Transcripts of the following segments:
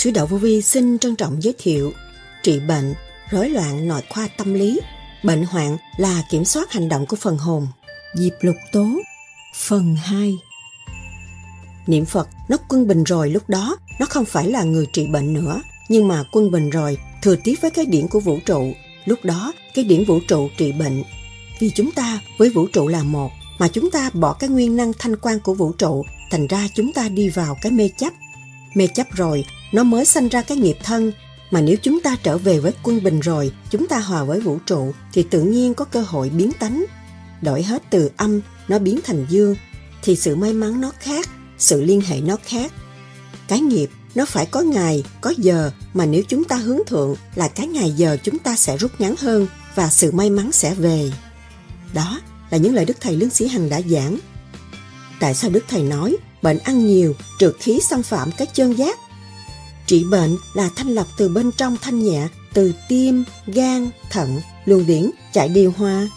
Sứ Đạo Vô Vi xin trân trọng giới thiệu trị bệnh, rối loạn nội khoa tâm lý, bệnh hoạn là kiểm soát hành động của phần hồn. Diệp Lục Tố, phần 2 Niệm Phật, nó quân bình rồi lúc đó, nó không phải là người trị bệnh nữa, nhưng mà quân bình rồi, thừa tiếp với cái điển của vũ trụ. Lúc đó, cái điển vũ trụ trị bệnh. Vì chúng ta với vũ trụ là một, mà chúng ta bỏ cái nguyên năng thanh quan của vũ trụ, thành ra chúng ta đi vào cái mê chấp. Mê chấp rồi, nó mới sanh ra cái nghiệp thân. Mà nếu chúng ta trở về với quân bình rồi chúng ta hòa với vũ trụ thì tự nhiên có cơ hội biến tánh. Đổi hết từ âm nó biến thành dương thì sự may mắn nó khác sự liên hệ nó khác. Cái nghiệp nó phải có ngày có giờ mà nếu chúng ta hướng thượng là cái ngày giờ chúng ta sẽ rút ngắn hơn và sự may mắn sẽ về. Đó là những lời đức thầy lương sĩ hằng đã giảng. Tại sao đức thầy nói bệnh ăn nhiều trượt khí xâm phạm cái chân giác Trị bệnh là thanh lọc từ bên trong thanh nhẹ, từ tim, gan, thận, luồng điển, chạy điều hòa.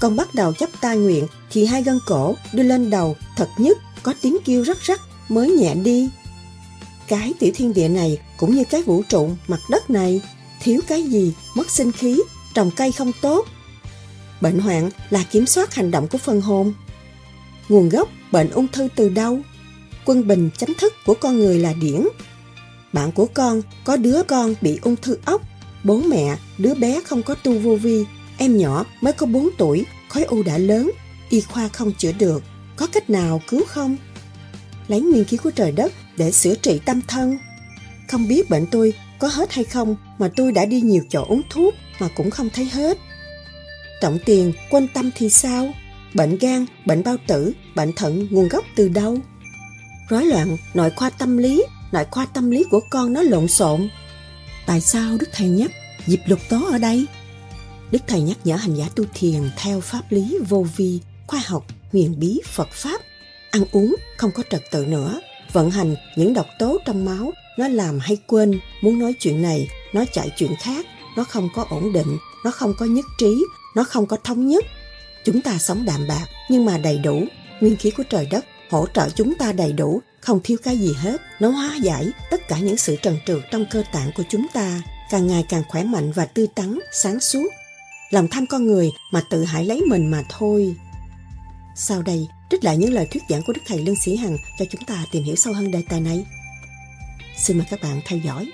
Còn bắt đầu chấp tai nguyện thì hai gân cổ đưa lên đầu thật nhất có tiếng kêu rắc rắc mới nhẹ đi. Cái tiểu thiên địa này cũng như cái vũ trụ mặt đất này, thiếu cái gì mất sinh khí, trồng cây không tốt. Bệnh hoạn là kiểm soát hành động của phần hồn. Nguồn gốc bệnh ung thư từ đâu? Quân bình chánh thức của con người là điển, bạn của con có đứa con bị ung thư ốc, bố mẹ, đứa bé không có tu vô vi, em nhỏ mới có 4 tuổi, khối u đã lớn, y khoa không chữa được, có cách nào cứu không? Lấy nguyên khí của trời đất để sửa trị tâm thân. Không biết bệnh tôi có hết hay không mà tôi đã đi nhiều chỗ uống thuốc mà cũng không thấy hết. Trọng tiền, quan tâm thì sao? Bệnh gan, bệnh bao tử, bệnh thận nguồn gốc từ đâu? Rối loạn nội khoa tâm lý nội khoa tâm lý của con nó lộn xộn. Tại sao Đức Thầy nhắc dịp lục tố ở đây? Đức Thầy nhắc nhở hành giả tu thiền theo pháp lý vô vi, khoa học, huyền bí, Phật Pháp. Ăn uống không có trật tự nữa, vận hành những độc tố trong máu, nó làm hay quên, muốn nói chuyện này, nó chạy chuyện khác, nó không có ổn định, nó không có nhất trí, nó không có thống nhất. Chúng ta sống đạm bạc nhưng mà đầy đủ, nguyên khí của trời đất hỗ trợ chúng ta đầy đủ không thiếu cái gì hết. Nó hóa giải tất cả những sự trần trượt trong cơ tạng của chúng ta, càng ngày càng khỏe mạnh và tươi tắn, sáng suốt. Lòng tham con người mà tự hại lấy mình mà thôi. Sau đây, trích lại những lời thuyết giảng của Đức Thầy Lương Sĩ Hằng cho chúng ta tìm hiểu sâu hơn đề tài này. Xin mời các bạn theo dõi.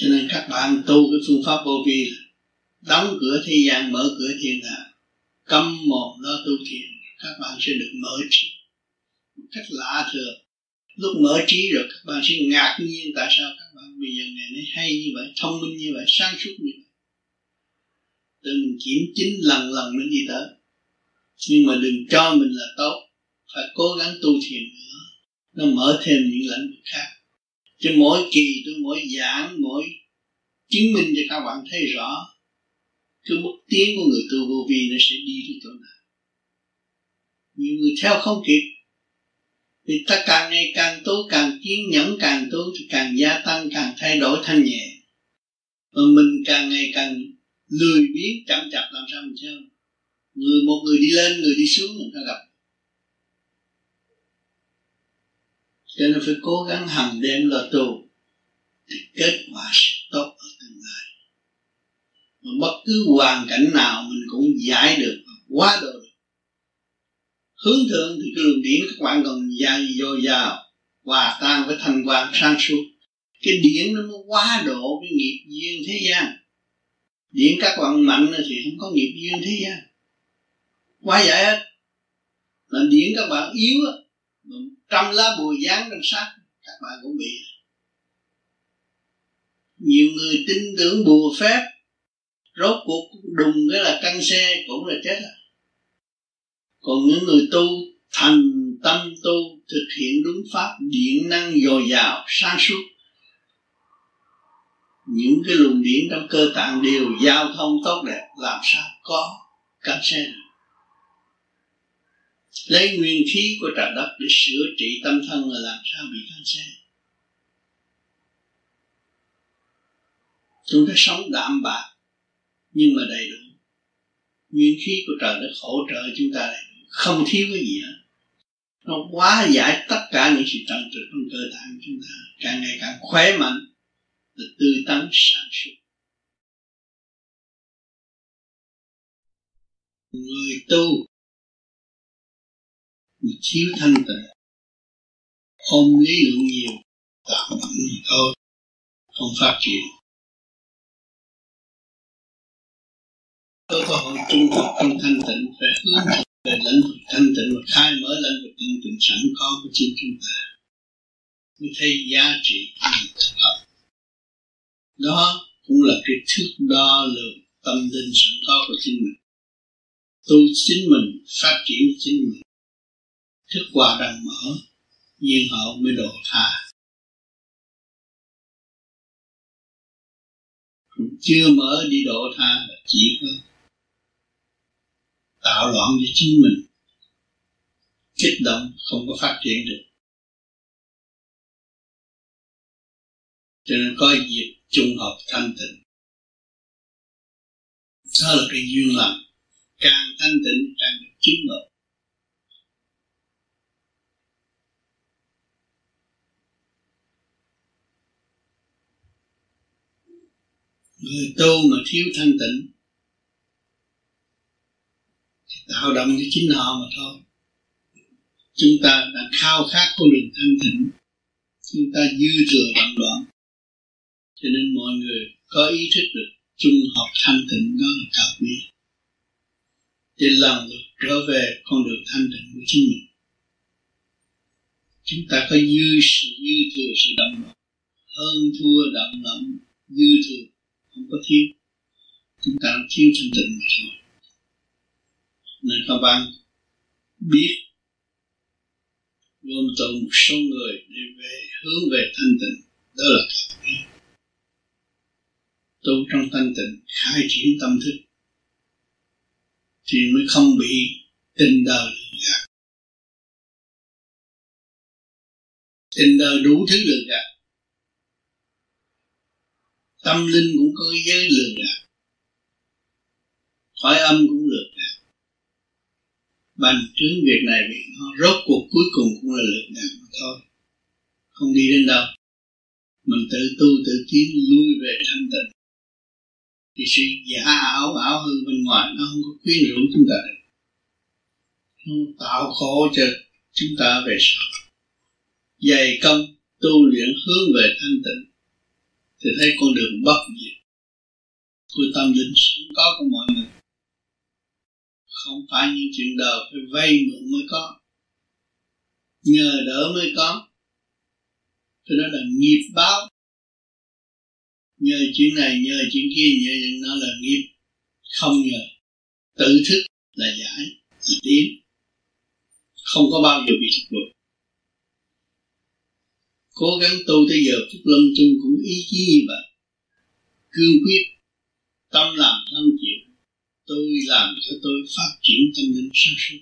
Cho nên các bạn tu cái phương pháp vô vi đóng cửa thế gian, mở cửa thiên đàng câm mồm lo tu thiền, các bạn sẽ được mở trí. Một cách lạ thường. Lúc mở trí rồi, các bạn sẽ ngạc nhiên tại sao các bạn bây giờ ngày nay hay như vậy, thông minh như vậy, sáng suốt như vậy. Tự mình kiểm chính lần lần mới đi tới. Nhưng mà đừng cho mình là tốt. Phải cố gắng tu thiền nữa. Nó mở thêm những lãnh vực khác cho mỗi kỳ tôi, mỗi giảng, mỗi chứng minh cho các bạn thấy rõ, cái bước tiến của người tu vô vi nó sẽ đi đến chỗ nào. Nhiều người theo không kịp. Thì ta càng ngày càng tu, càng kiên nhẫn, càng tu thì càng gia tăng, càng thay đổi thanh nhẹ. Mà mình càng ngày càng lười biếng, chậm chạp làm sao mình theo. Người, một người đi lên, người đi xuống, người ta gặp cho nên phải cố gắng hàng đêm lo tu thì kết quả sẽ tốt ở tương lai. Mà bất cứ hoàn cảnh nào mình cũng giải được quá độ được. Hướng thượng thì cái luồng điển các bạn còn dài dồi dào hòa tan với thanh quan sáng suốt. Cái điển nó quá độ cái nghiệp duyên thế gian. Điển các bạn mạnh thì không có nghiệp duyên thế gian. Quá vậy hết. Là điển các bạn yếu trăm lá bùi dán trên xác, các bạn cũng bị. Nhiều người tin tưởng bùa phép, rốt cuộc đùng cái là căng xe cũng là chết à. Còn những người tu thành tâm tu, thực hiện đúng pháp, điện năng dồi dào, sáng suốt. Những cái luồng điện trong cơ tạng đều giao thông tốt đẹp, làm sao có căng xe. được lấy nguyên khí của trời đất để sửa trị tâm thân là làm sao bị căng xe chúng ta sống đạm bạc, nhưng mà đầy đủ. Nguyên khí của trời đất hỗ trợ chúng ta đầy đủ. Không thiếu cái gì hết. Nó quá giải tất cả những sự trần trực trong cơ thể của chúng ta. Càng ngày càng khỏe mạnh và tươi tắn sáng suốt. Người tu mà chiếu thanh tịnh. Ôm lý luận nhiều, tạo động thôi. Không phát triển. Có hội trung tập trong thanh tịnh, phải hướng về lãnh vực thanh tịnh và khai mở lãnh vực thanh tịnh sẵn có của chính chúng ta. Mới thấy giá trị của việc thực hợp đó cũng là cái thước đo lượng tâm linh sẵn có của chính mình. Tu chính mình, phát triển chính mình thức quà rằng mở nhiên hậu mới độ tha. Chưa mở đi độ tha là chỉ có tạo loạn cho chính mình. Kích động không có phát triển được. Cho nên có dịp trung hợp thanh tịnh. Đó là cái duyên lành. Càng thanh tịnh, càng được chứng ngộ. Người tu mà thiếu thanh tịnh tạo động cho chính họ mà thôi. Chúng ta đã khao khát con đường thanh tịnh, chúng ta dư thừa động loạn cho nên mọi người có ý thức được chung học thanh tịnh đó là cao quý để lần lượt trở về con đường thanh tịnh của chính mình. Chúng ta có dư sự, dư thừa sự động loạn, hơn thua động loạn, dư thừa không có thiếu chúng ta thiếu thanh tịnh mà thôi. Nên các bạn biết gồm tụ một số người để về hướng về thanh tịnh, đó là thật. Tu trong thanh tịnh, khai triển tâm thức thì mới không bị tình đời lừa gạt. Tình đời đủ thứ lừa gạt tâm linh cũng có giới lừa gạt khỏi âm cũng lừa gạt à. bành trướng việc này việc nó rốt cuộc cuối cùng cũng là lừa gạt mà thôi. Không đi đến đâu. Mình tự tu tự tiến lui về thanh tịnh. Thì sự giả ảo ảo hư bên ngoài nó không có quyến rũ chúng ta được. Nó tạo khổ cho chúng ta về sau. Dày công tu luyện hướng về thanh tịnh thì thấy con đường bất diệt. Của tâm linh sẵn có của mọi người. Không phải những chuyện đời phải vay mượn mới có. Nhờ đỡ mới có. Cho đó là nghiệp báo. Nhờ chuyện này, nhờ chuyện kia, nhờ chuyện nó là nghiệp. Không nhờ. Tự thức là giải, là tiến. Không có bao giờ bị thất bại cố gắng tu tới giờ phút lâm chung cũng ý chí như vậy. Cương quyết, tâm làm thân chịu, tôi làm cho tôi phát triển tâm linh sáng suốt.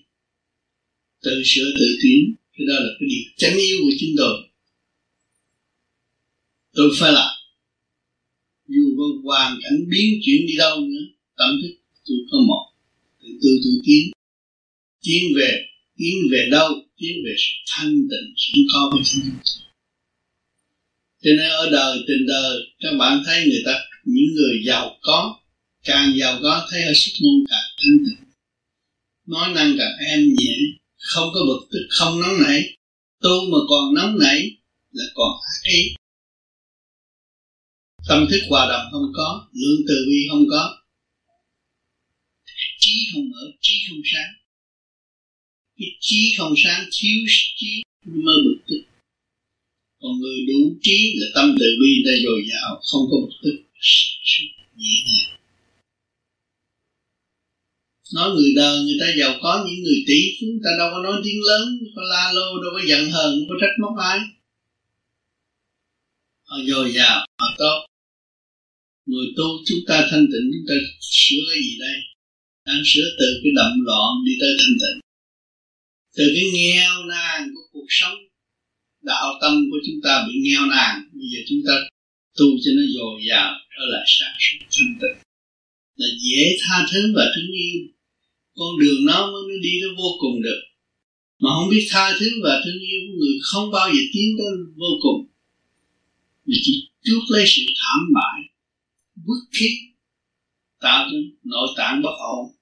Tự sửa tự tiến cái đó là cái điều chánh yếu của chính tôi. Tôi phải làm. Dù có hoàn cảnh biến chuyển đi đâu nữa, tâm thức tôi có một. Tự tư tôi tiến. Tiến về tiến về đâu? Tiến về sự thanh tịnh sẵn có của chính tôi cho nên ở đời, tình đời, các bạn thấy người ta, những người giàu có, càng giàu có thấy ở sức ngôn càng thanh tịnh. Nói năng càng em nhẹ, không có bực tức, không nóng nảy. Tu mà còn nóng nảy là còn ác ý. Tâm thức hòa đồng không có lượng từ bi không có. Trí không mở, trí không sáng. Cái trí không sáng thiếu trí, mới bực tức còn người đủ trí là tâm từ bi ta dồi dào, không có bực tức nhẹ nhàng. Nói người đời, người ta giàu có, những người tỷ phú ta đâu có nói tiếng lớn có la lô, đâu có giận hờn đâu có trách móc ai. Họ dồi dào, họ tốt. Người tu, chúng ta thanh tịnh, chúng ta sửa cái gì đây? Đang sửa từ cái động loạn đi tới thanh tịnh. Từ cái nghèo nàn của cuộc sống đạo tâm của chúng ta bị nghèo nàn. Bây giờ chúng ta tu cho nó dồi dào, trở lại sáng suốt thanh tịnh. Là dễ tha thứ và thương yêu. Con đường nó mới đi nó vô cùng được. Mà không biết tha thứ và thương yêu của người không bao giờ tiến tới vô cùng. Mà chỉ chuốc lấy sự thảm bại, bức thiết tạo cho nội tạng bất ổn.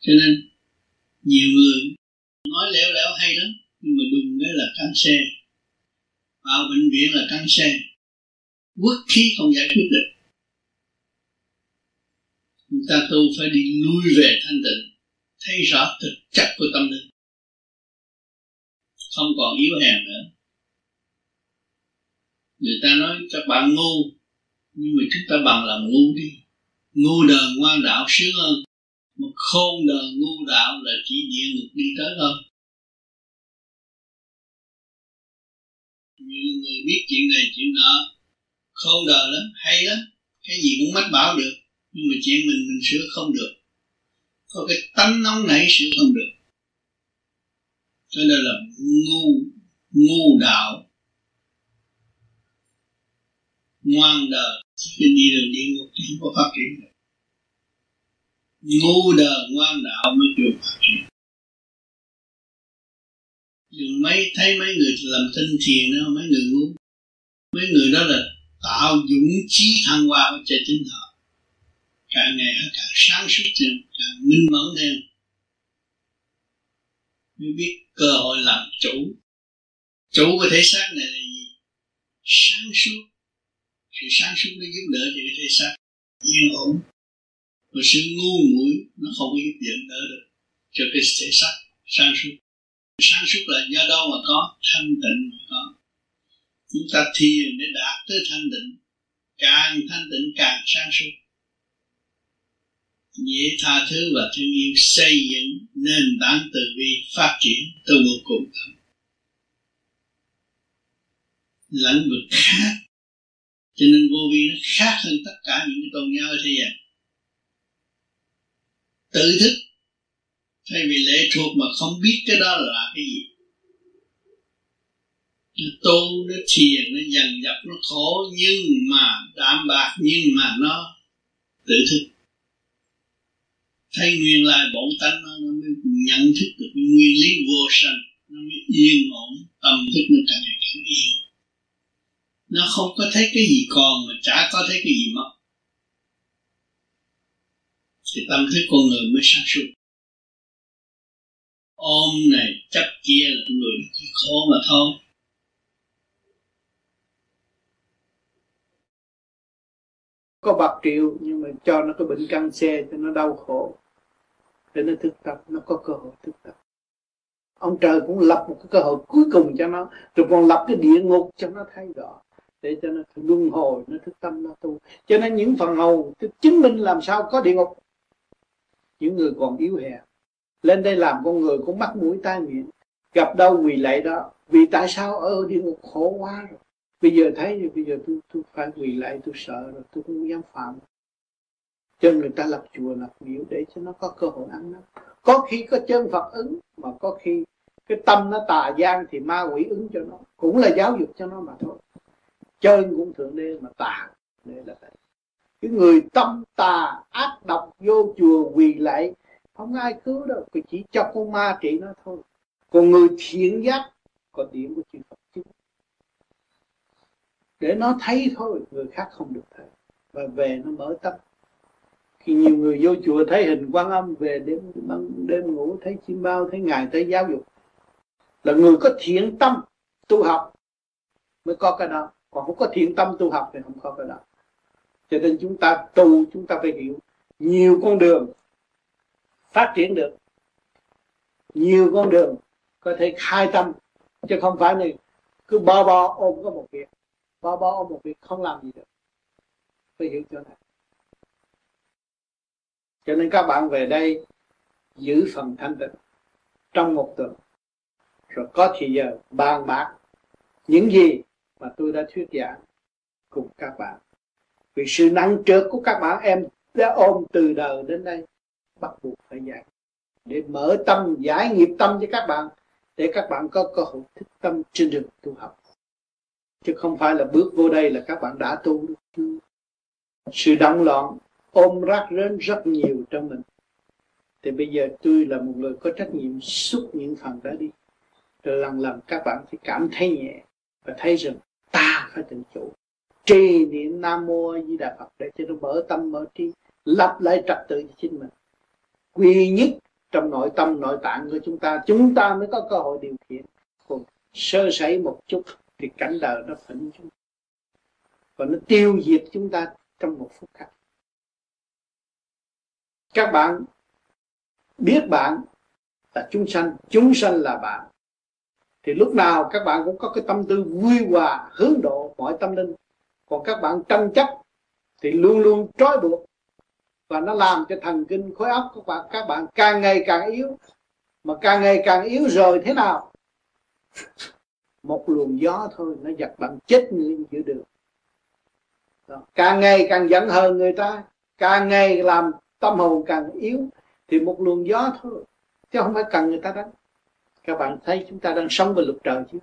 Cho nên, nhiều người nói lẻo lẻo hay lắm nhưng mà đùng cái là căng xe vào bệnh viện là căng xe quốc khí không giải quyết được chúng ta tu phải đi lui về thanh tịnh, thấy rõ thực chất của tâm linh. Không còn yếu hèn nữa. Người ta nói các bạn ngu, nhưng mà chúng ta bằng làm ngu đi. Ngu đời ngoan đạo sướng hơn một khôn đời ngu đạo là chỉ địa ngục đi tới thôi. Nhiều người biết chuyện này, chuyện nọ. Khôn đời lắm, hay lắm. Cái gì cũng mách bảo được. Nhưng mà chuyện mình mình sửa không được. Có cái tánh nóng nảy sửa không được. Cho nên là ngu ngu đạo. Ngoan đời khi đi đường đi ngục thì không có phát triển được. Ngu đời ngoan đạo mới được phát triển mấy, thấy mấy người làm tinh thiền đó mấy người ngu mấy người đó là tạo dũng trí thăng hoa cho chính họ càng ngày họ càng sáng suốt thêm càng minh mẫn thêm mới biết cơ hội làm chủ. Chủ của thể xác này là gì? Sáng suốt. Sự sáng suốt nó giúp đỡ cho cái thể xác yên ổn. Và sự ngu muội nó không có giúp đỡ được cho cái thể xác sáng suốt sáng suốt là do đâu mà có thanh tịnh mà có. Chúng ta thiền để đạt tới thanh tịnh, càng thanh tịnh càng sáng suốt. Dễ tha thứ và thương yêu xây dựng nền tảng từ bi phát triển từ vô cùng lĩnh vực khác, cho nên vô vi nó khác hơn tất cả những cái tôn giáo ở thế gian. Tự thức thay vì lệ thuộc mà không biết cái đó là cái gì. Nó tu nó thiền nó dần dập nó khổ nhưng mà đạm bạc nhưng mà nó tự thức. Thấy nguyên lai bổn tánh nó, nó mới nhận thức được nguyên lý vô sanh. Nó mới yên ổn tâm thức nó càng ngày càng yên. Nó không có thấy cái gì còn mà chả có thấy cái gì mất. Thì tâm thức con người mới sáng suốt ôm này chấp kia là người chỉ khổ mà thôi. Có bạc triệu, nhưng mà cho nó cái bệnh căng xe cho nó đau khổ. Để nó thức tập, nó có cơ hội thức tập. Ông trời cũng lập một cái cơ hội cuối cùng cho nó. Rồi còn lập cái địa ngục cho nó thấy rõ để cho nó luân hồi, nó thức tâm, nó tu. Cho nên những phần hầu chứng minh làm sao có địa ngục. Những người còn yếu hèn lên đây làm con người cũng mắc mũi tai miệng. Gặp đâu quỳ lạy đó, vì tại sao ơ, đi ngục khổ quá rồi? Bây giờ thấy thì bây giờ tôi tôi phải quỳ lại tôi sợ rồi, tôi không dám phạm. Cho người ta lập chùa, lập miếu để cho nó có cơ hội ăn năn có khi có chân Phật ứng, mà có khi cái tâm nó tà gian thì ma quỷ ứng cho nó. Cũng là giáo dục cho nó mà thôi. Chân cũng thượng đế mà tà, đây là vậy. Cái người tâm tà ác độc vô chùa quỳ lại không ai cứu đâu cứ chỉ cho con ma trị nó thôi. Còn người thiện giác có điểm của chư Phật chứ. Để nó thấy thôi, người khác không được thấy. Và về nó mở tâm. Khi nhiều người vô chùa thấy hình quan âm, về đêm đêm ngủ, thấy chim bao, thấy ngài, thấy giáo dục. Là người có thiện tâm tu học mới có cái đó. Còn không có thiện tâm tu học thì không có cái đó. Cho nên chúng ta tu, chúng ta phải hiểu. Nhiều con đường phát triển được. Nhiều con đường có thể khai tâm, chứ không phải là cứ bo bo ôm có một việc, bo bo ôm một việc không làm gì được. Phải hiểu chỗ này. Cho nên các bạn về đây giữ phần thanh tịnh trong một tuần, rồi có thì giờ bàn bạc những gì mà tôi đã thuyết giảng cùng các bạn. Vì sự năng trượt của các bạn em đã ôm từ đời đến đây bắt buộc phải giải để mở tâm, giải nghiệp tâm cho các bạn, để các bạn có cơ hội thức tâm trên đường tu học. Chứ không phải là bước vô đây là các bạn đã tu được sự động loạn, ôm rác rến rất nhiều trong mình. Thì bây giờ tôi là một người có trách nhiệm xúc những phần đó đi. Rồi lần lần các bạn phải cảm thấy nhẹ và thấy rằng ta phải tự chủ. Trì niệm nam mô di đà phật để cho nó mở tâm, mở trí, lập lại trật tự cho chính mình quy nhất trong nội tâm, nội tạng của chúng ta chúng ta mới có cơ hội điều khiển. Còn sơ sẩy một chút thì cảnh đời nó phỉnh chúng và nó tiêu diệt chúng ta trong một phút khắc các bạn biết bạn là chúng sanh chúng sanh là bạn. Thì lúc nào các bạn cũng có cái tâm tư vui hòa, hướng độ mọi tâm linh. Còn các bạn tranh chấp thì luôn luôn trói buộc và nó làm cho thần kinh khối óc của bạn, các bạn càng ngày càng yếu. Mà càng ngày càng yếu rồi thế nào? Một luồng gió thôi, nó giật bạn chết người giữa đường. Đó. càng ngày càng giận hờn người ta, càng ngày làm tâm hồn càng yếu, thì một luồng gió thôi, chứ không phải cần người ta đánh. Các bạn thấy chúng ta đang sống với luật trời chứ?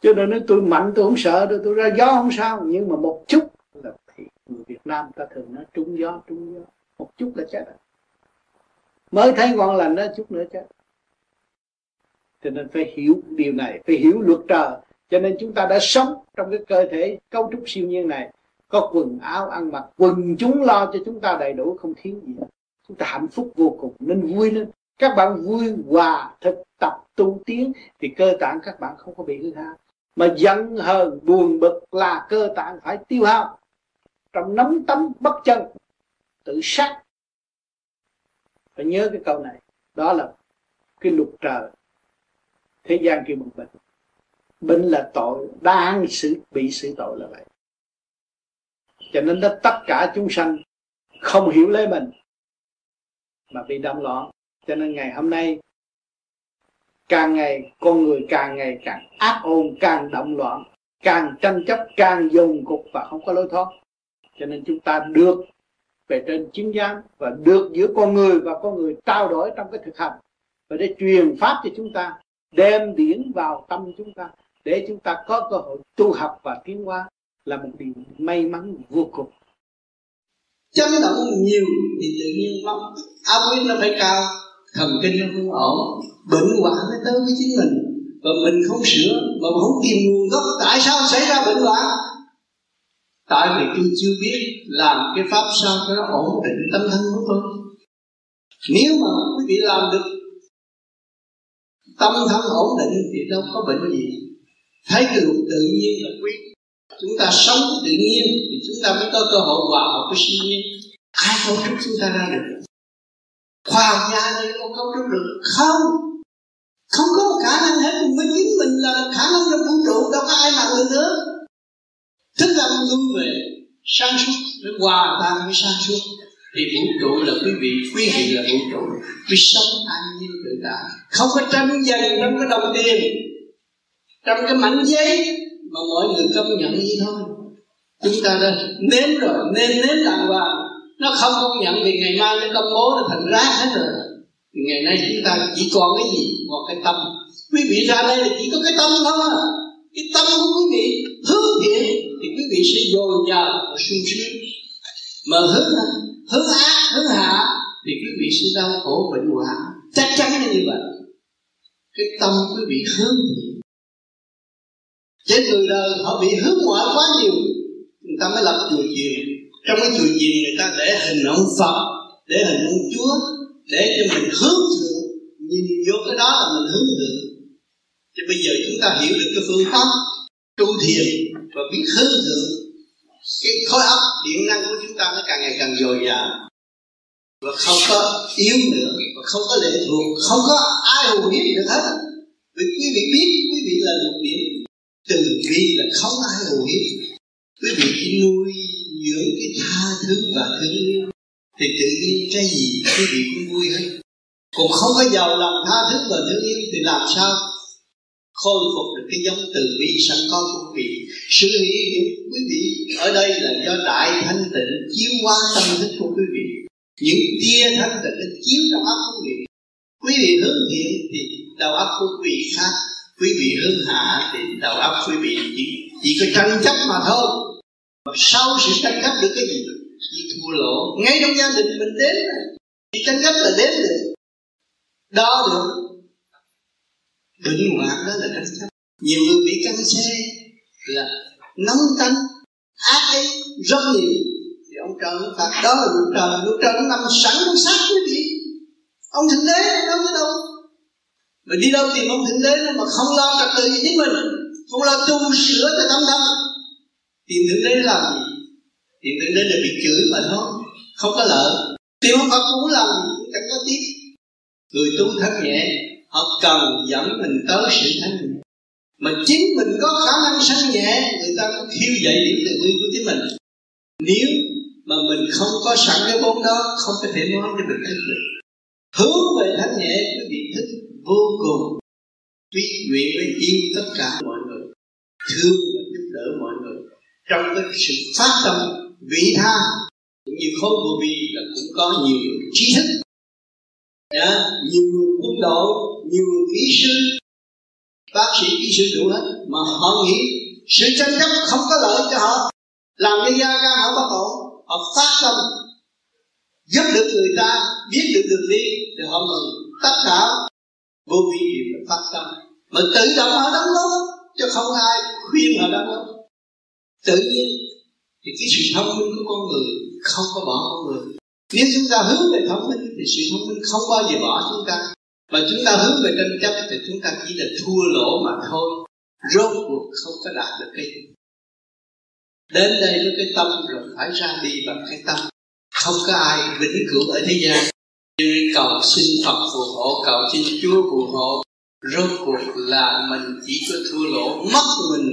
Cho nên nói, tôi mạnh, tôi không sợ đâu tôi ra gió không sao. Nhưng mà một chút Nam ta thường nói trúng gió trúng gió. Một chút là chết rồi. Mới thấy ngon lành đó, chút nữa chết. Cho nên phải hiểu điều này, phải hiểu luật trời. Cho nên chúng ta đã sống trong cái cơ thể cấu trúc siêu nhiên này. Có quần áo ăn mặc, quần chúng lo cho chúng ta đầy đủ, không thiếu gì chúng ta hạnh phúc vô cùng, nên vui lên. Các bạn vui hòa thực tập tu tiến, thì cơ tạng các bạn không có bị hư hao. Mà giận hờn, buồn bực là cơ tạng phải tiêu hao trong nắm tấm bất chân, tự sát. Phải nhớ cái câu này. Đó là cái luật trời. Thế gian kêu bằng bệnh. Bệnh là tội, đang xử, bị xử tội là vậy. Cho nên đó, tất cả chúng sanh không hiểu lấy mình, mà bị động loạn. Cho nên ngày hôm nay, càng ngày, con người càng ngày càng ác ôn, càng động loạn, càng tranh chấp, càng dùng cục và không có lối thoát cho nên chúng ta được về trên chính giác và được giữa con người và con người trao đổi trong cái thực hành. Và để truyền pháp cho chúng ta, đem điển vào tâm chúng ta, để chúng ta có cơ hội tu học và tiến hóa là một điều may mắn vô cùng. Chấn động nhiều, thì tự nhiên nó áp huyết nó phải cao thần kinh nó không ổn, bệnh hoạn nó tới với chính mình. Và mình không sửa mà không tìm nguồn gốc tại sao xảy ra bệnh hoạn? Tại vì tôi chưa biết làm cái pháp sao cho nó ổn định tâm thân của tôi. Nếu mà quý vị làm được tâm thân ổn định thì đâu có bệnh gì. Thấy cái luật tự nhiên là quý. Chúng ta sống tự nhiên thì chúng ta mới có cơ hội hòa hợp với siêu nhiên. Ai cấu trúc chúng ta ra được? Khoa học gia này có cấu trúc được không? Không có một khả năng hết. Mình chính mình là khả năng trong vũ trụ, đâu có ai làm được nữa thức âm lui về sáng suốt để hòa tan với sáng suốt. Thì vũ trụ là quý vị quý vị là vũ trụ. Quý sống an nhiên tự tại. Không có tranh giành trong cái đồng tiền. Trong cái mảnh giấy mà mọi người công nhận như thôi. Chúng ta đã nếm rồi nên nếm đàng hoàng. Nó không công nhận thì ngày mai nó công bố nó thành rác hết rồi. Thì ngày nay chúng ta chỉ còn cái gì? Một cái tâm. Quý vị ra đây là chỉ có cái tâm thôi. Cái tâm của quý vị hướng thiện thì quý vị sẽ dồi dào và sung sướng. Mà hướng hướng ác hướng hạ thì quý vị sẽ đau khổ bệnh hoạn. Chắc chắn là như vậy. Cái tâm quý vị hướng thiện. Trên người đời họ bị hướng ngoại quá nhiều, người ta mới lập chùa chiền. Trong cái chùa chiền người ta để hình ông phật, để hình ông chúa, để cho mình hướng thượng. Nhìn vô cái đó là mình hướng thượng. Cho bây giờ chúng ta hiểu được cái phương pháp tu thiền và biết hướng thượng cái khối óc điện năng của chúng ta nó càng ngày càng dồi dào. Và không có yếu nữa, và không có lệ thuộc, không có ai hù hiếp được hết. Vì quý vị biết, quý vị là một điểm từ bi là không ai hù hiếp quý vị chỉ nuôi dưỡng cái tha thứ và thương yêu. Thì tự nhiên cái gì quý vị cũng vui hết. Còn không có giàu lòng tha thứ và thương yêu thì làm sao? Khôi phục được cái giống từ bi sẵn có của quý vị. Sự hiện diện quý vị ở đây là do đại thanh tịnh chiếu qua tâm thức của quý vị. Những tia thanh tịnh nó chiếu trong óc quý vị. Quý vị hướng thiện thì đầu óc của quý vị khác. Quý vị hướng hạ thì đầu óc quý vị chỉ, chỉ có tranh chấp mà thôi. Mà sau sự tranh chấp được cái gì? Chỉ thua lỗ. Ngay trong gia đình mình đến chỉ tranh chấp là đến được. Đó được bệnh hoạn đó là tranh chấp nhiều người bị căng xe là nóng tánh ác ấy rất nhiều. Thì ông trời ông phạt đó là luật trời luật trời nó nằm sẵn trong xác quý vị. Ông thượng đế đâu có đâu. Mà đi đâu tìm ông thượng đế mà không lo trật tự chính mình. Không lo tu sửa cho tâm thân tìm thượng đế làm gì? Tìm thượng đế là bị chửi mà thôi, không có lợi. Tìm ông Phật cũng làm gì cũng chẳng có tiếp người tu thất nhẹ họ cần dẫn mình tới sự thanh nhẹ mà chính mình có khả năng sanh nhẹ, người ta cũng khiêu dậy điểm từ bi của chính mình. Nếu mà mình không có sẵn cái vốn đó, không có thể nói cho mình thức được. Hướng về thanh nhẹ, quý vị thức vô cùng. Quý nguyện với yêu tất cả mọi người, thương và giúp đỡ mọi người. Trong cái sự phát tâm vị tha, cũng như khối vô vi là cũng có nhiều trí thức yeah, nhiều người quân đội nhiều người kỹ sư bác sĩ kỹ sư đủ hết mà họ nghĩ sự tranh chấp không có lợi cho họ. Làm cho gia ca họ bất ổn họ phát tâm giúp được người ta biết được đường đi thì họ mừng tất cả. Vô vi đều là phát tâm mà tự động họ đóng góp chứ không ai khuyên họ đóng góp. Tự nhiên thì cái sự thông minh của con người không có bỏ con người nếu chúng ta hướng về thông minh thì sự thông minh không bao giờ bỏ chúng ta. Mà chúng ta hướng về tranh chấp, thì chúng ta chỉ là thua lỗ mà thôi. Rốt cuộc không có đạt được cái gì. Đến đây với cái tâm rồi phải ra đi bằng cái tâm. Không có ai vĩnh cửu ở thế gian. Nhưng cầu xin Phật phù hộ, cầu xin Chúa phù hộ, rốt cuộc là mình chỉ có thua lỗ, mất mình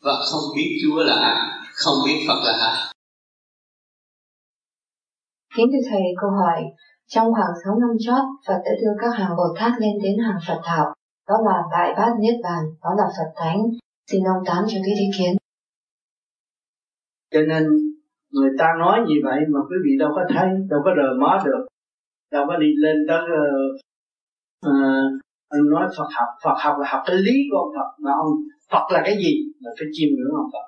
và không biết Chúa là ai, không biết Phật là ai. Kính thưa Thầy, câu hỏi Trong khoảng 6 năm chót, Phật đã đưa các hàng Bồ Tát lên đến hàng Phật Thảo. Đó là Đại Bát Niết Bàn, đó là Phật Thánh. Xin ông tán cho cái ý kiến. Cho nên người ta nói như vậy mà quý vị đâu có thấy, đâu có rờ mó được đâu có đi lên tới uh, ờ, ờ, nói Phật học. Phật học là học cái lý của ông Phật mà ông Phật là cái gì là phải chiêm ngưỡng ông Phật?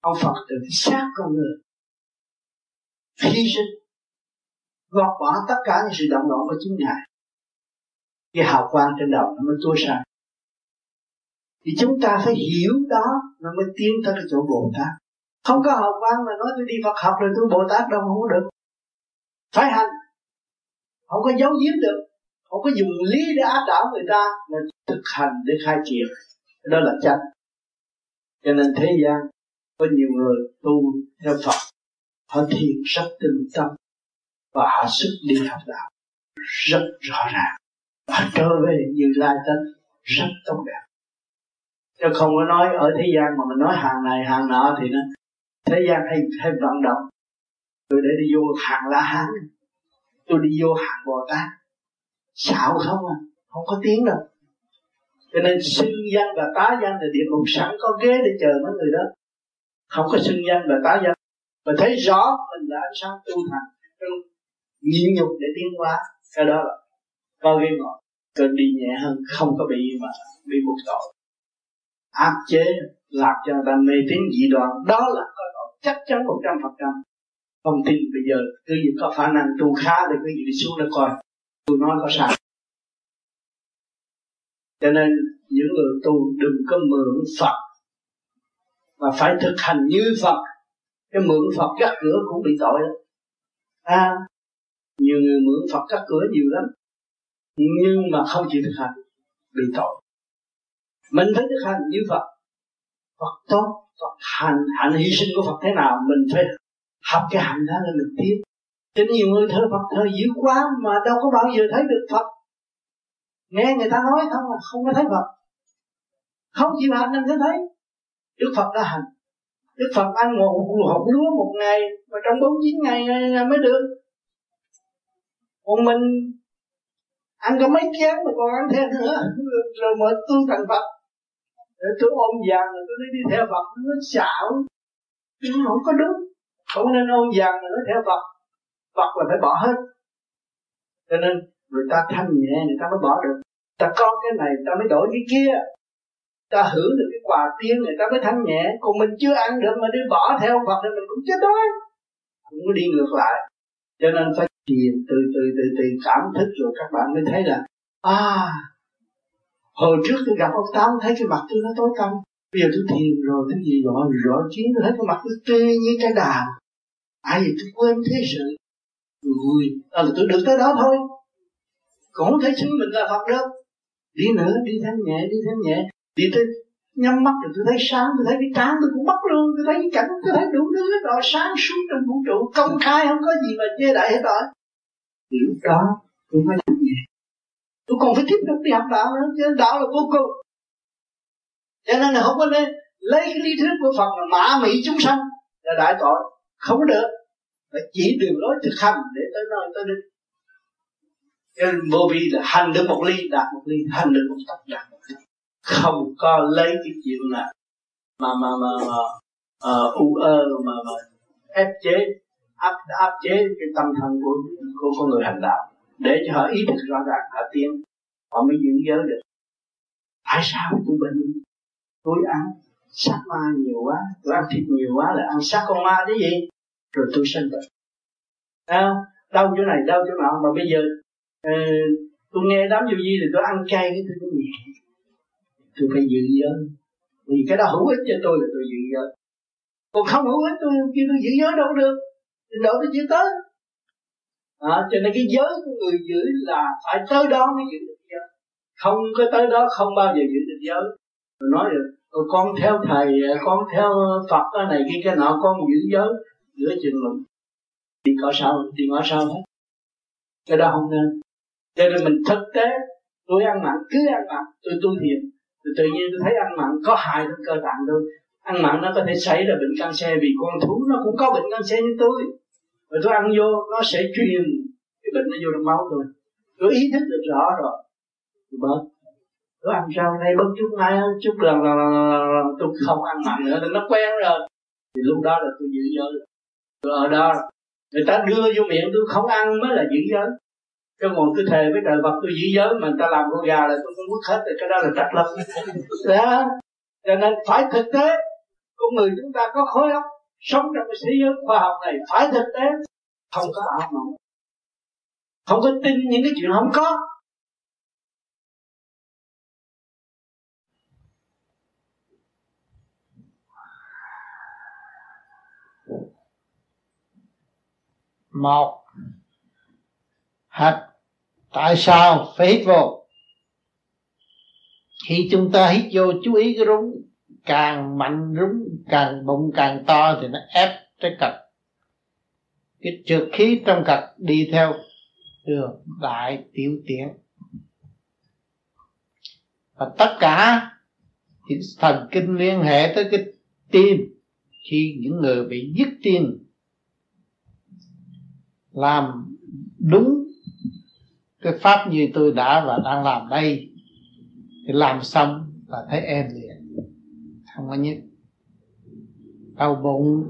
Ông Phật từ cái xác con người hy sinh gọt bỏ tất cả những sự động loạn của chính ngài. Cái hào quang trên đầu nó mới tối sáng thì chúng ta phải hiểu đó, nó mới tiến tới cái chỗ Bồ Tát. Không có hào quang mà nói tôi đi Phật học rồi tôi Bồ Tát đâu không có được. Phải hành. Không có giấu giếm được. Không có dùng lý để áp đảo người ta mà thực hành để khai triển. Đó là chân cho nên thế gian có nhiều người tu theo Phật họ thiền rất tinh tâm và họ sức đi học đạo. Rất rõ ràng. Họ trở về như lai tánh rất tốt đẹp. Chứ không có nói ở thế gian mà mình nói hàng này, hàng nọ thì nó thế gian hay hay vận động. Tôi để đi vô hàng la hán. Tôi đi vô hàng bồ tát. Xạo không à không có tiếng đâu. Cho nên xưng danh và tá danh là địa ngục sẵn có ghế để chờ mấy người đó. Không có xưng danh và tá danh và thấy rõ mình là ánh sáng tu thành nhịn nhục để tiến hóa cái đó là có ghế ngồi cơn đi nhẹ hơn, không có bị mà bị buộc tội. Áp chế, làm cho người ta mê tín dị đoan đó là coi tội chắc chắn một trăm phần trăm. Không tin bây giờ, cứ gì có khả năng tu khá thì cứ gì đi xuống để coi. Tôi nói có sai. Cho nên, những người tu đừng có mượn Phật, mà phải thực hành như Phật cái mượn Phật cắt cửa cũng bị tội đó à, nhiều người mượn Phật cắt cửa nhiều lắm. Nhưng mà không chịu thực hành bị tội. Mình phải thực hành như Phật. Phật tốt Phật hành. Hành hy sinh của Phật thế nào mình phải học cái hạnh đó là mình tiếp cho nhiều người thờ Phật thờ dữ quá mà đâu có bao giờ thấy được Phật. Nghe người ta nói không là không có thấy Phật. Không chịu hành nên mới thấy. Đức Phật đã hành. Đức Phật ăn một hộp lúa một ngày mà trong bốn chín ngày à, à, mới được. Còn mình ăn có mấy chén mà còn ăn thêm nữa rồi mà tu thành Phật. Rồi tôi ôm vàng rồi tôi đi, đi theo Phật nó xạo. Nhưng không có đúng không nên ôm vàng nữa theo Phật. Phật là phải bỏ hết. Cho nên người ta thanh nhẹ người ta mới bỏ được. Ta có cái này ta mới đổi cái kia ta hưởng được cái quà tiên người ta mới thanh nhẹ. Còn mình chưa ăn được mà đi bỏ theo Phật thì mình cũng chết đói. Cũng đi ngược lại. Cho nên phải thiền từ từ từ từ cảm thức rồi các bạn mới thấy là à hồi trước tôi gặp ông tám thấy cái mặt tôi nó tối tăm. Bây giờ tôi thiền rồi cái gì rõ rõ chiến tôi thấy cái mặt tôi tươi như cái đào ai vậy tôi quên thế sự? Ui à, là tôi được tới đó thôi. Còn không thể xưng mình là phật đâu. Đi nữa đi thanh nhẹ đi thanh nhẹ đi tới nhắm mắt rồi tôi thấy sáng, tôi thấy cái trán tôi cũng bắt luôn, tôi thấy cái cảnh, tôi thấy đủ thứ hết rồi. Sáng suốt trong vũ trụ, công khai, không có gì mà chê đại hết rồi. Thì lúc đó, tôi mới làm gì tôi còn phải tiếp tục đi học đạo nữa, chứ đạo là vô cùng. Cho nên là không có nên lấy cái lý thuyết của Phật mà mã mỹ chúng sanh là đại tội. Không được. Phải chỉ đường lối thực hành để tới nơi tới đích. Cho nên vô vi là hành được một ly, đạt một ly, hành được một tấc đạt một tấc không có lấy cái chuyện là mà mà mà, mà uh, u ơ mà mà ép chế áp áp chế cái tâm thần của của, của người hành đạo để cho họ ý thức rõ ràng họ tiến họ mới giữ giới được. Tại sao tôi bệnh tôi ăn sát ma nhiều quá tôi ăn thịt nhiều quá là ăn sát con ma cái gì? Rồi tôi sinh bệnh. À, đau chỗ này đau chỗ nào mà bây giờ uh, tôi nghe đám vô gì thì tôi ăn chay cái tôi nhẹ tôi phải giữ giới vì cái đó hữu ích cho tôi là tôi giữ giới còn không hữu ích tôi kêu tôi giữ giới đâu được. Trình độ tôi chưa tới. À, cho nên cái giới của người giữ là phải tới đó mới giữ được giới. Không có tới đó không bao giờ giữ được giới. Rồi nói rồi con theo thầy con theo phật cái này kia cái nọ con giữ giới. Giữa chừng luận thì có sao thì có sao hết. Cái đó không nên. Cho nên mình thực tế tôi ăn mặn cứ ăn mặn tôi tu thiền thì tự nhiên tôi thấy ăn mặn có hại đến cơ tạng tôi. Ăn mặn nó có thể xảy ra bệnh canxi vì con thú nó cũng có bệnh canxi như tôi. Và tôi ăn vô nó sẽ truyền cái bệnh nó vô trong máu tôi. Tôi ý thức được rõ rồi. Tôi bớt. Tôi ăn rau này bớt chút nay chút lần là, là, là, là tôi không ăn mặn nữa thì nó quen rồi. Thì lúc đó là tôi giữ giới. Tôi ở đó. Người ta đưa vô miệng tôi không ăn mới là giữ giới cái còn tôi thề với trời Phật, tôi giữ giới mà người ta làm con gà là tôi không mất hết rồi, cái đó là trật lắm đó cho nên phải thực tế. Con người chúng ta có khối óc sống trong cái thế giới khoa học này, phải thực tế. Không có ảo mộng. Không có tin những cái chuyện không có. Một hít tại sao phải hít vô? Khi chúng ta hít vô, chú ý cái rúng càng mạnh, rúng càng bụng càng to thì nó ép cái cật cái trượt khí trong cật đi theo đường đại tiểu tiện và tất cả những thần kinh liên hệ tới cái tim khi những người bị dứt tim làm đúng cái pháp như tôi đã và đang làm đây thì làm xong là thấy em liền. Không có nhức đau bụng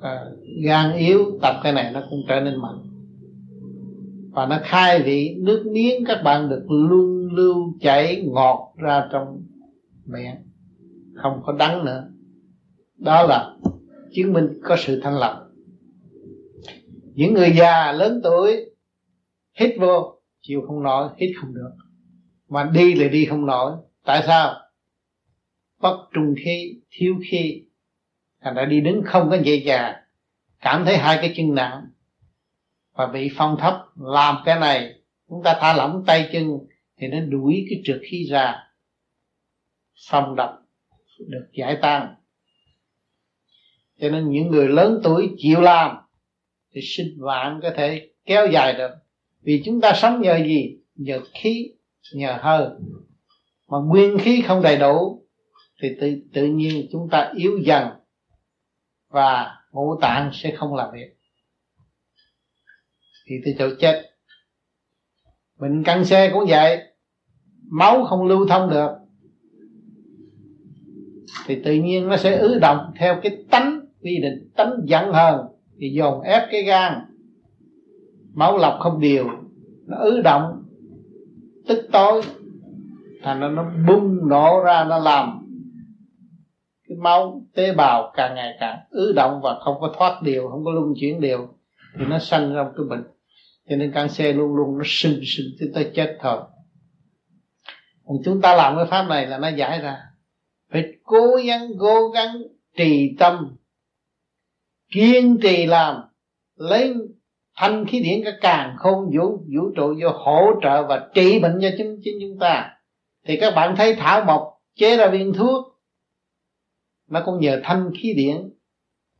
à, gan yếu tập cái này nó cũng trở nên mạnh. Và nó khai vị nước miếng các bạn được luôn lưu chảy ngọt ra trong miệng không có đắng nữa. Đó là chứng minh có sự thanh lọc. Những người già lớn tuổi hít vô, chịu không nổi, hít không được. Mà đi là đi không nổi. Tại sao? Bất trung khí, thiếu khí. Thành ra đi đứng không có dễ dàng cảm thấy hai cái chân nặng. Và bị phong thấp, làm cái này, chúng ta thả lỏng tay chân thì nó đuổi cái trượt khí ra. Phong độc được giải tan cho nên những người lớn tuổi chịu làm thì sinh mạng có thể kéo dài được vì chúng ta sống nhờ gì? Nhờ khí, nhờ hơi. Mà nguyên khí không đầy đủ, thì tự tự nhiên chúng ta yếu dần và ngũ tạng sẽ không làm việc. Thì từ chỗ chết, bệnh căng xe cũng vậy. Máu không lưu thông được, thì tự nhiên nó sẽ ứ động theo cái tánh quy định, tánh giận hờn, thì dồn ép cái gan máu lọc không đều, nó ứ động, tức tối, thành ra nó bung nổ ra, nó làm cái máu tế bào càng ngày càng ứ động và không có thoát đều, không có luân chuyển đều, thì nó sanh ra một cái bệnh. Cho nên canxi luôn luôn nó sưng sưng tới tới chết thôi. Còn chúng ta làm cái pháp này là nó giải ra. Phải cố gắng cố gắng trì tâm, kiên trì làm, lấy thanh khí điển cả càng không vũ vũ trụ vô hỗ trợ và trị bệnh cho chính chính chúng ta. Thì các bạn thấy thảo mộc chế ra viên thuốc, nó cũng nhờ thanh khí điển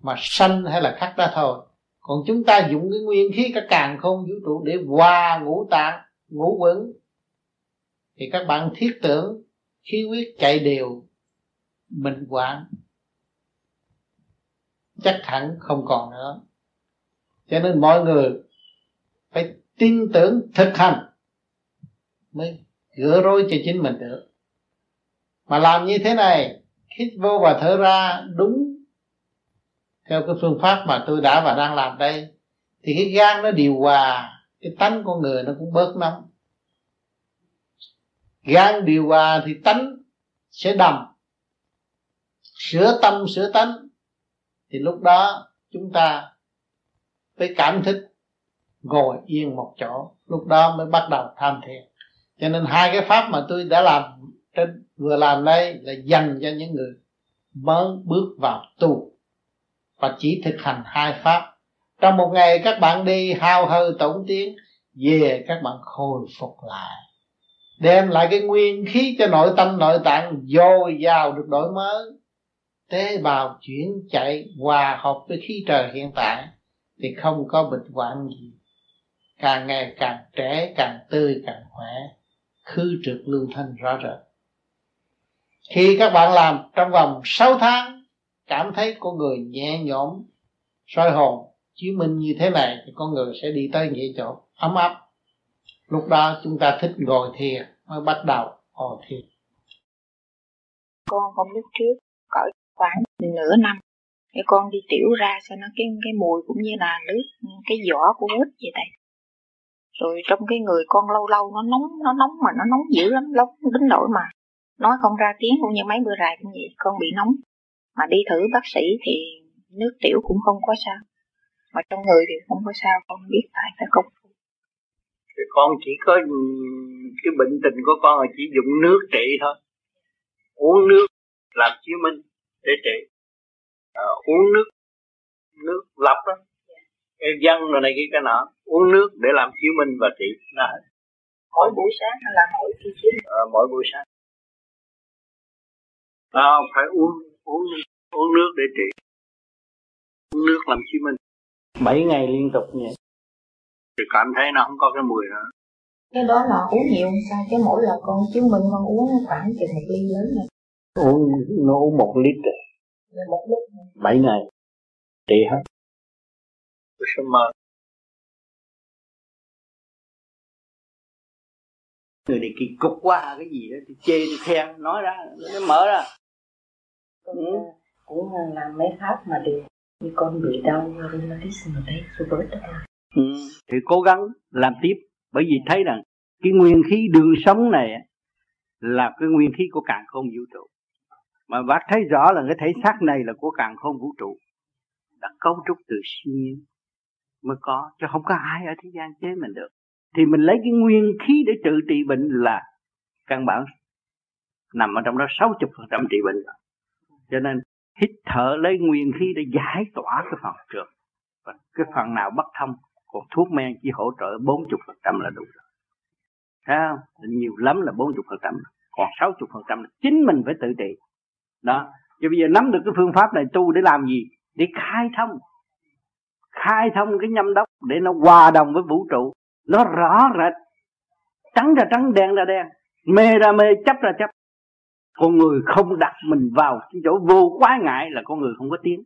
mà sanh hay là khắc ra thôi. Còn chúng ta dùng cái nguyên khí cả càng không vũ trụ để hòa ngũ tạng, ngũ quẩn. Thì các bạn thiết tưởng khí huyết chạy đều mình quản chắc hẳn không còn nữa cho nên mọi người phải tin tưởng thực hành mới gỡ rối cho chính mình được. Mà làm như thế này hít vô và thở ra, đúng, theo cái phương pháp mà tôi đã và đang làm đây, thì cái gan nó điều hòa, cái tánh con người nó cũng bớt nóng. Gan điều hòa thì tánh sẽ đầm, sửa tâm, sửa tánh. Thì lúc đó chúng ta phải cảm thức ngồi yên một chỗ, lúc đó mới bắt đầu tham thiền. Cho nên hai cái pháp mà tôi đã làm trên, vừa làm đây là dành cho những người mới bước vào tu và chỉ thực hành hai pháp. Trong một ngày các bạn đi hao hơi tổn tiếng, về các bạn khôi phục lại. Đem lại cái nguyên khí cho nội tâm, nội tạng dồi dào được đổi mới. Tế bào chuyển chạy hòa hợp với khí trời hiện tại thì không có bệnh hoạn gì. Càng ngày càng trẻ, càng tươi, càng khỏe khư trực lưu thanh rõ rệt. Khi các bạn làm trong vòng 6 tháng, cảm thấy con người nhẹ nhõm, soi hồn chứng minh như thế này thì con người sẽ đi tới nghĩa chỗ ấm áp. Lúc đó chúng ta thích ngồi thiền mới bắt đầu ngồi thiền. Con hôm lúc trước, cỡ khoảng nửa năm cái con đi tiểu ra sao nó cái cái mùi cũng như là nước, cái vỏ của quýt vậy tại rồi trong cái người con lâu lâu nó nóng nó nóng mà nó nóng dữ lắm lắm đến nỗi mà nói không ra tiếng cũng như mấy bữa rày cũng vậy, con bị nóng. Mà đi thử bác sĩ thì nước tiểu cũng không có sao. Mà trong người thì không có sao, con biết phải phải không thì con chỉ có ừ, cái bệnh tình của con là chỉ dùng nước trị thôi. Uống nước làm chiếu minh để trị à, uống nước nước lọc đó. Cái dân rồi này cái cái nọ. Uống nước để làm chiếu minh và trị. Nó mỗi buổi sáng hay là mỗi khi chiếu? À, mỗi buổi sáng. À, phải uống uống uống nước để trị. Uống nước làm chiếu minh. Bảy ngày liên tục vậy. Thì cảm thấy nó không có cái mùi nữa cái đó là uống nhiều sao? Chứ mỗi lần con chiếu minh con uống khoảng chừng một ly lớn này uống nó uống một lít rồi một lít bảy ngày. Trị hết. Người này kỳ cục quá cái gì đó thì chê thì khen nói ra nó mở ra. Con ừ. cũng làm mấy pháp mà được. Như con bị đau rheumatism mà thấy rồi bớt đó ừ. thì cố gắng làm tiếp. Bởi vì thấy rằng cái nguyên khí đường sống này là cái nguyên khí của càng không vũ trụ mà bác thấy rõ là cái thể xác này là của càng không vũ trụ đã cấu trúc từ siêu nhiên mới có chứ không có ai ở thế gian chế mình được thì mình lấy cái nguyên khí để trị trị bệnh là căn bản nằm ở trong đó 60% trị bệnh rồi. Cho nên hít thở lấy nguyên khí để giải tỏa cái phần trượt. Và cái phần nào bất thông, còn thuốc men chỉ hỗ trợ 40% là đủ rồi. Thấy không? Nhiều lắm là 40%, còn 60% là chính mình phải tự trị. Đó. Chứ bây giờ nắm được cái phương pháp này tu để làm gì? Để khai thông. khai thông cái nhâm đốc để nó hòa đồng với vũ trụ. Nó rõ rệt. Trắng ra trắng đen ra đen. Mê ra mê chấp ra chấp. Con người không đặt mình vào cái chỗ vô quá ngại là con người không có tiếng.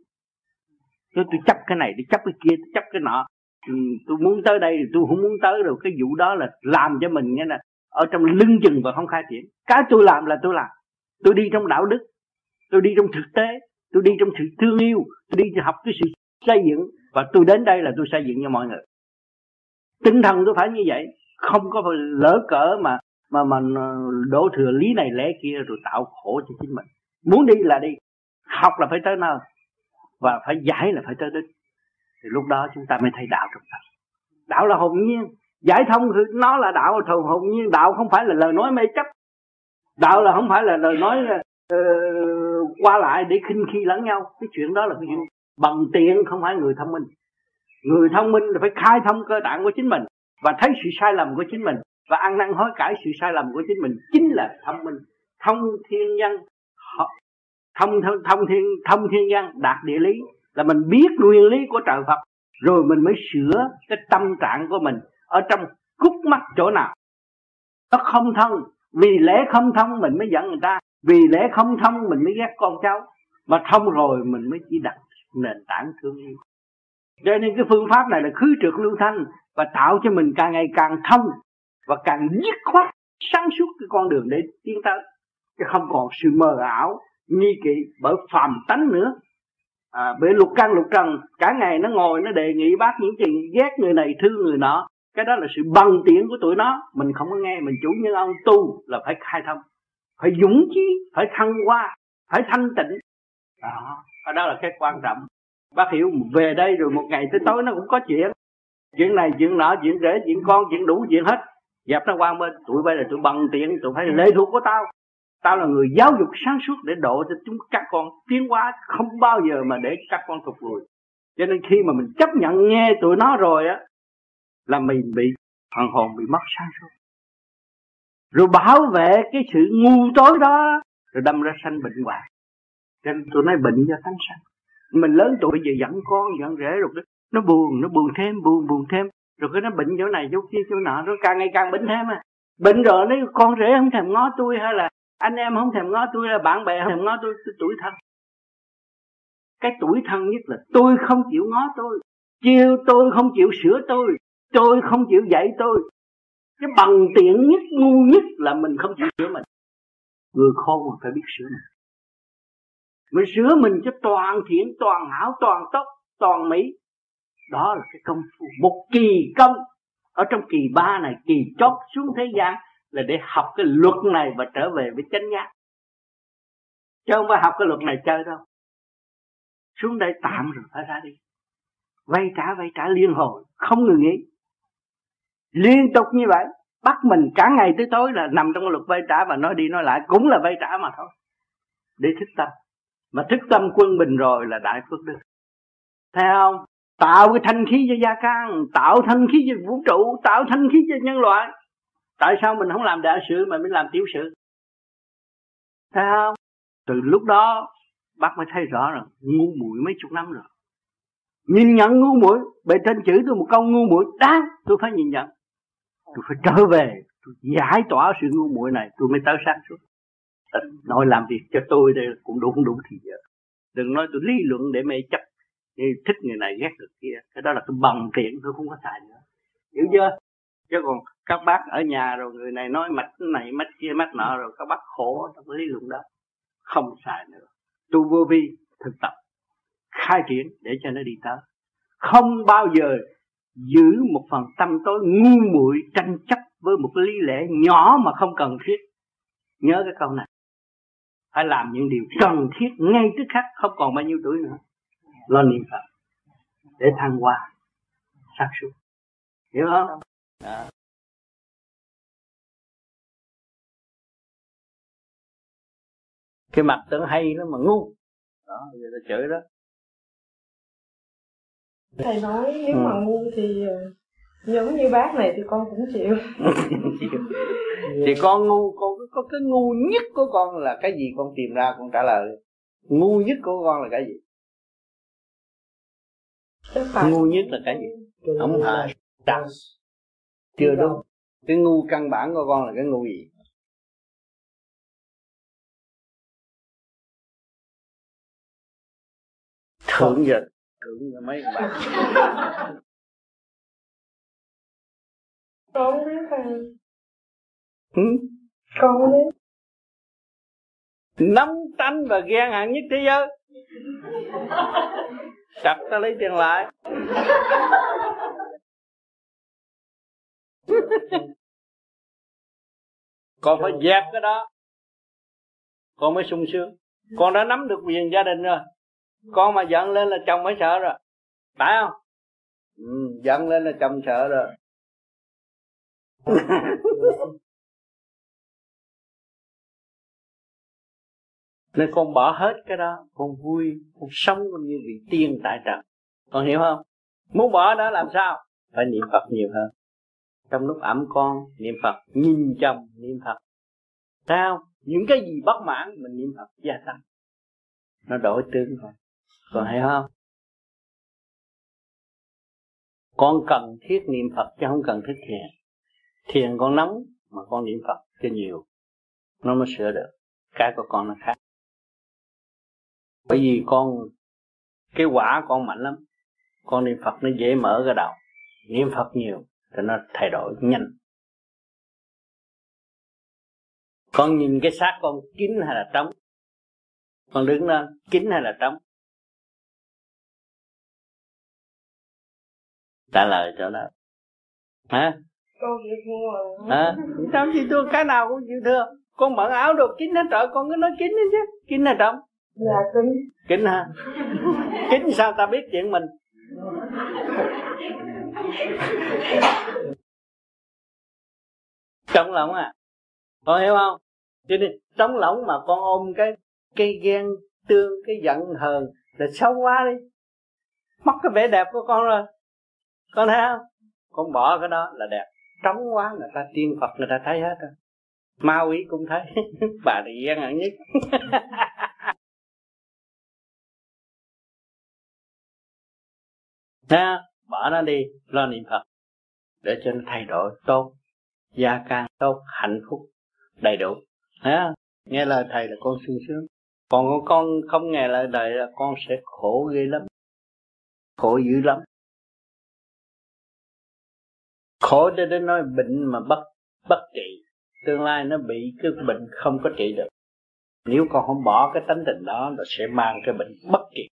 Chứ tôi chấp cái này tôi chấp cái kia tôi chấp cái nọ. Ừ, tôi muốn tới đây thì tôi không muốn tới rồi cái vụ đó là làm cho mình nghe là ở trong lưng chừng và không khai triển. Cái tôi làm là tôi làm. Tôi đi trong đạo đức tôi đi trong thực tế tôi đi trong sự thương yêu tôi đi học cái sự xây dựng và tôi đến đây là tôi xây dựng cho mọi người. Tinh thần tôi phải như vậy không có phải lỡ cỡ mà mà mà đổ thừa lý này lẽ kia rồi tạo khổ cho chính mình. Muốn đi là đi học là phải tới nơi và phải giải là phải tới đích. Thì lúc đó chúng ta mới thấy đạo trong tâm đạo là hồn nhiên giải thông thì nó là đạo thường hồn nhiên. Đạo không phải là lời nói mê chấp. Đạo là không phải là lời nói uh, qua lại để khinh khi lẫn nhau. Cái chuyện đó là cái chuyện bằng tiện không phải người thông minh. Người thông minh là phải khai thông cơ tạng của chính mình và thấy sự sai lầm của chính mình và ăn năn hối cải sự sai lầm của chính mình. Chính là thông minh. Thông thiên nhân thông thông, thông thiên thông thiên nhân đạt địa lý là mình biết nguyên lý của trời Phật rồi mình mới sửa cái tâm trạng của mình ở trong khúc mắc chỗ nào. Nó không thông vì lẽ không thông mình mới giận người ta vì lẽ không thông mình mới ghét con cháu mà thông rồi mình mới chỉ đặt nền tảng thương yêu. Cho nên cái phương pháp này là khứ trượt lưu thanh và tạo cho mình càng ngày càng thông và càng dứt khoát sáng suốt cái con đường để tiến tới. Chứ không còn sự mờ ảo nghi kỵ bởi phàm tánh nữa. À, bởi lục căn lục trần cả ngày nó ngồi nó đề nghị bác những chuyện ghét người này thương người nọ. Cái đó là sự bằng tiện của tụi nó. Mình không có nghe mình chủ nhân ông tu là phải khai thông phải dũng chí, phải thăng hoa, phải thanh tịnh. Đó đó là cái quan trọng. Bác hiểu, về đây rồi một ngày tới tối nó cũng có chuyện. Chuyện này, chuyện nọ, chuyện rể, chuyện con, chuyện đủ, chuyện hết. Dẹp nó qua bên, tụi bây là tụi bằng tiện tụi phải lệ thuộc của tao. Tao là người giáo dục sáng suốt để độ cho chúng các con tiến hóa không bao giờ mà để các con thụt lùi cho nên khi mà mình chấp nhận nghe tụi nó rồi á, là mình bị phần hồn bị mất sáng suốt rồi bảo vệ cái sự ngu tối đó rồi đâm ra sanh bệnh hoạn. Nên tôi nói bệnh do tánh sanh. Mình lớn tuổi giờ dẫn con dẫn rể rồi đó. Nó buồn nó buồn thêm buồn buồn thêm. Rồi cái nó bệnh chỗ này chỗ kia chỗ nọ nó càng ngày càng bệnh thêm à. Bệnh rồi nó con rể không thèm ngó tôi hay là anh em không thèm ngó tôi là bạn bè không thèm ngó tôi, tôi tuổi thân. Cái tuổi thân nhất là tôi không chịu ngó tôi. Chiêu tôi không chịu sửa tôi. Tôi không chịu dạy tôi cái bằng tiện nhất, ngu nhất là mình không chịu sửa mình. Người khôn mà phải biết sửa mình. Mình sửa mình cho toàn thiện, toàn hảo, toàn tốt, toàn mỹ. Đó là cái công phu, một kỳ công. Ở trong kỳ ba này, kỳ chót xuống thế gian là để học cái luật này và trở về với chánh giác. Chứ không phải học cái luật này chơi đâu. Xuống đây tạm rồi phải ra đi. Vay trả vay trả liên hồi, không ngừng nghỉ liên tục như vậy, bắt mình cả ngày tới tối là nằm trong cái luật vay trả và nói đi nói lại, cũng là vay trả mà thôi. Để thức tâm. Mà thức tâm quân bình rồi là đại phước đức. Thấy không? Tạo cái thanh khí cho gia can, tạo thanh khí cho vũ trụ, tạo thanh khí cho nhân loại. Tại sao mình không làm đại sự mà mình làm tiểu sự? Thấy không? Từ lúc đó, bác mới thấy rõ rồi, ngu muội mấy chục năm rồi. Nhìn nhận ngu muội, bề trên chữ tôi một câu ngu muội, đáng, tôi phải nhìn nhận tôi phải trở về, tôi giải tỏa sự ngu muội này, tôi mới tới sáng suốt. Ờ, nói làm việc cho tôi đây cũng đủ, không đủ thì giờ đừng nói tôi lý luận để mê chấp thích người này, ghét người kia, cái đó là tôi bằng tiện, tôi không có xài nữa. Hiểu chưa? Chứ còn các bác ở nhà rồi, người này nói mạch này mạch kia mạch nọ rồi, các bác khổ trong cái lý luận đó. Không xài nữa. Tu vô vi thực tập, khai triển để cho nó đi tới. Không bao giờ giữ một phần tâm tối ngu muội tranh chấp với một cái lý lẽ nhỏ mà không cần thiết. Nhớ cái câu này. Phải làm những điều cần thiết ngay tức khắc, không còn bao nhiêu tuổi nữa. Lo niệm phật. Để thăng hoa. Sáng suốt. Hiểu không? Đó. cái mặt tưởng hay nó mà ngu. Đó người ta chửi đó thầy nói nếu ừ. mà ngu thì ờ, giống như bác này thì con cũng chịu. Thì con ngu con có cái ngu nhất của con là cái gì con tìm ra con trả lời. Ngu nhất của con là cái gì? Ngu nhất là cái gì? Không phải trắng chưa đúng. Cái ngu căn bản của con là cái ngu gì? Thượng giờ giờ mấy bạn. Con biết thầy ừ? con biết. Nóng tanh và ghen hạng nhất thế giới. Chặt ta lấy tiền lại. Con phải dẹp cái đó. Con mới sung sướng. Con đã nắm được quyền gia đình rồi con mà giận lên là chồng mới sợ rồi. Phải không? Ừ, giận lên là chồng sợ rồi. Nên con bỏ hết cái đó con vui con sống con như vị tiên tại trần. Con hiểu không? Muốn bỏ đó làm sao? Phải niệm phật nhiều hơn. Trong lúc ẩm con niệm phật nhìn chồng niệm phật. Sao những cái gì bất mãn mình niệm phật gia tăng. Nó đổi tướng rồi còn hiểu không con cần thiết niệm phật chứ không cần thức thiền. Thiền con nóng mà con niệm phật cho nhiều. Nó mới sửa được. Cái của con nó khác. Bởi vì con, cái quả con mạnh lắm. Con niệm phật nó dễ mở cái đầu. Niệm phật nhiều thì nó thay đổi nhanh. Con nhìn cái xác con kín hay là trống? Con đứng lên kín hay là trống? Trả lời cho đó. Hả? Con chịu thua hả? Sao chịu thua cái nào cũng chịu thua. Con bận áo đồ kín hết trời con cứ nói kín hết chứ. Kín là trống dạ kính. Kín ha kín sao ta biết chuyện mình? Trống lỏng à? Con hiểu không? Cho nên trống lỏng mà con ôm cái cái ghen tương cái giận hờn là xấu quá đi. Mất cái vẻ đẹp của con rồi con thấy không con bỏ cái đó là đẹp trống quá người ta tiên phật người ta thấy hết rồi ma quỷ cũng thấy bà thì ghen hẳn nhất ha Bỏ nó đi, lo niệm Phật. Để cho nó thay đổi tốt, gia can tốt, hạnh phúc, đầy đủ. ha Nghe lời thầy là con sung sướng. Còn con không nghe lời thầy là con sẽ khổ ghê lắm. Khổ dữ lắm. Khổ cho đến nói bệnh mà bất bất trị. Tương lai nó bị cái bệnh không có trị được. Nếu con không bỏ cái tánh tình đó, nó sẽ mang cái bệnh bất trị.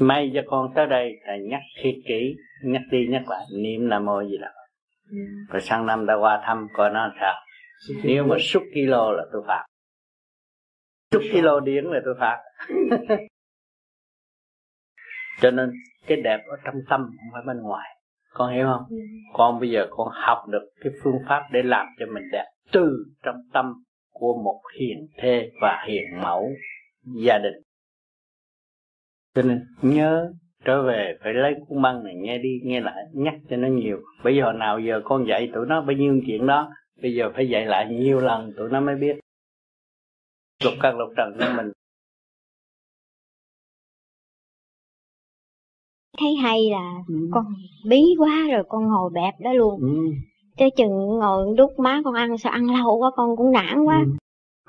may cho con tới đây thầy nhắc thiệt kỹ nhắc đi nhắc lại niệm nam mô gì đó ừ. rồi sang năm ta qua thăm coi nó làm sao nếu mà xúc kilo là tôi phạt xúc kilo điển là tôi phạt cho nên cái đẹp ở trong tâm không phải bên ngoài. Con hiểu không? Ừ. con bây giờ con học được cái phương pháp để làm cho mình đẹp từ trong tâm của một hiền thê và hiền mẫu gia đình. Cho nên nhớ trở về phải lấy cuốn băng này nghe đi nghe lại nhắc cho nó nhiều. Bây giờ nào giờ con dạy tụi nó bao nhiêu chuyện đó bây giờ phải dạy lại nhiều lần tụi nó mới biết. Lục căn lục trần của mình thấy hay là ừ. con bí quá rồi con ngồi bẹp đó luôn ừ. tới chừng ngồi đút má con ăn sao ăn lâu quá con cũng nản quá ừ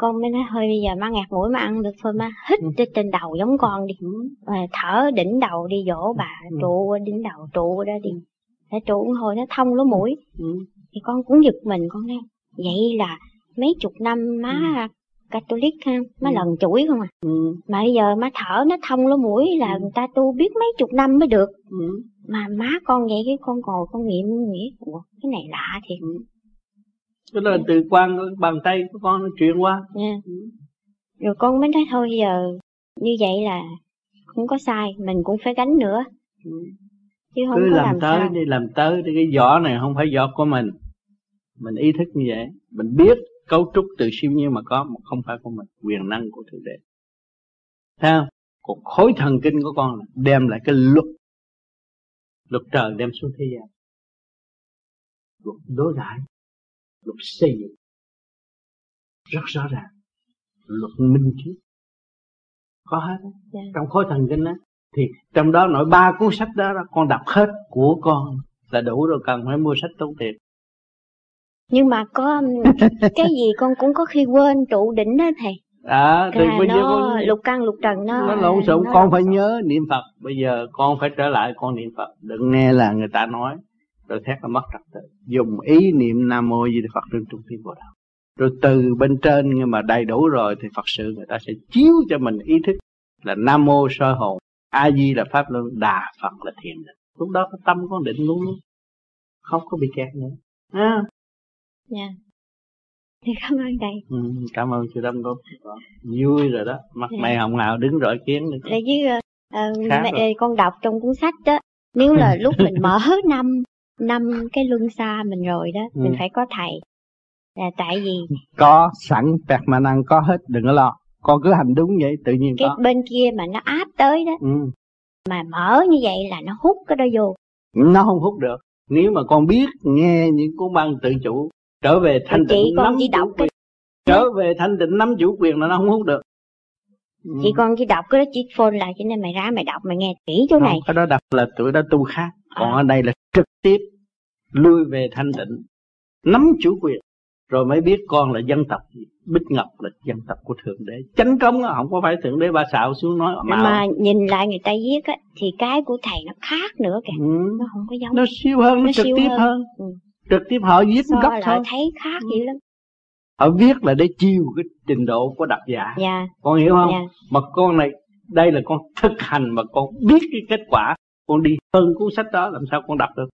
con mới nói hơi bây giờ má ngạt mũi mà ăn được thôi má hít ừ. trên đầu giống con đi ừ. thở đỉnh đầu đi dỗ bà ừ. trụ đỉnh đầu trụ đó đi để trụ hồi nó thông lỗ mũi ừ. thì con cũng giật mình con nói vậy là mấy chục năm má ừ. Catholic ha, má ừ. lần chuỗi không à. Ừ. Mà bây giờ má thở nó thông lỗ mũi là ừ. người ta tu biết mấy chục năm mới được. Ừ. Mà má con vậy cái con ngồi con nghiệm nghĩ, Ủa, cái này lạ thiệt. Ừ cái đó là từ quan bàn tay của con nó truyền qua yeah. Dạ. rồi con mới nói thôi giờ như vậy là không có sai mình cũng phải gánh nữa ừ. chứ không cứ có làm, làm tới sao. đi làm tới đi cái vỏ này không phải vỏ của mình mình ý thức như vậy mình biết cấu trúc từ siêu nhiên mà có mà không phải của mình quyền năng của thượng đế. Thấy không? Còn khối thần kinh của con là đem lại cái luật. Luật trời đem xuống thế gian. Luật đối đãi. Luật xây dựng. Rất rõ ràng. Luật minh triết. Có hết yeah. Dạ. trong khối thần kinh đó thì trong đó nội ba cuốn sách đó, đó con đọc hết của con là đủ rồi cần phải mua sách tốn tiền nhưng mà có cái gì con cũng có khi quên trụ đỉnh đó thầy. À thì bây giờ con lục căn lục trần nó nó lộn xộn con phải nhớ niệm phật. Bây giờ con phải trở lại con niệm phật. Đừng nghe là người ta nói rồi thét là mất trật tự. Dùng ý niệm nam mô di phật trên trung tim bồ đạo rồi từ bên trên nhưng mà đầy đủ rồi thì phật sự người ta sẽ chiếu cho mình ý thức là nam mô sơ hồn a di là pháp luân đà phật là thiền định. Lúc đó cái tâm con định luôn luôn. Không có bị kẹt nữa. À. dạ. Thì cảm ơn thầy. Ừ, cảm ơn sư tâm con vui rồi đó. Mặt dạ. mày hồng hào đứng rõ kiến được để chứ uh, mẹ, con đọc trong cuốn sách đó nếu là lúc mình mở năm năm cái luân xa mình rồi đó ừ. mình phải có thầy. Là tại vì có sẵn bẹt mà năng có hết đừng có lo. Con cứ hành đúng vậy tự nhiên cái có. bên kia mà nó áp tới đó ừ. mà mở như vậy là nó hút cái đó vô. Nó không hút được. Nếu mà con biết nghe những cuốn băng tự chủ trở về thanh tịnh nắm chỉ đọc cái trở về thanh tịnh nắm chủ quyền là nó không hút được ừ. chị con chỉ đọc cái đó chỉ phone lại cho nên mày ra mày đọc mày nghe kỹ chỗ này cái đó đọc là tụi đó tu khác còn à. ở đây là trực tiếp lui về thanh tịnh nắm chủ quyền rồi mới biết con là dân tộc bích ngọc là dân tộc của thượng đế chánh công không có phải thượng đế ba xạo xuống nói mà, mà nhìn lại người ta viết á thì cái của thầy nó khác nữa kìa ừ. nó không có giống nó siêu hơn nó, nó trực tiếp hơn, hơn. Ừ. trực tiếp họ viết so gấp thôi. thấy khác ừ. dữ lắm. Họ viết là để chiều cái trình độ của độc giả. Dạ. con hiểu không? Dạ. mà con này đây là con thực hành mà con biết cái kết quả. Con đi hơn cuốn sách đó làm sao con đọc được?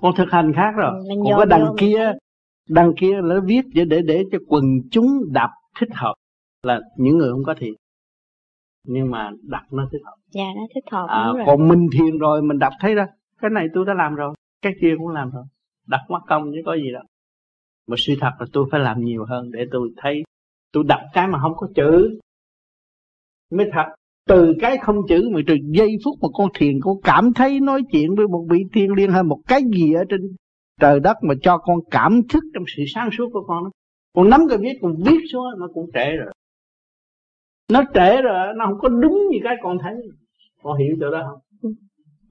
Con thực hành khác rồi. Ừ, còn có đằng kia đằng kia nó viết để để để cho quần chúng đọc thích hợp. Là những người không có thiền nhưng mà đọc nó thích hợp. Dạ nó thích hợp à, còn mình thiền rồi mình đọc thấy đó cái này tôi đã làm rồi cái kia cũng làm rồi đặt mắt công chứ có gì đâu. Mà sự thật là tôi phải làm nhiều hơn để tôi thấy. Tôi đặt cái mà không có chữ. Mới thật, từ cái không chữ mà từ giây phút mà con thiền, con cảm thấy nói chuyện với một vị thiên liên hay một cái gì ở trên trời đất mà cho con cảm thức trong sự sáng suốt của con đó. con nắm cái viết, con viết xuống nó cũng trễ rồi. Nó trễ rồi nó không có đúng như cái con thấy. Con hiểu chỗ đó không?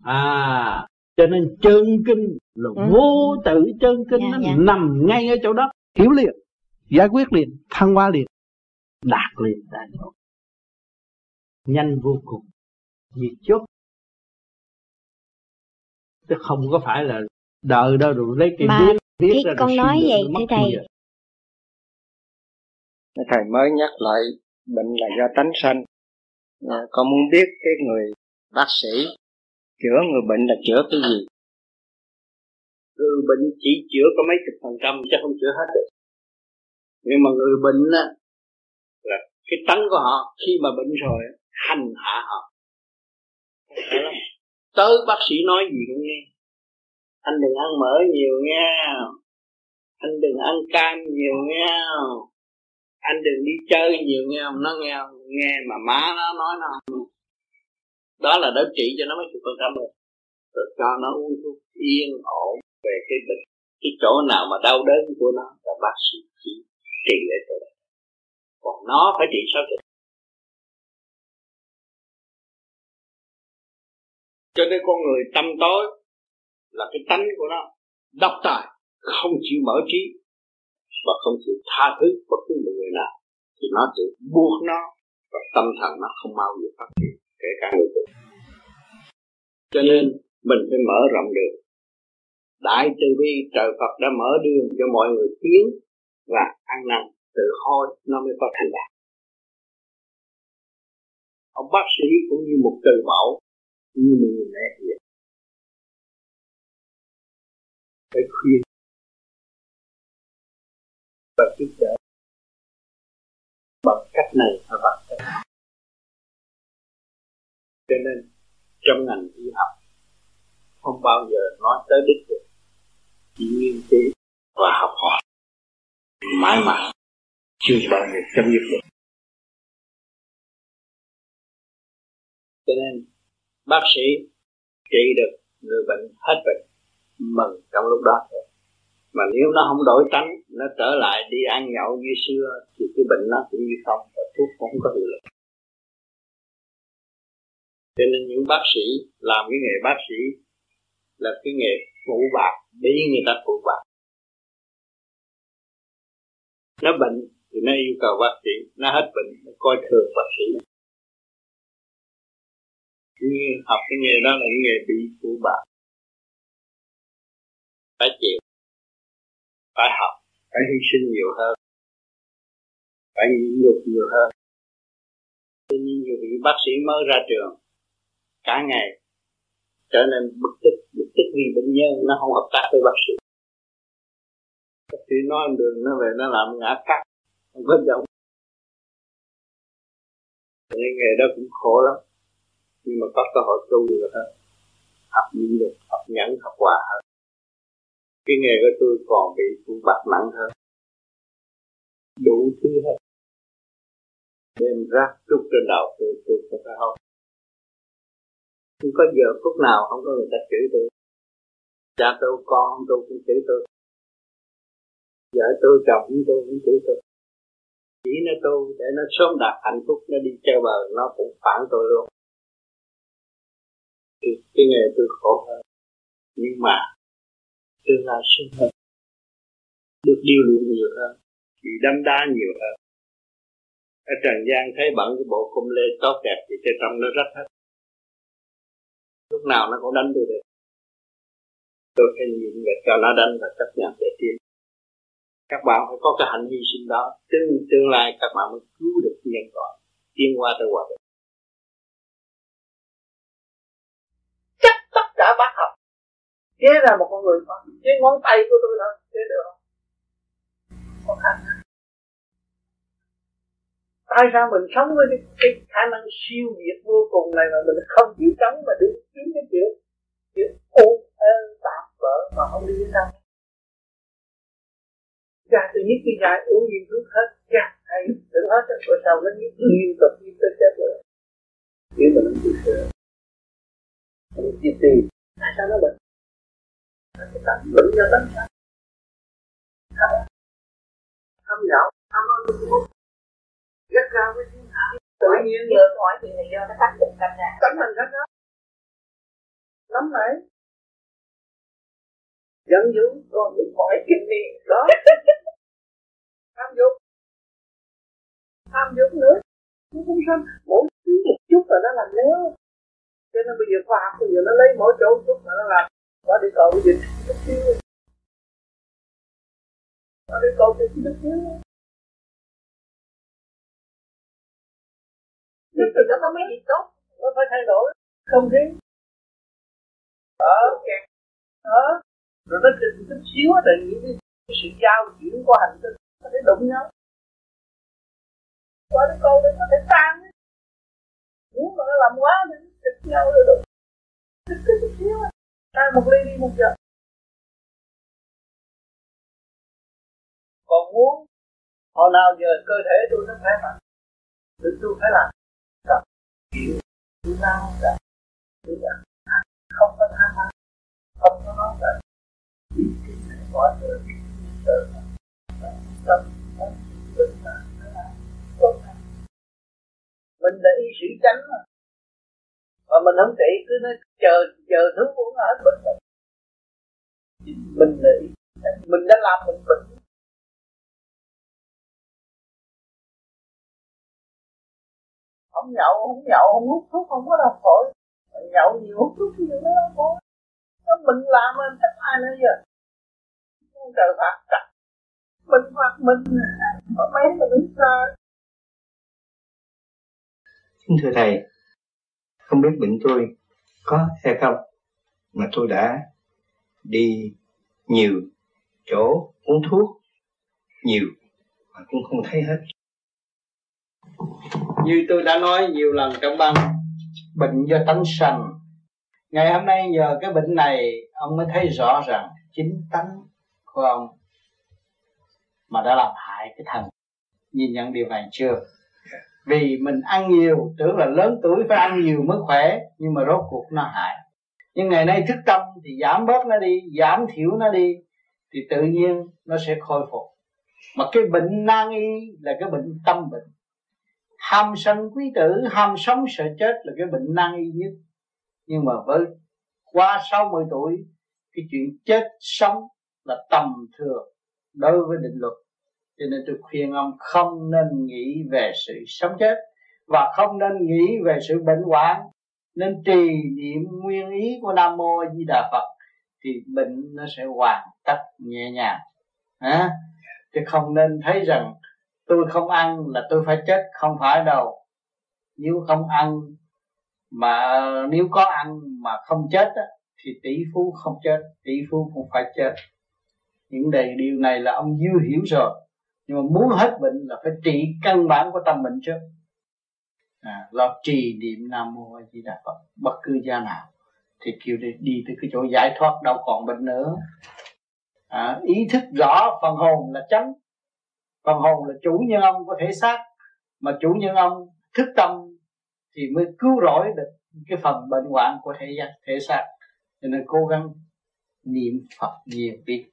À cho nên chân kinh là ừ. vô tự chân kinh dạ, nó dạ. nằm ngay ở chỗ đó. Hiểu liền giải quyết liền thăng hoa liền đạt liền đại ngộ nhanh vô cùng diệt chốt. Chứ không có phải là đợi đâu rồi lấy cái mà viết viết ra con nói vậy thưa thầy. thầy mới nhắc lại bệnh là do tánh sanh. À, con muốn biết cái người bác sĩ chữa người bệnh là chữa cái gì? Người bệnh chỉ chữa có mấy chục phần trăm chứ không chữa hết được. Nhưng mà người bệnh á, là cái tánh của họ, khi mà bệnh rồi hành hạ họ. Tới bác sĩ nói gì cũng nghe. Anh đừng ăn mỡ nhiều nha. Anh đừng ăn cam nhiều nha. Anh đừng đi chơi nhiều nha. Nó nghe nghe mà má nó nói nó đó là đã trị cho nó mấy chục phần trăm rồi rồi cho nó uống thuốc yên ổn về cái bệnh. Cái chỗ nào mà đau đớn của nó là bác sĩ chỉ trị để chỗ đó. Còn nó phải trị sao được cho nên con người tâm tối là cái tánh của nó độc tài, không chịu mở trí và không chịu tha thứ bất cứ một người nào. Thì nó tự buộc nó và tâm thần nó không bao giờ phát triển kể cả người tu cho nên, mình phải mở rộng đường đại từ bi, trời Phật đã mở đường cho mọi người tiến và ăn năn, tự hôi nó mới có thành đạt. Ông bác sĩ cũng như một từ mẫu như một người mẹ vậy. Phải khuyên. Và giúp đỡ. Bằng cách này và bằng cho nên, trong ngành y học, không bao giờ nói tới đích được chỉ nghiên cứu và học hỏi. Mãi mãi chưa bao giờ chấm dứt được. Cho nên, bác sĩ trị được người bệnh hết bệnh, mừng trong lúc đó. Thôi mà nếu nó không đổi tránh nó trở lại đi ăn nhậu như xưa, thì cái bệnh nó cũng như không, và thuốc cũng không có hiệu lực cho nên những bác sĩ làm cái nghề bác sĩ là cái nghề phụ bạc, để người ta phụ bạc. Nó bệnh thì nó yêu cầu bác sĩ, nó hết bệnh, nó coi thường bác sĩ. Như học cái nghề đó là cái nghề bị phụ bạc. Phải chịu. Phải học, phải hy sinh nhiều hơn. Phải nhịn nhục nhiều hơn. Cho nên nhiều vị bác sĩ mới ra trường cả ngày trở nên bực tức bực tức vì bệnh nhân nó không hợp tác với bác sĩ. Bác sĩ nói đường, nó về nó làm ngã cắt, không có giống. Nên nghề đó cũng khổ lắm, nhưng mà có cơ hội tu được hết học nhịn được học nhẫn, học hòa hơn cái nghề của tôi còn bị phụ bạc nặng hơn. Đủ thứ hết. Đem rác trút trên đầu tôi tôi sẽ phải học không có giờ phút nào không có người ta chửi tôi? Cha tôi con, tôi cũng chửi tôi. Vợ tôi, chồng tôi cũng chửi tôi. Chỉ nó tu để nó sớm đạt hạnh phúc, nó đi chơi bờ, nó cũng phản tôi luôn. Thì cái nghề tôi khổ hơn. Nhưng mà, tương lai sung hơn. Được điều luyện nhiều hơn, bị đâm đá nhiều hơn. Ở trần gian thấy bận cái bộ cung lê tốt đẹp, thì trên trong nó rất hết lúc nào nó cũng đánh tôi được. Tôi phải nhìn và cho nó đánh và chấp nhận để tiến. Các bạn phải có cái hành hy sinh đó. Tương tương lai các bạn mới cứu được nhân loại. Tiến qua tới hòa bình chắc tất cả bác học. Thế ra một con người mà. Cái ngón tay của tôi là thế được không? Có khả năng tại sao mình sống với cái, cái khả năng siêu việt vô cùng này mà mình không chịu chống mà đứng kiếm cái chuyện chuyện ô ơn tạp vỡ mà không đi đến đâu? Cha tôi nhất cái dài uống nhiều thuốc hết cha hay đừng hết rồi sau nó nhất liên tục như tới chết rồi. Nếu mà nó chịu sửa. Mình chỉ tìm. Tại sao nó bệnh? Cái tánh bệnh do tánh sao không nhậu không ăn cao với thiên hạ tự nhiên giờ hỏi chuyện này do nó tác dụng tâm nhà tánh mình rất đó lắm đấy dẫn dữ còn những hỏi kinh nghiệm đó tham dục tham dục nữa nó không sao mỗi thứ một chút là nó làm nếu cho nên bây giờ khoa học bây giờ nó lấy mỗi chỗ một chút là nó làm nó đi cầu cái gì chút xíu nó đi cầu cái chút xíu thì từ đó có mấy gì tốt. Nó phải thay đổi. Không khí. Ở kẹt đó rồi nó trình chút xíu là những cái, sự giao chuyển qua hành tinh có thể đụng nhau. Qua cái câu đấy có thể tan nếu mà nó làm quá thì nó nhau rồi đụng. Cái chút xíu tan một ly đi một giờ. Còn muốn hồi nào giờ cơ thể tôi nó khỏe mạnh thì tôi phải làm chịu tôi lao ra ăn không có tham ăn không có nói là chỉ cái này được tự tâm bình thản là tốt mình là y sĩ tránh mà. Mà mình không trị cứ nói chờ chờ thứ uống hết bệnh mình là y mình đã làm mình bệnh không nhậu không nhậu không hút thuốc không có đau phổi. Nhậu nhiều hút thuốc nhiều nó đau phổi. Nó mình làm mình chắc ai nữa giờ? Không trời phạt chặt. Mình phạt mình có mấy mình đứng xa. Kính thưa Thầy, không biết bệnh tôi có hay không mà tôi đã đi nhiều chỗ uống thuốc nhiều mà cũng không thấy hết. Như tôi đã nói nhiều lần trong băng, bệnh do tánh sanh. Ngày hôm nay nhờ cái bệnh này, ông mới thấy rõ rằng chính tánh của ông mà đã làm hại cái thần. Nhìn nhận điều này chưa? vì mình ăn nhiều, tưởng là lớn tuổi phải ăn nhiều mới khỏe, nhưng mà rốt cuộc nó hại nhưng ngày nay thức tâm thì giảm bớt nó đi, giảm thiểu nó đi, thì tự nhiên nó sẽ khôi phục mà cái bệnh nan y là cái bệnh tâm bệnh ham sân quý tử ham sống sợ chết là cái bệnh nan y nhất. Nhưng mà với qua 60 tuổi cái chuyện chết sống là tầm thường đối với định luật. Cho nên tôi khuyên ông không nên nghĩ về sự sống chết và không nên nghĩ về sự bệnh hoạn. Nên trì niệm nguyên ý của nam mô di đà phật thì bệnh nó sẽ hoàn tất nhẹ nhàng. À, chứ không nên thấy rằng tôi không ăn là tôi phải chết không phải đâu. Nếu không ăn mà nếu có ăn mà không chết á, thì tỷ phú không chết tỷ phú cũng phải chết. Những đề điều này là ông dư hiểu rồi nhưng mà muốn hết bệnh là phải trị căn bản của tâm bệnh trước. À, lo trì niệm nam mô a di đà phật bất cứ gia nào thì kêu đi, đi tới cái chỗ giải thoát đâu còn bệnh nữa. À, ý thức rõ phần hồn là chánh phần hồn là chủ nhân ông có thể xác mà chủ nhân ông thức tâm thì mới cứu rỗi được cái phần bệnh hoạn của thể giác thể xác. Cho nên cố gắng niệm phật nhiều biết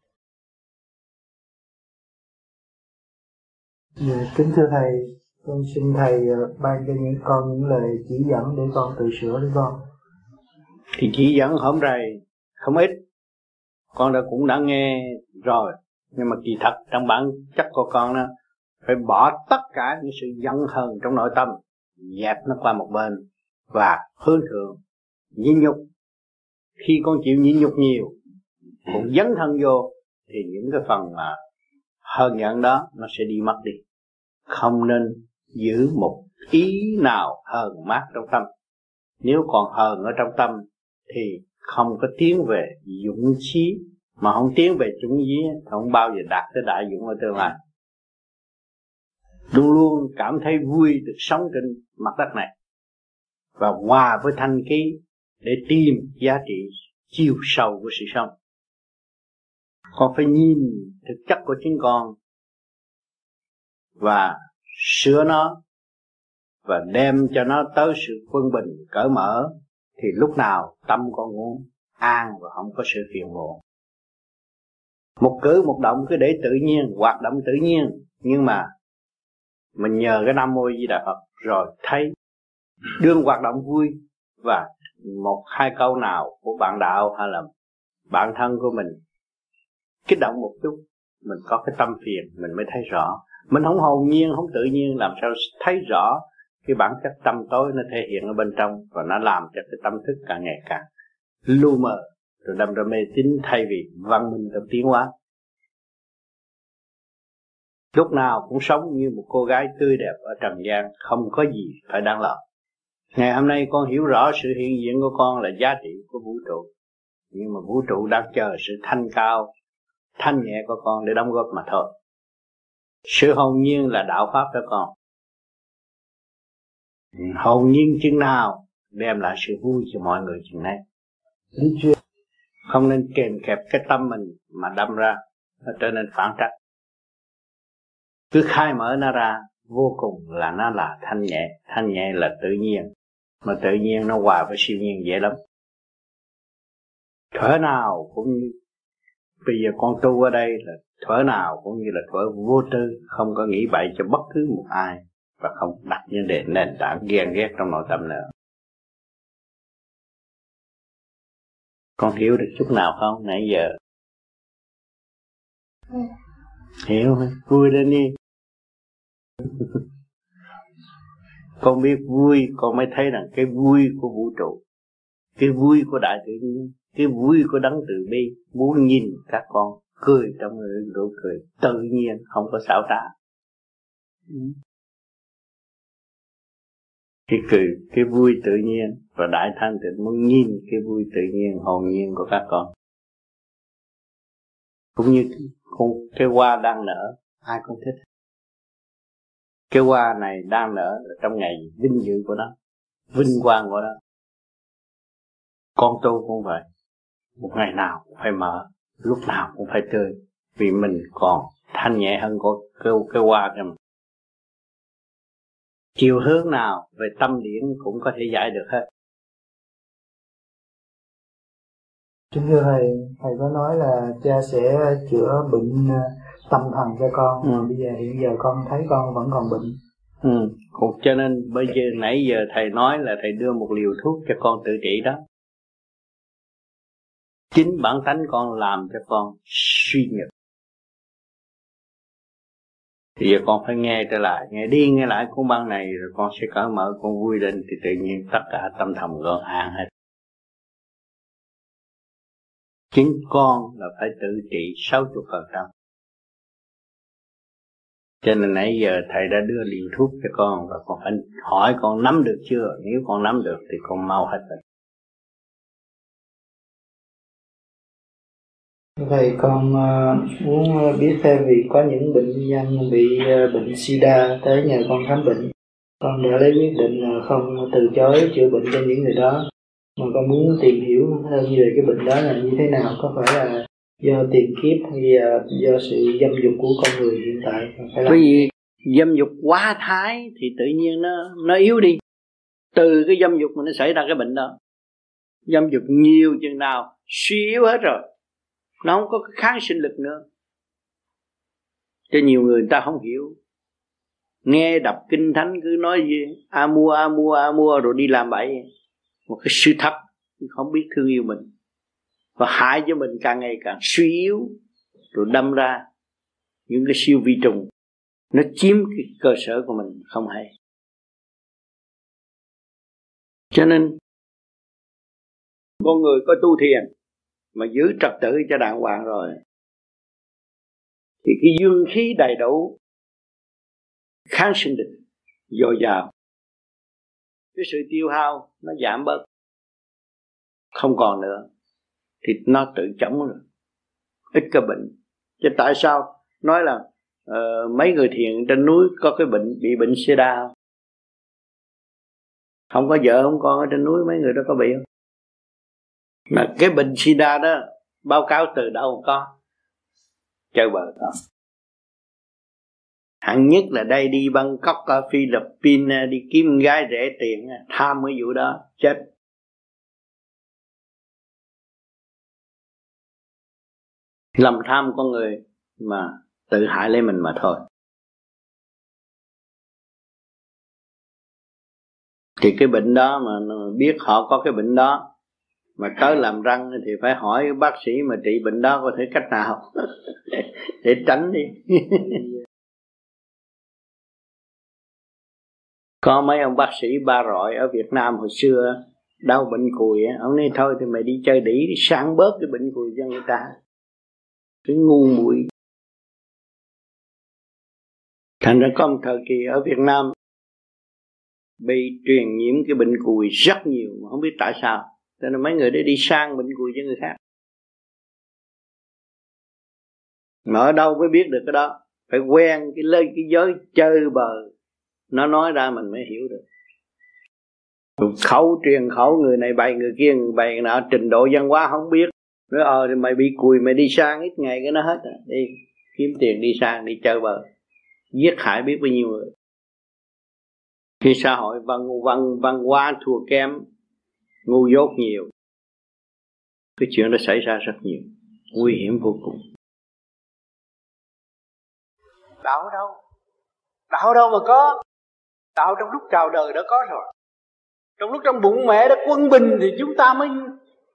Dạ, kính thưa thầy, con xin thầy ờ, ban cho những con những lời chỉ dẫn để con tự sửa để con. Thì chỉ dẫn hôm nay không ít, con đã cũng đã nghe rồi, nhưng mà kỳ thật trong bản chất của con đó phải bỏ tất cả những sự giận hờn trong nội tâm, dẹp nó qua một bên và hướng thượng, nhịn nhục. Khi con chịu nhịn nhục nhiều, cũng dấn thân vô thì những cái phần mà hờn giận đó nó sẽ đi mất đi không nên giữ một ý nào hờn mát trong tâm nếu còn hờn ở trong tâm thì không có tiến về dũng chí mà không tiến về chúng dí không bao giờ đạt tới đại dũng ở tương lai. Luôn luôn cảm thấy vui được sống trên mặt đất này. Và hòa với thanh khí để tìm giá trị chiều sâu của sự sống. Con phải nhìn thực chất của chính con và sửa nó và đem cho nó tới sự quân bình, cởi mở, thì lúc nào tâm con cũng an và không có sự phiền muộn một cử một động cứ để tự nhiên, hoạt động tự nhiên. Nhưng mà mình nhờ cái nam mô di đà phật rồi thấy đương hoạt động vui và một, hai câu nào của bạn đạo hay là bản thân của mình kích động một chút, mình có cái tâm phiền, mình mới thấy rõ. Mình không hồn nhiên, không tự nhiên, làm sao thấy rõ cái bản chất tâm tối nó thể hiện ở bên trong và nó làm cho cái tâm thức càng ngày càng lu mờ rồi đâm ra mê tín thay vì văn minh trong tiến hóa. Lúc nào cũng sống như một cô gái tươi đẹp ở trần gian, không có gì phải đáng lo. Ngày hôm nay con hiểu rõ sự hiện diện của con là giá trị của vũ trụ. Nhưng mà vũ trụ đang chờ sự thanh cao, thanh nhẹ của con để đóng góp mà thôi. Sự hồn nhiên là đạo pháp cho con. Hồn nhiên chừng nào đem lại sự vui cho mọi người chừng này không nên kèm kẹp cái tâm mình mà đâm ra, nó trở nên phản trắc. Cứ khai mở nó ra, vô cùng là nó là thanh nhẹ thanh nhẹ là tự nhiên, mà tự nhiên nó hòa với siêu nhiên dễ lắm. Thở nào cũng như, bây giờ con tu ở đây là thở nào cũng như là thở vô tư, không có nghĩ bậy cho bất cứ một ai, và không đặt vấn đề nền tảng ghen ghét trong nội tâm nữa. Con hiểu được chút nào không nãy giờ ừ. hiểu vui lên đi con biết vui, con mới thấy rằng cái vui của vũ trụ, cái vui của đại tự nhiên, cái vui của đấng từ bi muốn nhìn các con cười trong nụ cười tự nhiên, không có xảo trá cái cười cái vui tự nhiên và đại thanh tịnh muốn nhìn cái vui tự nhiên hồn nhiên của các con. Cũng như con cái hoa đang nở ai cũng thích. Cái hoa này đang nở là trong ngày vinh dự của nó vinh quang của nó. Con tu cũng vậy. Một ngày nào cũng phải mở lúc nào cũng phải tươi vì mình còn thanh nhẹ hơn của cái, cái hoa kia mà chiều hướng nào về tâm điển cũng có thể giải được hết Kính thưa thầy, thầy có nói là cha sẽ chữa bệnh ờ, tâm thần cho con. Ừ. Bây giờ hiện giờ con thấy con vẫn còn bệnh. Ừ. Cho nên bây giờ nãy giờ thầy nói là thầy đưa một liều thuốc cho con tự trị đó. Chính bản tánh con làm cho con suy nhược. Bây giờ con phải nghe trở lại, nghe đi nghe lại cuốn băng này rồi con sẽ cởi mở, con vui lên thì tự nhiên tất cả tâm thầm gọn an hết. Chính con là phải tự trị 60%. Cho nên nãy giờ thầy đã đưa liều thuốc cho con và con phải hỏi con nắm được chưa? Nếu con nắm được thì con mau hết bệnh. Thầy con ờ, muốn ờ, biết thêm vì có những bệnh nhân bị ờ, bệnh sida tới nhờ con khám bệnh. Con đã lấy quyết định là không từ chối chữa bệnh cho những người đó. Mà con muốn tìm hiểu hơn về cái bệnh đó là như thế nào, có phải là do tiền kiếp hay là do sự dâm dục của con người hiện tại phải bởi vì dâm dục quá thái thì tự nhiên nó nó yếu đi. Từ cái dâm dục mà nó xảy ra cái bệnh đó, dâm dục nhiều chừng nào, suy yếu hết rồi nó không có cái kháng sinh lực nữa. Cho nhiều người, người ta không hiểu. Nghe đọc kinh thánh cứ nói gì a mua a mua a mua rồi đi làm bậy. Một cái sự thật không biết thương yêu mình. Và hại cho mình càng ngày càng suy yếu rồi đâm ra những cái siêu vi trùng. Nó chiếm cái cơ sở của mình không hay. Cho nên con người có tu thiền mà giữ trật tự cho đàng hoàng rồi. Thì cái dương khí đầy đủ kháng sinh lực dồi dào. Cái sự tiêu hao nó giảm bớt. Không còn nữa thì nó tự chống rồi. Ít cái bệnh. Chứ tại sao nói là uh, mấy người thiền trên núi có cái bệnh bị bệnh sida không? Không có vợ không con ở trên núi mấy người đó có bị không? Mà cái bệnh sida đó, báo cáo từ đâu có, chơi bờ đó hạng nhất là đây đi Bangkok, ở Philippines, đi kiếm gái rẻ tiền, tham cái vụ đó, chết. Lầm tham con người mà tự hại lấy mình mà thôi. Thì cái bệnh đó mà biết họ có cái bệnh đó mà tới làm răng thì phải hỏi bác sĩ mà trị bệnh đó có thể cách nào? Để tránh đi. Có mấy ông bác sĩ ba rọi ở Việt Nam hồi xưa đau bệnh cùi ông nói thôi thì mày đi chơi đĩ, đi sáng bớt cái bệnh cùi cho người ta. Cái ngu muội. Thành ra có một thời kỳ ở Việt Nam bị truyền nhiễm cái bệnh cùi rất nhiều mà không biết tại sao cho nên mấy người để đi sang bệnh cùi cho người khác. Mà ở đâu mới biết được cái đó? Phải quen cái lời cái giới chơi bờ. Nó nói ra mình mới hiểu được. Khẩu truyền khẩu người này bày, người kia người bày nọ trình độ văn hóa không biết. Nói ờ thì mày bị cùi, mày đi sang ít ngày cái nó hết rồi đi kiếm tiền, đi sang, đi chơi bờ. Giết hại biết bao nhiêu người. Khi xã hội văn văn văn hóa thua kém ngu dốt nhiều. Cái chuyện đó xảy ra rất nhiều nguy hiểm vô cùng. Đạo đâu? Đạo đâu mà có? Đạo trong lúc chào đời đã có rồi. Trong lúc trong bụng mẹ đã quân bình thì chúng ta mới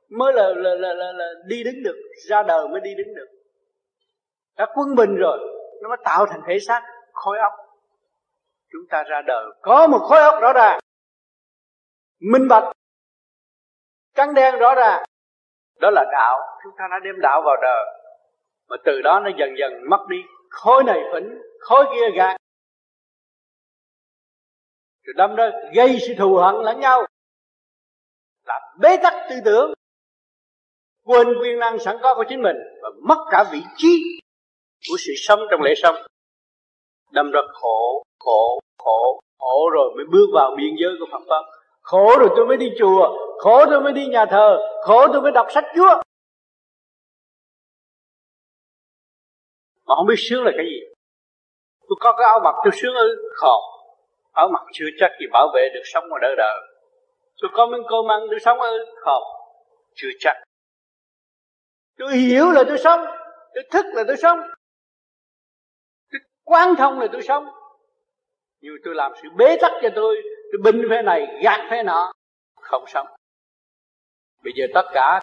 mới là là, là, là, là đi đứng được ra đời mới đi đứng được. Đã quân bình rồi nó mới tạo thành thể xác khối óc. Chúng ta ra đời có một khối óc rõ ràng minh bạch trắng đen rõ ràng. Đó là đạo. Chúng ta đã đem đạo vào đời. Mà từ đó nó dần dần mất đi khối này phỉnh, khối kia gạt. Rồi đâm ra gây sự thù hận lẫn nhau. Làm bế tắc tư tưởng. Quên quyền năng sẵn có của chính mình và mất cả vị trí của sự sống trong lễ sống. Đâm ra khổ khổ khổ khổ rồi mới bước vào biên giới của Phật pháp khổ rồi tôi mới đi chùa, khổ tôi mới đi nhà thờ, khổ tôi mới đọc sách Chúa. Mà không biết sướng là cái gì. Tôi có cái áo mặc, tôi sướng ư không áo mặc chưa chắc gì bảo vệ được sống mà đời đời tôi có miếng cơm ăn, tôi sống ư không chưa chắc. Tôi hiểu là tôi sống, tôi thức là tôi sống. Tôi quan thông là tôi sống. Nhưng tôi làm sự bế tắc cho tôi tôi binh phe này gạt phe nọ, không sống. Bây giờ tất cả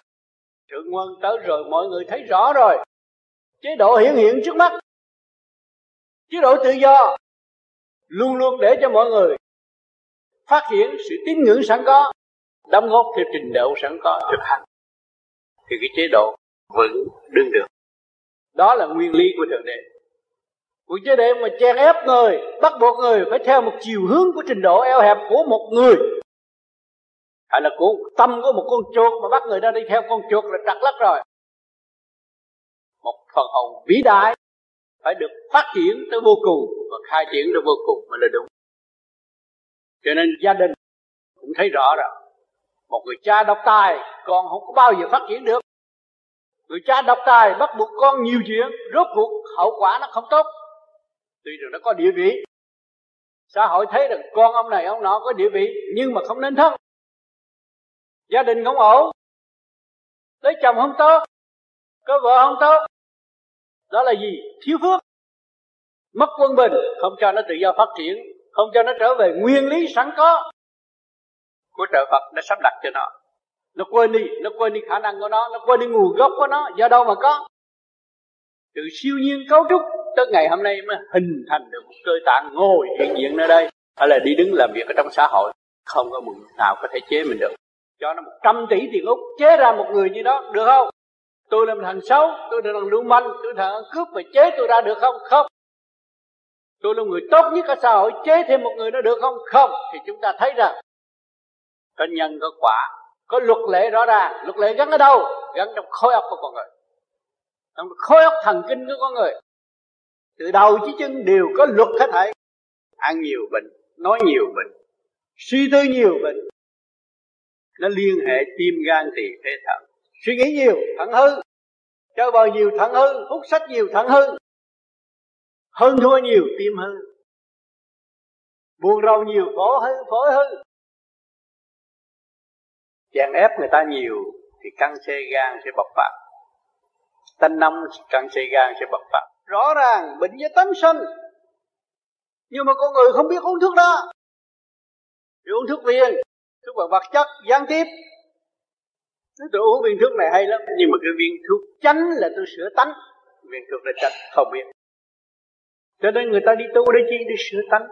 thượng quân tới rồi, mọi người thấy rõ rồi. Chế độ hiển hiện trước mắt. Chế độ tự do. Luôn luôn để cho mọi người phát hiện sự tín ngưỡng sẵn có, đóng góp theo trình độ sẵn có thực hành. Thì cái chế độ vẫn đương được. Đó là nguyên lý của thượng đế cuộc chế độ mà chèn ép người, bắt buộc người phải theo một chiều hướng của trình độ eo hẹp của một người. Hay là của tâm của một con chuột mà bắt người ta đi theo con chuột là trật lắc rồi. Một phần hồn vĩ đại phải được phát triển tới vô cùng và khai triển tới vô cùng mới là đúng. Cho nên gia đình cũng thấy rõ rồi một người cha độc tài con không có bao giờ phát triển được. Người cha độc tài bắt buộc con nhiều chuyện, rốt cuộc hậu quả nó không tốt tuy rằng nó có địa vị, xã hội thấy rằng con ông này, ông nọ có địa vị, nhưng mà không nên thân gia đình không ổn. Lấy chồng không tốt, có vợ không tốt. Đó là gì? Thiếu phước. Mất quân bình, không cho nó tự do phát triển, không cho nó trở về nguyên lý sẵn có. Của trợ Phật đã sắp đặt cho nó. Nó quên đi, nó quên đi khả năng của nó nó quên đi nguồn gốc của nó, do đâu mà có. Từ siêu nhiên cấu trúc tới ngày hôm nay mới hình thành được một cơ tạng ngồi hiện diện nơi đây. Hay là đi đứng làm việc ở trong xã hội, không có một nào có thể chế mình được. Cho nó một trăm tỷ tiền úc, chế ra một người như đó, được không? Tôi làm thằng xấu, tôi là thằng lưu manh, tôi là thằng cướp mà chế tôi ra được không? Không. Tôi là người tốt nhất ở xã hội, chế thêm một người nó được không? Không. Thì chúng ta thấy rằng, có nhân, có quả, có luật lệ rõ ràng. Luật lệ gắn ở đâu? Gắn trong khối óc của con người. Trong khối óc thần kinh của con người từ đầu chí chân đều có luật hết thảy. Ăn nhiều bệnh, nói nhiều bệnh, suy tư nhiều bệnh. Nó liên hệ tim gan tỳ phế thận suy nghĩ nhiều thận hư. Chơi bời nhiều thận hư, hút sách nhiều thận hư. Hơn thua nhiều tim hư. Buồn rầu nhiều phổi hư phổi hư. Chèn ép người ta nhiều thì căng xe gan sẽ bộc phát. Tanh năm, căng xe gan sẽ bộc phát rõ ràng bệnh do tánh sanh. Nhưng mà con người không biết uống thuốc đó. Thì uống thuốc viên, thuốc bằng vật chất, gián tiếp. Tôi uống viên thuốc này hay lắm, nhưng mà cái viên thuốc chánh là tôi sửa tánh. Viên thuốc là chánh không biết. Cho nên người ta đi tu để chi để sửa tánh.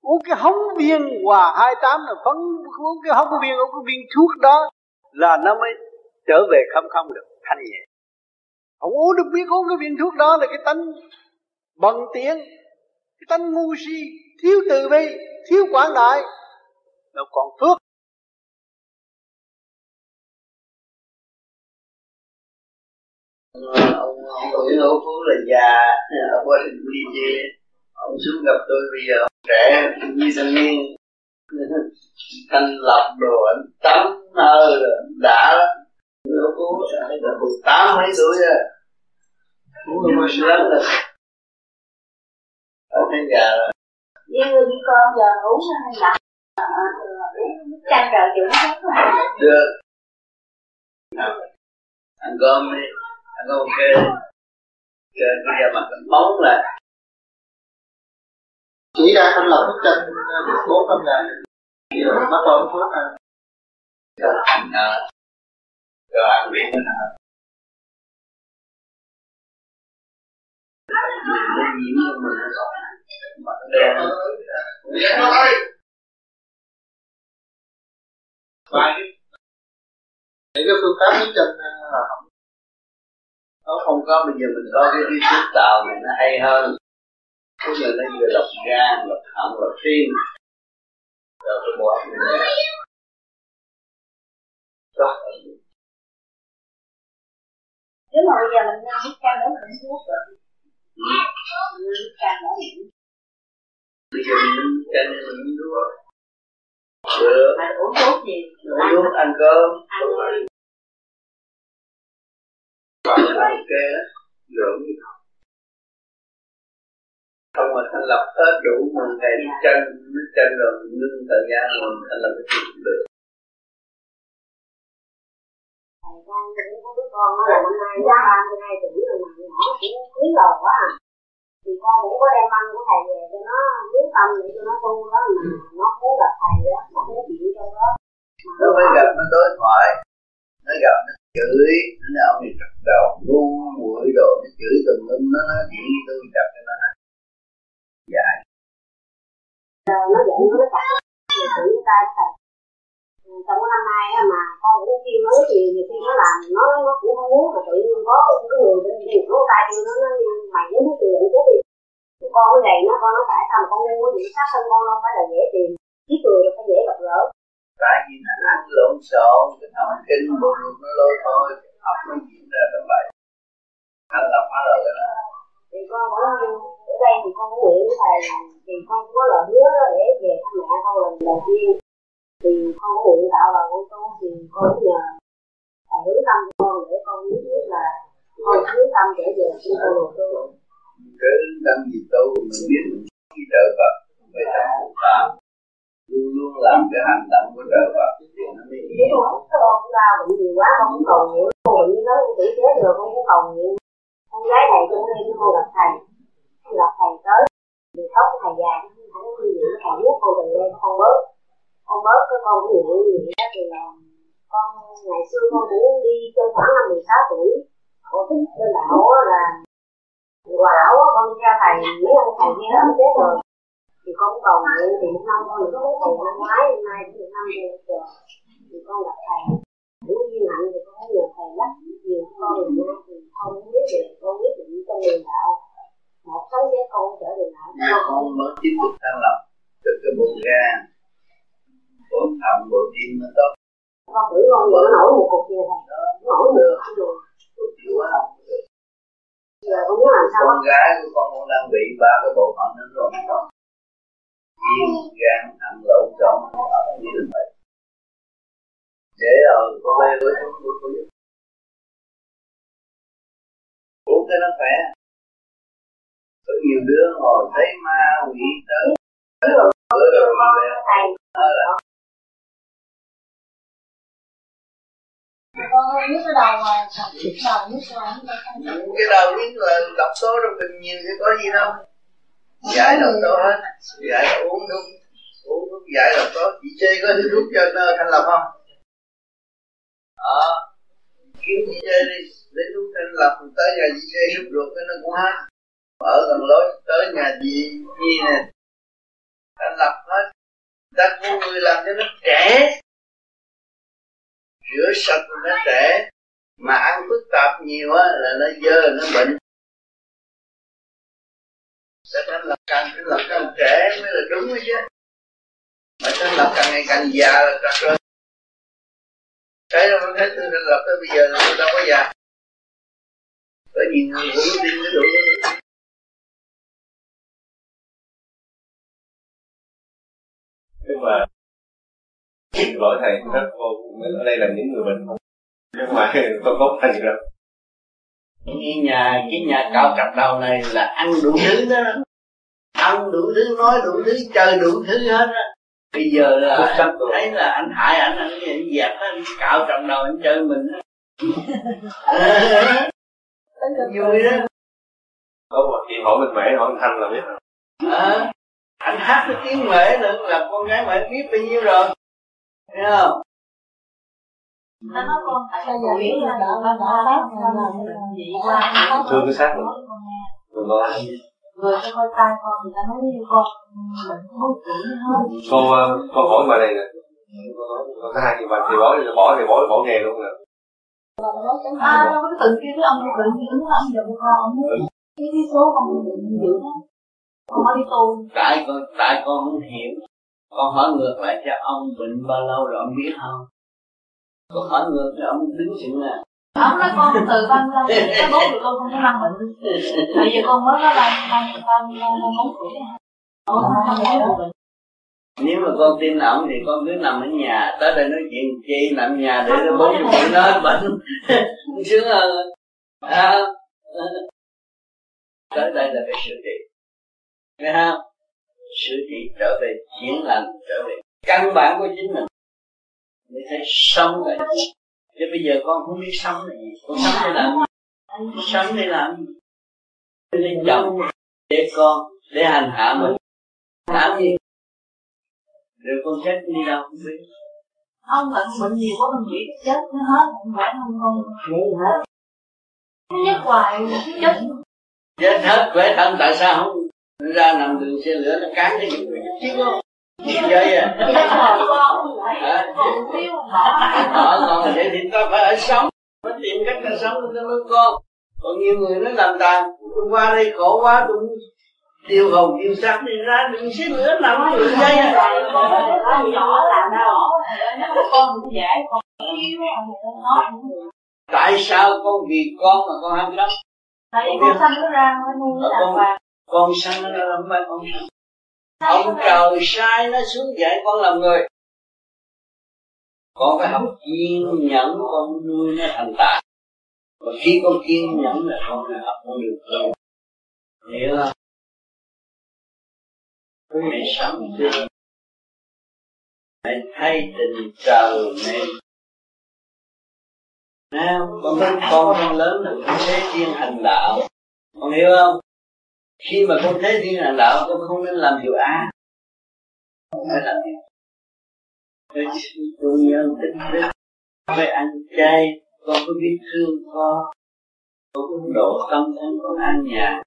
Uống cái hống viên hòa hai tám là phấn, uống cái hống viên, uống cái viên thuốc đó là nó mới trở về không không được thanh nhẹ không uống được biết uống cái viên thuốc đó là cái tánh bận tiện, cái tánh ngu si thiếu từ bi thiếu quảng đại. Đâu còn phước. Ờ, ông ông tuổi hữu phú là già ở qua hình đi chê ông xuống gặp tôi bây giờ ông trẻ như thanh niên. Thanh lập đồ anh tắm nơ đã lắm hữu phú là mười tám mấy tuổi rồi cũng mà lớn rồi. Ở thấy già rồi. Người với con giờ ngủ sao hay uống chăn trời dưỡng được. Ăn cơm đi. Ăn cơm ok. Trên bây giờ mặt mình bóng lại. Chỉ ra thanh lập bức tranh bốn năm ngày bắt đầu phước ăn rồi ăn rồi ăn nào? Nó nhiễm cho mình mặt đen và những cái phương pháp bức tranh là không nó không có, bây giờ mình có cái trí thức tạo này nó hay hơn. Bây giờ nó vừa lọc gan lọc thận lọc tim rồi cái bộ óc mình đó nếu mà bây giờ mình ăn bức canh đó mình thuốc rồi bức canh đó mình bây giờ mình canh mình uống thuốc. Được. Mà uống thuốc gì? Uống thuốc ăn cơm. Ăn ok lượng không mà thành lập hết đủ một ngày đi chân nó chân rồi ngưng thời gian rồi thành lập cái chuyện được con cũng có đứa con nó là năm nay giá ba mươi hai tuổi rồi mà nhỏ cũng quý đầu quá à thì con cũng có đem ăn của thầy về cho nó quyết tâm để cho nó tu đó mà nó muốn gặp thầy đó nó muốn chịu trong đó nó mới gặp, nó đối thoại. Nó gặp, nó chửi, nó nói ông này trật đầu ngu muội đồ, nó chửi từng lum, nó nói chuyện với tôi chặt cho nó dạy rồi nó dạy nó chặt thì tự ta thầy trong cái năm nay mà con cũng khuyên nó thì nhiều khi nó làm nó nó cũng không muốn mà tự nhiên có cái người bên kia nó tay kêu nó nó mày muốn cái tiền chết cái con cái này nó con nó tại sao mà con ngu vậy sát thân con đâu phải là dễ tìm giết người đâu phải dễ gặp gỡ. Tại vì nó ăn lộn xộn cái thần kinh bộ ruột nó lôi thôi óc nó diễn ra tầm bậy anh là phá lời đó. Thì con cũng ở đây thì con cũng nguyện thầy thì con cũng có lời hứa đó để về thăm mẹ con lần đầu tiên thì con có nguyện đạo vào con tu thì con nhờ thầy hướng tâm cho con để con biết là con hướng tâm trở về trên con đường tu cái tâm gì tu mình biết. Khi trợ Phật về tâm hộ phạm luôn luôn làm cái hành động của trợ Phật thì nó mới Chứ con con lao bệnh nhiều quá con cũng cầu nguyện. Con bệnh như đó con tử chết rồi con cũng cầu nguyện. Con gái này cũng lên con gặp thầy. Con gặp thầy tới thì tóc của thầy già cũng không có gì thầy biết con từng lên con bớt con bớt cái con cũng nguyện gì đó thì là con ngày xưa con cũng đi trong khoảng năm 16 tuổi. Con thích bên đạo là quả ảo con đi theo thầy mấy ông thầy kia hết chết rồi. Thì con cũng cầu nguyện thì một năm con được có thầy năm ngoái hôm nay cũng được năm rồi thì con gặp thầy. Cũng duyên hạnh thì con nhờ thầy lắc nhiều con người nha thì con biết được con biết được trong đường đạo. Một sống với con trở đường đạo. Con mới tiếp tục thanh lập từ cái bộ gan bộ thận bộ tim nó tốt con thử con nó nổi một cục kia thầy nó nổi được. rồi. Bộ chịu quá không được. Giờ con muốn làm sao con gái của con cũng đang bị ba cái bộ phận nó rồi. Rồi tim gan thận lộn xộn ở như vậy. Để rồi con về với chúng tôi có giúp uống cái nó khỏe. Có nhiều đứa ngồi thấy ma quỷ tới. Bữa rồi đi về đó là con nhức cái đầu mà đầu nhức rồi cái đầu. Biết là độc tố trong mình nhiều thì có gì đâu. Giải độc tố hết. Giải là uống thuốc uống thuốc giải độc tố. Chị chê có thứ thuốc cho nó thanh lập không? Ờ. Đó kiếm chị chê đi lấy thuốc thanh lập tới nhà chị chê rút ruột cái nó cũng hết. Ở gần lối tới nhà chị chi nè. Thanh lập hết. Ta mua người làm cho nó trẻ rửa sạch nó trẻ mà ăn phức tạp nhiều á là nó dơ, nó bệnh. Cho nên là càng cái lập càng trẻ mới là đúng ấy chứ. Mà thanh lập càng ngày càng già là càng rồi. Cái đó nó thấy từ thanh lập tới bây giờ là tôi đâu có già. Có nhiều người cũng tin cái đủ. Nhưng mà lỗi thầy các cô ở đây là những người bệnh không nhưng mà có có thành đâu. Cái nhà cái nhà cao cặp đầu này là ăn đủ thứ đó. Ăn đủ thứ nói đủ thứ chơi đủ thứ hết á. Bây giờ là anh thấy là anh hại anh anh anh dẹp anh cạo trọng đầu anh chơi mình á. Vui đó. Có một chị hỏi mình mẹ hỏi mình thanh là biết. Rồi à, anh hát cái tiếng mẹ nữa là con gái mẹ biết bao nhiêu rồi thấy không? Nó con thương cái xác mình đừng lo người cho coi tay con người ta nói với con bệnh không hết. Cô ờ, cô hỏi bà này nè. Cô nói cô có hai chị bà thì bỏ thì bỏ thì bỏ bỏ nghề luôn nè. À đâu có từng kia với ông bệnh gì ứng ông giờ con ông muốn cái cái số con bệnh dữ đó con mới đi tu. Tại con tại con không hiểu con hỏi ngược lại cho ông bệnh bao lâu rồi ông biết không? Con hỏi ngược cho ông đứng chừng nè. Ông nói con từ ba mươi lăm tới bốn tuổi con không có mang bệnh. Bây giờ con mới có ba ba ba bốn tuổi con không có bệnh nếu mà con tin ổng thì con cứ nằm ở nhà tới đây nói chuyện chi nằm nhà để nó bốn tuổi nó hết bệnh. Sướng hơn à, tới đây là phải sửa trị nghe không sửa trị trở về chuyển lành trở về căn bản của chính mình. Mới thấy sống lại chứ chứ bây giờ con không biết sống là gì. Con sống để làm gì? Sống để làm gì? Để chồng để con để hành hạ mình. Làm gì? Rồi con chết đi đâu không biết. Ông bệnh bệnh nhiều quá mình nghĩ chết nó hết không phải không con nghĩ hết. nhất hoài chết chết hết khỏe thân tại sao không ra nằm đường xe lửa nó cán cái gì chứ không vậy à ở còn vậy thì ta phải ở sống. Phải tìm cách là sống cho nuôi con còn nhiều người nó làm tàn. Tôi qua đây khổ quá tôi tiêu hồn tiêu sắc đi ra. Đừng xí nữa nằm đường dây à? Làm con con tại sao con vì con mà con ham sống tại vì con sanh nó ra mới nuôi nó con, con sanh nó làm không phải con sanh. Ông trời sai nó xuống dạy con làm người. Con phải học kiên nhẫn con nuôi nó thành tài. Và khi con kiên nhẫn là con phải học con được rồi hiểu không? Hãy sống đi hãy thay tình trời nên nào, con thấy con con lớn là con thế thiên hành đạo. Con hiểu không? Khi mà con thấy thiên đàng đạo, con không nên làm điều ác. Không phải làm điều tôi tu nhân tích đức phải ăn chay, con có biết thương con con có độ tâm thân con ăn nhà.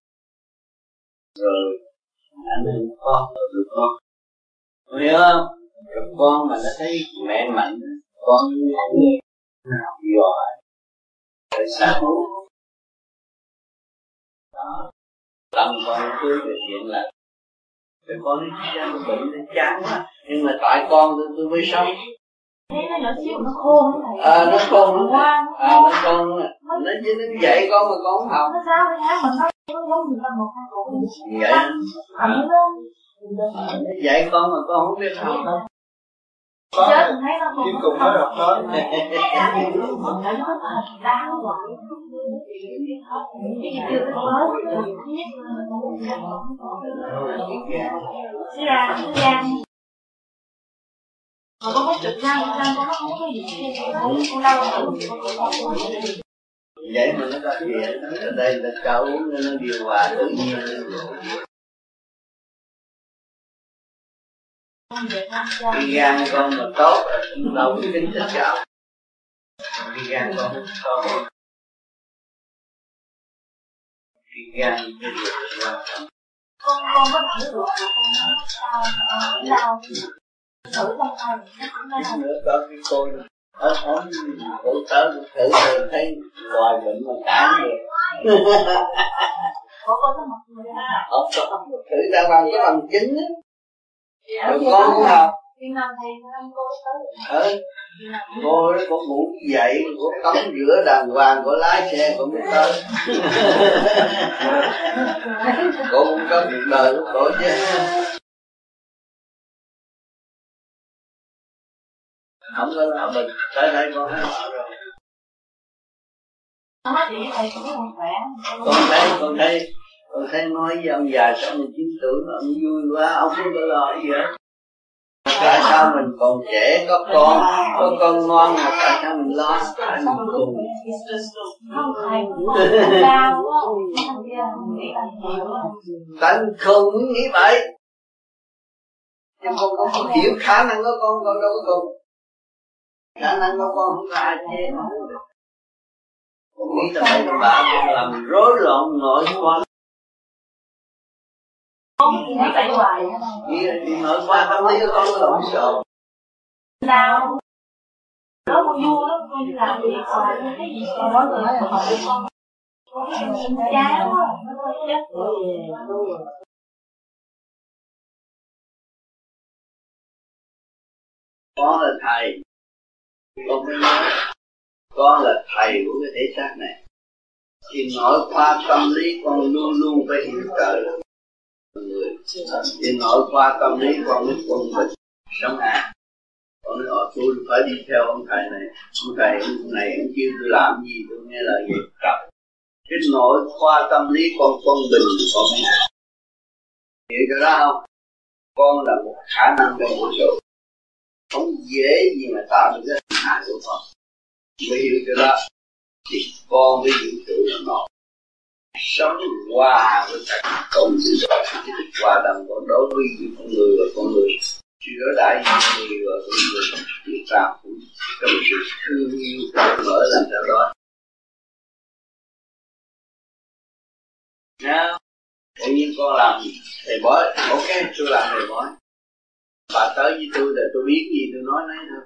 Rồi, anh em con được con. Con hiểu không? Rồi con mà nó thấy mẹ mạnh, con nào giỏi tại sao? Đó tâm con cứ về hiện là cái con nó bệnh nó chán quá nhưng mà tại con tôi, tôi mới sống. Thế nó nhỏ xíu nó khôn à nó khôn nó à nó khôn nó nó chỉ nó dạy con mà con không học. Nó sao nó hát mình nó người ta một hai cổ vậy nó dạy con mà con không biết học đâu chết mình thấy nó không cuối cùng nó đọc hết đáng có Thế ra nó gian mà có trực răng răng con nó không có gì con đau vậy mà nó có chuyện ở đây là cho uống nó điều hòa tự nhiên khi gan con mà tốt đâu có kính thích cho khi gan con tốt khi gan cái điều quan trọng con con có thử được mà con nó đau thử trong tay nó cũng nữa có cái cô ở ở cổ tớ thử rồi thấy loài bệnh mà cản được không có thử ra bằng cái bằng chứng á rồi. Con cũng học ừ cô đó cô ngủ dậy cô tắm rửa đàng hoàng cô lái xe cô mới tới. Cô cũng có cuộc đời của cô chứ. Không có là mình tới đây con rồi. Cũng khỏe. Con thấy con thấy con thấy nói với ông già sáu mươi chín tuổi mà ông vui quá ông không có lo gì hết. Tại sao mình còn trẻ có con có con ngoan mà tại sao mình lo? Tại mình cùng cũng tại mình không muốn nghĩ vậy. Nhưng không hiểu khả năng của con con đâu có cùng khả năng của con không có ai chê con nghĩ là mấy bà con làm rối loạn nội quan vậy. Là đi nội quan tâm lý của con lộn xộn đau nó con vui lắm con làm việc hoài thấy gì con nói rồi con hỏi con. Chán quá nó có chết con là thầy. Con mới nói con là thầy của cái thể xác này. Thì nội khoa tâm lý con luôn luôn phải hiểu trời. là người thì nội qua tâm lý, con mới quân bình sống an con nói họ tôi phải đi theo ông thầy này. Ông thầy ông này ông kêu tôi làm gì, tôi nghe lời gì? Cặp cái nội khoa tâm lý, con quân bình con mới hiểu cho đó không? Con là một khả năng trong vũ trụ không dễ gì mà tạo được cái hình hài của con. Mới hiểu cho đó thì con với vũ trụ là một sống hòa với cả cộng sự hòa đồng còn đối với con người và con người chỉ đối đãi con người và con người chúng ta cũng trong sự thương yêu mở làm sao đó Nha. Tự nhiên con làm thầy bói, ok, tôi làm thầy bói. Bà tới với tôi là tôi biết gì tôi nói nấy thôi.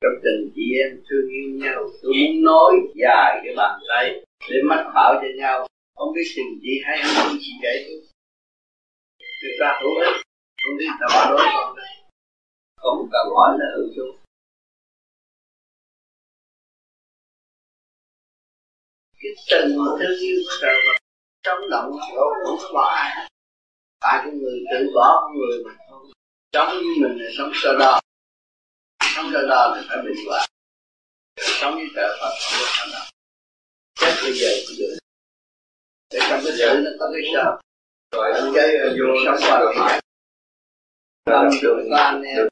Trong tình chị em thương yêu nhau, tôi muốn nói dài cái bàn tay để mách bảo cho nhau. Không biết tình chị hay không chị dạy tôi. Người ta hữu ích, không biết ta bảo đối con đây. Không cần hỏi là hữu chung. cái tình mà thương yêu của trời Phật trong động chỗ cũng có bỏ ai tại cái người tự bỏ con người mà không sống với mình là sống sơ đo sống sơ đo thì phải bị quả sống với trời Phật không có khả năng chết bây giờ bây giờ để trong cái sự nó có cái sợ rồi anh cái vô sống qua lại tâm được có anh em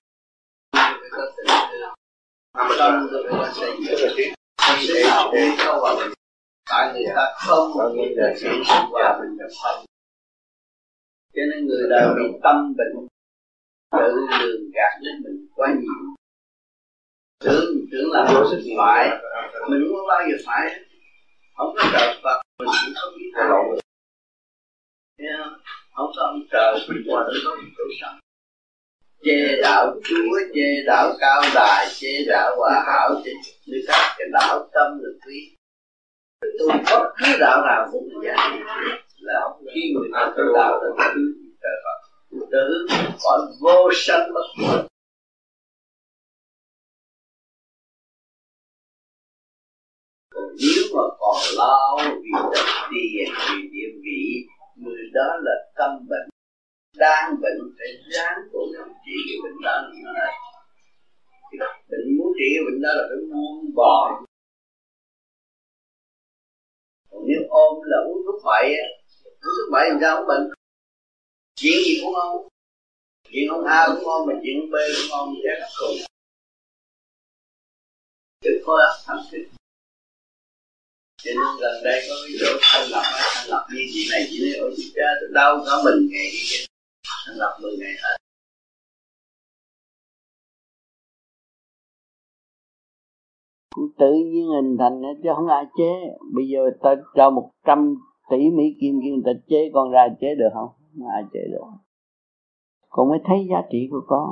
có tình thương tâm được có xây dựng thế nào cũng có hòa tại người ta không nghĩ là sự sống qua mình nhập thân cho nên người đời bị tâm bệnh, tự lường gạt đến mình. Quá nhiều. Tưởng tưởng là vô sức phải. Mình không bao giờ phải? Không có trời Phật, mình cũng không biết cái lỗi. Không có ông trời, cũng hòa tới có tội sống chê đạo chúa, chê đạo cao đài, chê đạo hòa hảo, chê như các cái đạo tâm là quý. Tôi bất cứ đạo nào cũng là giá trị là khi người ta tu đạo là thứ trời Phật. Từ khỏi vô sanh bất diệt mà còn lo vì tật tiền, vì địa vị, người đó là tâm bệnh, đang bệnh phải ráng cố gắng trị cái bệnh đó là bệnh muốn trị cái bệnh đó là phải buông bỏ. Còn nếu ôm là uống thuốc bậy uống thuốc bậy làm sao? Không bệnh. Chuyện gì cũng không chuyện ông A cũng ngon mà chuyện ông B cũng ngon chắc là cùng chứ khối óc thành tích cho nên gần đây có cái chỗ thành lập á thành lập như chị này chị nói ôi chị cha tôi đau cả mình ngày thành lập 10 ngày hết. Tự nhiên hình thành chứ không ai chế. Bây giờ ta cho một trăm tỷ mỹ kim kia người ta chế con ra chế được không? Không ai chế được. Con mới thấy giá trị của con.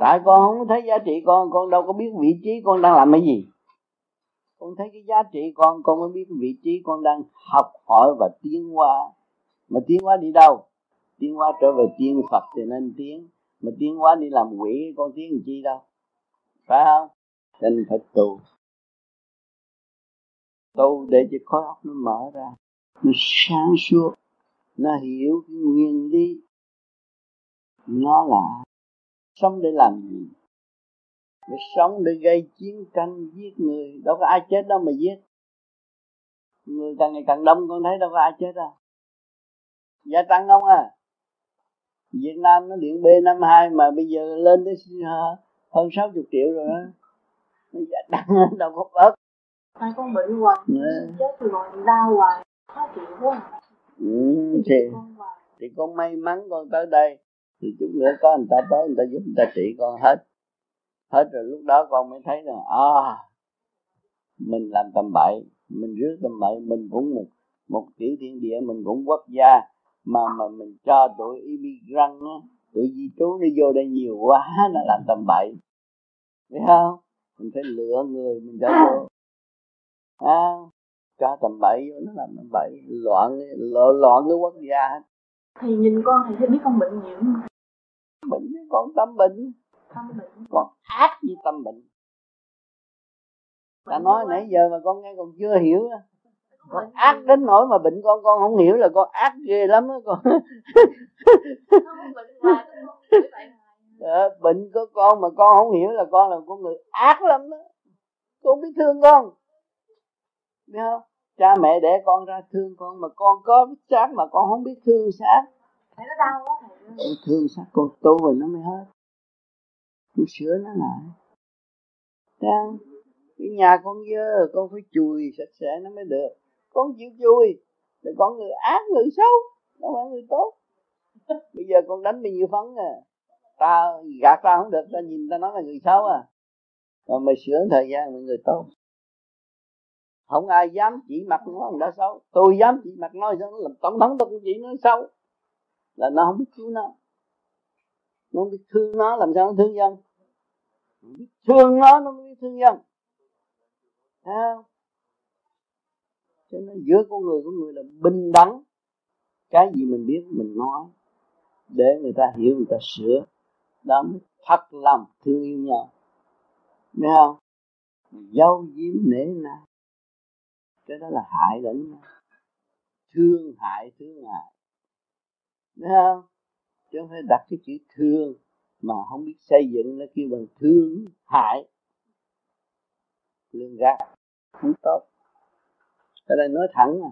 Tại con không thấy giá trị con con đâu có biết vị trí con đang làm cái gì con thấy cái giá trị con con mới biết cái vị trí con đang học hỏi và tiến hóa. Mà tiến hóa đi đâu? Tiến hóa trở về tiên phật thì nên tiến. Mà tiến hóa đi làm quỷ con tiến làm chi đâu? Phải không? Nên phải tu. Tu để cho khối óc nó mở ra, nó sáng suốt, nó hiểu cái nguyên lý. Nó là sống để làm gì? Để sống để gây chiến tranh giết người. Đâu có ai chết đâu mà giết. Người càng ngày càng đông con thấy đâu có ai chết đâu. Gia tăng không à? Việt Nam nó điện B52 mà bây giờ lên tới hơn 60 triệu rồi đó nó gia tăng đâu có bớt. Hai con bệnh hoài ừ. chết thì rồi đau hoài khó chịu quá ừ, thì, thì con may mắn con tới đây. Thì chút nữa có người ta tới người ta giúp người ta trị con hết hết rồi lúc đó con mới thấy là à mình làm tầm bậy mình rước tầm bậy mình cũng một một tiểu thiên địa mình cũng quốc gia mà mà mình cho tụi immigrant á tụi di trú đi vô đây nhiều quá nó làm tầm bậy. Thấy không? Mình phải lựa người mình cho vô. À, cho tầm bậy vô nó làm tầm bậy. Loạn loạn, loạn cái quốc gia hết. Thì nhìn con thì thấy biết con bệnh nhiều không bệnh con tâm bệnh tâm bệnh. Con ác như tâm bệnh. Ta nói nãy giờ mà con nghe còn chưa hiểu con ác đến nỗi mà bệnh con con không hiểu là con ác ghê lắm á con. À, bệnh của con mà con không hiểu là con là con người ác lắm đó con biết thương con. Biết không? Cha mẹ đẻ con ra thương con mà con có xác mà con không biết thương xác. Nó đau quá thương xác con tu rồi nó mới hết con sửa nó lại. Đang cái nhà con dơ con phải chùi sạch sẽ nó mới được. Con chịu chui thì con người ác người xấu nó phải người tốt. Bây giờ con đánh bao nhiêu phấn à? Ta gạt ta không được ta nhìn ta nói là người xấu à. Mà mày sửa thời gian mày người tốt. Không ai dám chỉ mặt nó đã xấu. Tôi dám chỉ mặt nó làm tổng thống tôi cũng chỉ nó xấu. Là nó không biết cứu nó nó biết thương nó, làm sao nó thương dân? Thương nó nó mới thương dân. Thấy không? Cho nên giữa con người của người là bình đẳng. Cái gì mình biết, mình nói. Để người ta hiểu, người ta sửa. Đó mới thật lòng thương yêu nhau. Nghe không? Dâu diếm nể na. Cái đó là hại lẫn nhau. Thương hại thương hại. Nghe không? Chứ không phải đặt cái chữ thương mà không biết xây dựng nó kêu bằng thương hại. Lương gạt không tốt. Cái đây nói thẳng à.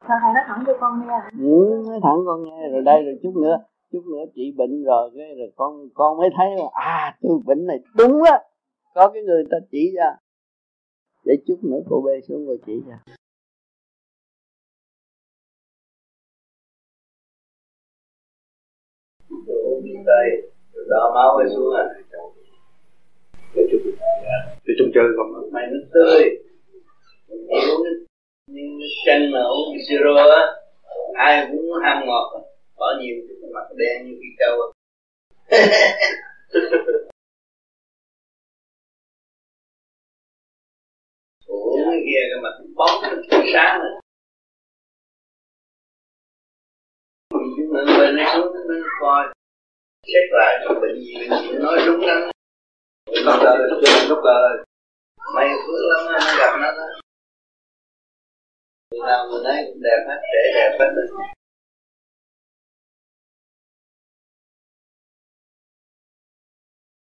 Thưa thầy nói thẳng cho con nghe ừ, nói thẳng con nghe. Rồi đây rồi chút nữa chút nữa chị bệnh rồi cái rồi con con mới thấy là à tôi bệnh này đúng á. Có cái người ta chỉ ra. Để chút nữa cô bê xuống rồi chỉ ra đây đó máu mới xuống à. Cái chút cái chung chơi không mày nó tươi. Uống nhưng chanh mà uống siro á, ai cũng ham ngọt, bỏ nhiều cái mặt đen như phi châu uống cái kia cái mặt bóng sáng rồi. Chúng mình bên nó xuống nó coi xét lại cái bệnh gì bệnh gì nói đúng đắn lúc đời lúc đời mày phước lắm nó gặp nó đó. Người nào người nấy đẹp hết trẻ đẹp hết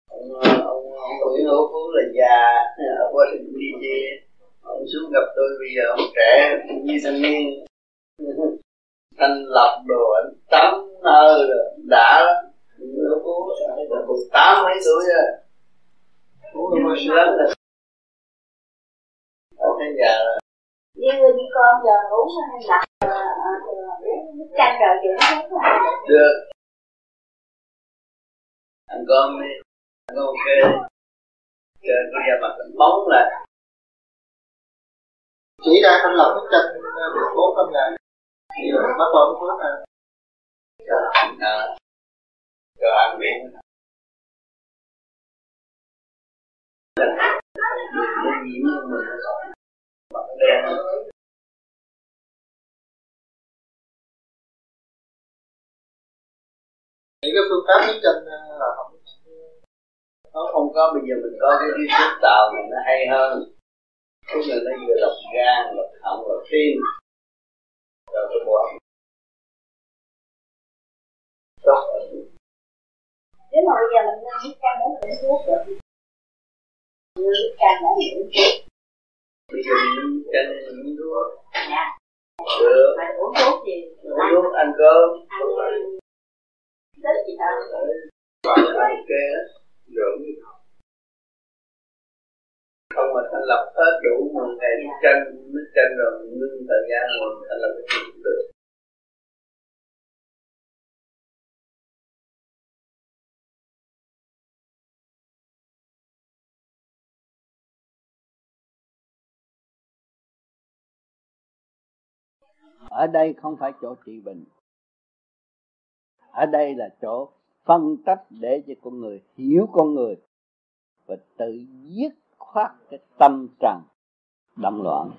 ông ông ông Nguyễn Hữu Phú là già ở Washington DC ông xuống gặp tôi bây giờ ông trẻ như thanh niên. Thanh lập đồ anh tắm rồi đã lắm Hữu Phú là cũng tám mấy tuổi rồi Phú là một lớn rồi ông thấy già rồi như như con giờ uống đặt nước chanh rồi dưỡng hết được. Anh con đi. Anh con ok. Chờ bây giờ mặt anh bóng lại. Chỉ ra thanh lọc chanh được bốn năm ngày thì bắt đầu phước à rồi ăn anh những cái phương pháp nước chanh ờ, là không nó không có, bây giờ mình có cái kiến thức tạo mình nó hay hơn. Lúc này nó vừa lọc gan, lọc thận lọc tim. Rồi cái bộ tốt nếu mà bây giờ mình ngâm nước canh để mình thuốc được nước canh để mình uống thuốc bây giờ mình canh mình uống thuốc dạ. Được. Phải uống thuốc gì uống thuốc ăn cơm. Ăn rất gì đó ok rồi không mà thành lập hết đủ một ngày nước chanh nước chanh rồi ngưng thời gian rồi thành lập cái được ở đây không phải chỗ trị bệnh. Ở đây là chỗ phân tách để cho con người hiểu con người và tự dứt khoát cái tâm trần động loạn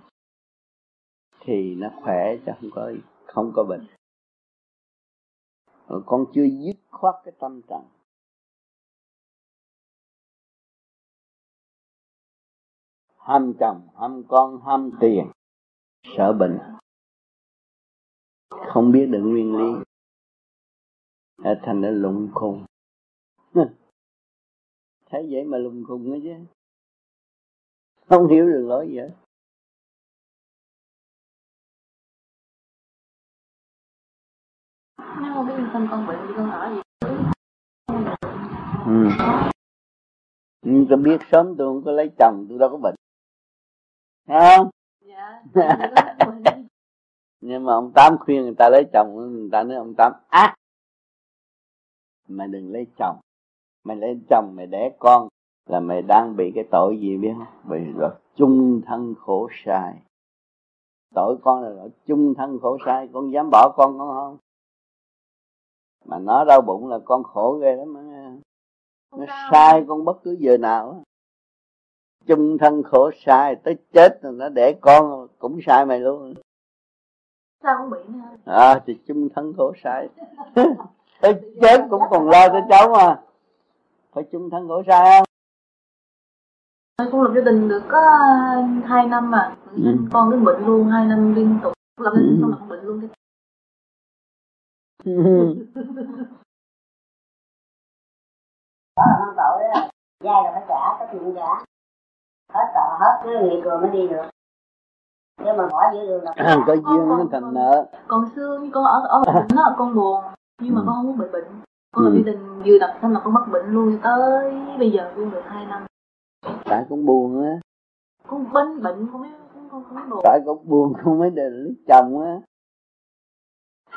thì nó khỏe chứ không có không có bệnh. Rồi con chưa dứt khoát cái tâm trần ham chồng, ham con, ham tiền, sợ bệnh không biết được nguyên lý. Thành ra lụng khùng. Thấy vậy mà lùng khùng ấy chứ. Không hiểu được lỗi gì hết. Không biết con con gì? Ừ. nhưng tôi biết sớm tôi không có lấy chồng tôi đâu có bệnh. Thấy không? Dạ nhưng mà ông tám khuyên người ta lấy chồng người ta nói ông tám ác mày đừng lấy chồng. Mày lấy chồng mày đẻ con là mày đang bị cái tội gì biết không? Bị rồi chung thân khổ sai. Tội con là chung thân khổ sai con dám bỏ con con không? Mà nó đau bụng là con khổ ghê lắm mà nó sai con bất cứ giờ nào chung thân khổ sai tới chết rồi nó để con cũng sai mày luôn sao không bị nữa à thì chung thân khổ sai. Tới chết cũng còn lo cho cháu mà. Phải chung thân khổ sai không? Con lập gia đình được có hai năm mà. Ừ. con cứ bệnh luôn hai năm liên tục. Lập gia đình xong là con bệnh luôn đó là mang tội đó. Dai là phải trả có chuyện trả. Hết tờ hết cái nghiệp rồi mới đi được nếu mà bỏ giữa đường là à, có duyên nó thành nợ. Còn xưa như con ở ở bệnh đó con buồn nhưng mà ừ. con không muốn bị bệnh. Con là ừ. gia đình vừa đặt xong là con mắc bệnh luôn tới bây giờ luôn được hai năm. Tại con buồn á. Con bệnh bệnh không biết con không buồn. Tại con buồn không mới được lấy chồng á.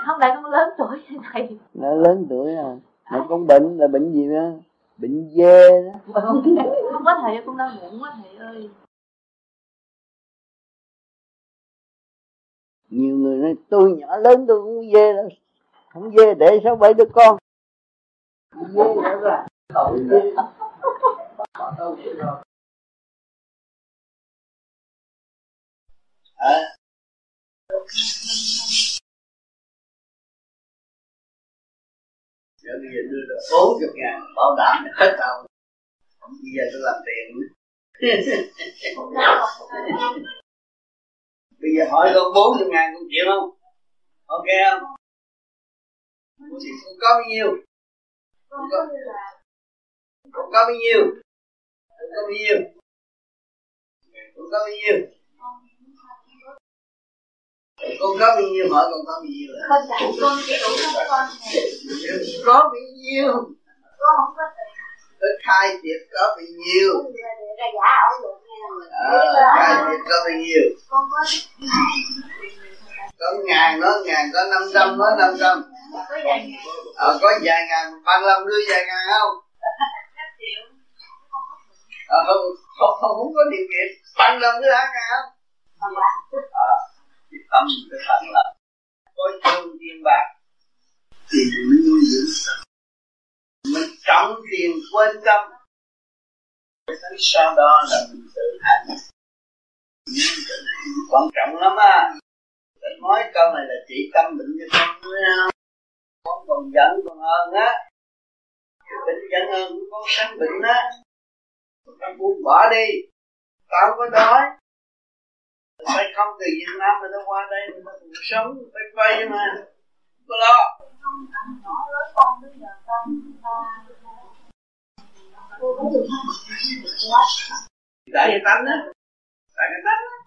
Không tại con lớn tuổi như này. Nó lớn tuổi à. Mà con bệnh là bệnh gì đó bệnh dê đó. Không có thầy con đau bụng quá thầy ơi nhiều người nói, tôi nhỏ lớn tôi cũng dê đâu, không dê để sáu bảy đứa con. Dê nữa là à. Giờ bây giờ đưa được 40 ngàn bảo đảm hết tàu Bây giờ tôi làm tiền Bây giờ hỏi con 40 ngàn con chịu không? Ok không? Thì con có bao nhiêu? Con có, bao nhiêu? Con có bao nhiêu? Con có bao nhiêu? con có bao nhiêu hỏi con có bao nhiêu con dạy con chỉ đủ con có bao nhiêu con không có có khai thiệt có bao nhiêu. Ra giả ổng được à, khai thiệt có bao nhiêu. Con có ngàn đó ngàn có năm trăm đó năm trăm. Ờ có vài ngàn bằng lòng đưa vài ngàn không? À, không, không, không, không có điều kiện. Bằng lòng đưa hai ngàn không? À, thì tâm cái thận là. Có thương tiền bạc. Thì mới nuôi dưỡng mình trọng tiền quên tâm. Cái sau đó là mình tự hành. Quan trọng lắm á. Để nói câu này là trị tâm bệnh cho con nữa không? Con còn giận còn hơn á. Cái bệnh giận hơn của con sanh bệnh á. Con buông bỏ đi. Tao có đói phải không từ Việt Nam mà nó qua đây mà ta cũng sống, phải vay mà có lo tại cái tánh á. Tại cái tánh á.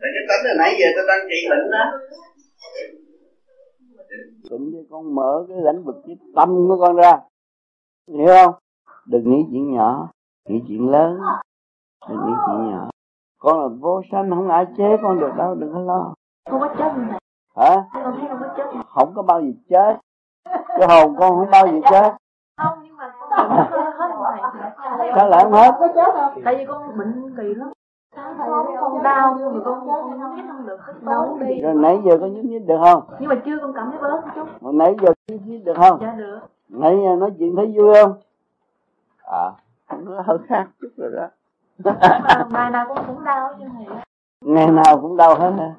Tại cái tánh là nãy giờ tôi đang trị bệnh đó cũng như con mở cái lãnh vực cái tâm của con ra. Hiểu không? Đừng nghĩ chuyện nhỏ nghĩ chuyện lớn. Đừng nghĩ chuyện nhỏ. Con là vô sanh không ai chế con được đâu đừng có lo. Không có chết hả? Không có chết không có bao giờ chết. Cái hồn con không bao giờ chết. Không nhưng mà con rồi. Sao lại không hết? Có chết không? Tại vì con bệnh kỳ lắm. Con con đau nhưng mà con nhúc nhích không được nấu đi. Rồi nãy giờ có nhúc nhích được không? Nhưng mà chưa con cảm thấy bớt một chút. Hồi nãy giờ nhúc nhích được không? Dạ được. Nãy giờ nói chuyện thấy vui không? À nó hơi khác chút rồi đó. Mà ngày nào con cũng đau chứ. Ngày nào cũng đau hết hả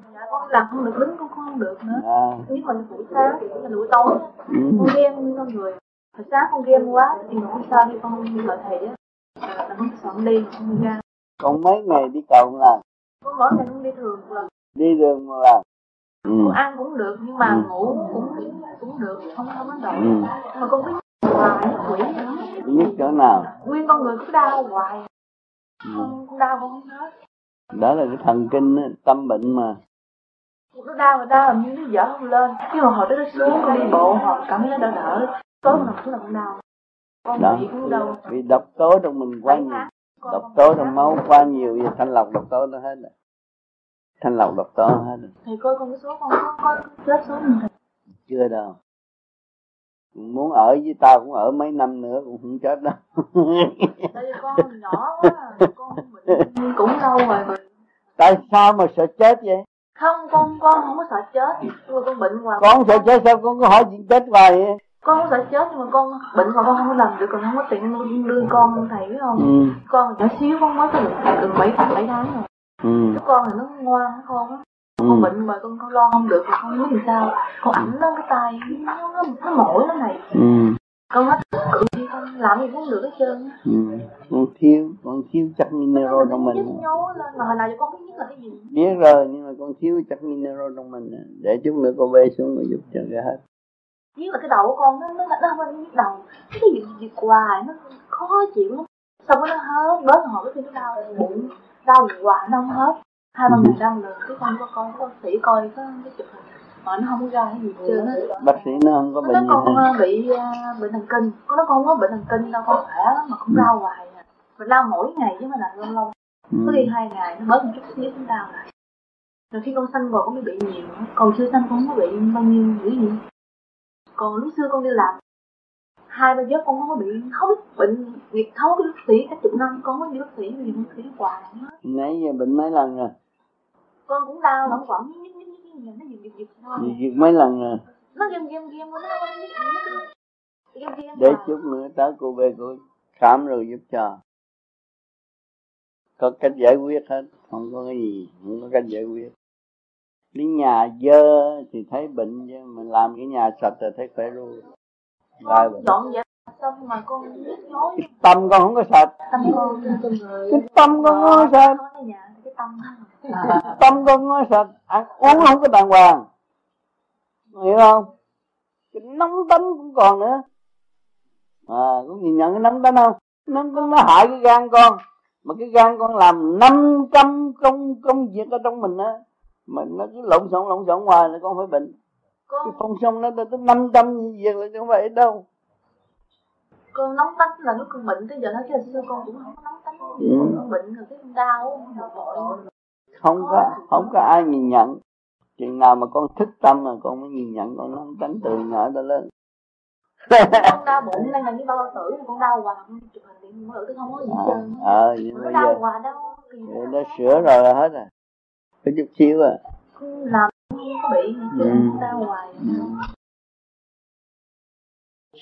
con làm không được đứng con không được nữa. À. nếu mà buổi sáng thì là buổi tối. Ừ. con ghen như con người. Hồi sáng con ghen quá thì mà hôm sau khi con đi lại thầy á. Là con soạn đi con ra. Còn mấy ngày đi cầu một lần con mỗi ngày con đi thường một lần đi đường một lần ừ. con ăn cũng được nhưng mà ừ. ngủ cũng cũng được không không có động ừ. mà con cứ hoài quỷ nhất chỗ nào. Nguyên con người cứ đau hoài. Ừ. con đau con không hết. Đó là cái thần kinh tâm bệnh mà nó đau người ta làm như nó dở không lên. Nhưng mà hồi tới nó xuống con đi bộ hoặc cảm thấy nó đỡ. Đỡ tối nằm xuống là con đau. Con đó. bị cũng đâu vì độc tố trong mình quá nhiều. độc tố trong máu quá nhiều thì thanh lọc độc tố nó hết rồi. Thanh lọc độc tố hết rồi. Thầy coi con cái số con có có chết số mình thầy? Chưa đâu. Muốn ở với tao cũng ở mấy năm nữa cũng không chết đâu. Tại vì con nhỏ quá con bệnh cũng lâu rồi mà. Tại sao mà sợ chết vậy không con con không có sợ chết nhưng mà con bệnh hoài con sợ chết sao con có hỏi chuyện chết hoài vậy con không sợ chết nhưng mà con bệnh mà con không có làm được còn không có tiền nuôi nuôi con thầy biết không ừ. con nhỏ xíu con mới có được gần bảy tháng bảy tháng rồi ừ. Cái con thì nó ngoan nó khôn á ừ. con bệnh mà con con lo không được con biết làm sao con ẩm lên cái tay nó nó, nó mỏi nó này ừ. Con hết cự con làm gì cũng được hết trơn á. Ừ. con thiếu con thiếu chất mineral trong mình. nhối lên mà hồi nào giờ con biết nhất là cái gì? Biết rồi nhưng mà con thiếu chất mineral trong mình để chút nữa con bê xuống rồi giúp cho cái hết. Biết là cái đầu của con nó nó nó không nhức đầu cái gì gì hoài nó khó chịu lắm. Xong nó hết bớt hồi cái khi nó đau bụng đau hoài nó không hết hai ba ngày đau lần cái con có coi có bác sĩ coi có cái chụp hình mà nó không có ra cái gì hết. trơn á bác sĩ nó không có nó bệnh nói gì con hết. ờ, bị ờ, bệnh thần kinh. Con nói con không có bệnh thần kinh đâu con khỏe lắm mà cũng đau hoài à. Mình đau mỗi ngày chứ mà là lâu lâu. Ừ. cứ đi hai ngày nó bớt một chút xíu cũng đau lại. Rồi khi con sanh rồi con mới bị nhiều còn chưa sanh con không có bị bao nhiêu dữ gì. Còn lúc xưa con đi làm hai ba giấc con không có bị không biết bệnh nghiệp thấu cái bác sĩ cả chục năm con có đi bác sĩ vì bác sĩ hoài hết nãy giờ bệnh mấy lần rồi? Con cũng đau nó vẫn nhức nhức nhức nó giật giật giật thôi Gì việc mấy lần rồi nó game game game nó không game game để chút nữa tới cô về cô khám rồi giúp cho có cách giải quyết hết không có cái gì không có cách giải quyết đến nhà dơ thì thấy bệnh chứ mình làm cái nhà sạch rồi thấy khỏe luôn lại bệnh dọn dẹp xong mà con nhức nhối tâm con không có sạch tâm con cái tâm con không có sạch tâm tâm con có sạch ăn uống không có đàng hoàng. Hiểu không? Cái nóng tánh cũng còn nữa. À cũng nhìn nhận cái nóng tánh không? Nóng tánh nó hại cái gan con. Mà cái gan con làm 500 công công việc ở trong mình á mà nó cứ lộn xộn lộn xộn hoài là con phải bệnh. Cái phong sông nó tới năm trăm việc là không phải đâu. Con nóng tánh là lúc con bệnh tới giờ nó chứ xưa con cũng không có nóng Ừ. con bệnh rồi cái con đau một bội. Không có không có ai nhìn nhận. Chừng nào mà con thức tâm mà con mới nhìn nhận con nóng tánh từ nhỏ tới lớn. Con đau bụng đang là như bao tử con đau hoài chụp hình điện tôi không có gì hết trơn á. ờ nhưng nó bây giờ đau nó sửa rồi là hết rồi. Có chút xíu à. Làm không có bị Ừ. đau hoài.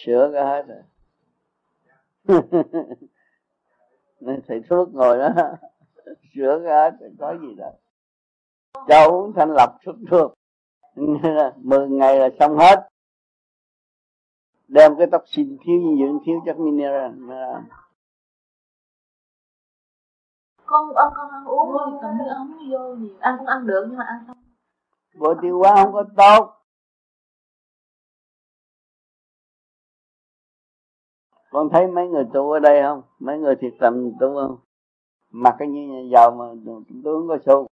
Sửa cái hết rồi nên thầy thuốc ngồi đó. Sửa rồi có gì đâu. Cho uống thanh lọc thuốc thuốc mười ngày là xong hết. Đem cái toxin thiếu dinh dưỡng thiếu chất mineral con ăn con ăn uống thôi còn như không vô nhiều ăn cũng ăn được nhưng mà ăn xong bộ tiêu hóa không có tốt con thấy mấy người tu ở đây không? Mấy người thiệt tâm tu không? Mặc cái như nhà giàu mà tôi không có xu.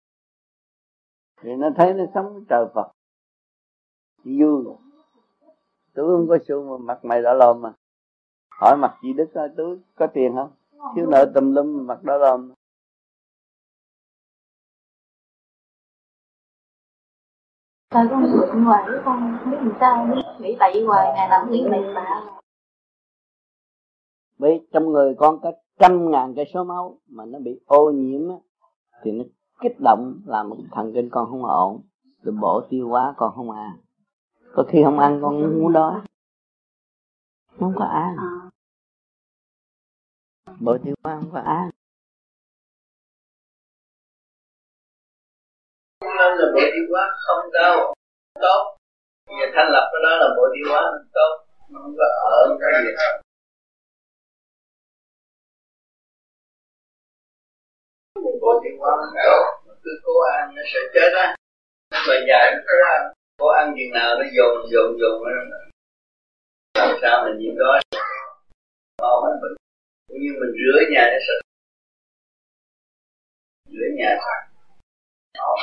Thì nó thấy nó sống với trời Phật. Vui. Tôi không có xu mà mặt mày đỏ lòm mà. Hỏi mặt chị Đức ơi tôi có tiền không? Thiếu nợ tùm lum mặt đỏ lòm. Tại con bệnh ngoài, con không biết làm sao. Nghĩ bậy hoài, ngày nào cũng nghĩ bậy bạ với trong người con có trăm ngàn cái số máu mà nó bị ô nhiễm á, thì nó kích động làm cái thần kinh con không ổn rồi bộ tiêu hóa con không ăn có khi không ăn con không muốn đói. Không có ăn. Bộ tiêu hóa không có ăn. Nên là bộ tiêu hóa không đâu tốt. Giờ thanh lập cái đó là bộ tiêu hóa nó tốt. Nó không có ở cái gì bộ tiêu hóa nó tốt Mà cứ cố ăn nó sẽ chết á nó về dài nó cố ăn cố ăn chừng nào nó dồn dồn dồn nó làm sao mình nhịn đói mau hết bệnh cũng như mình rửa nhà nó sạch rửa nhà sạch Đó,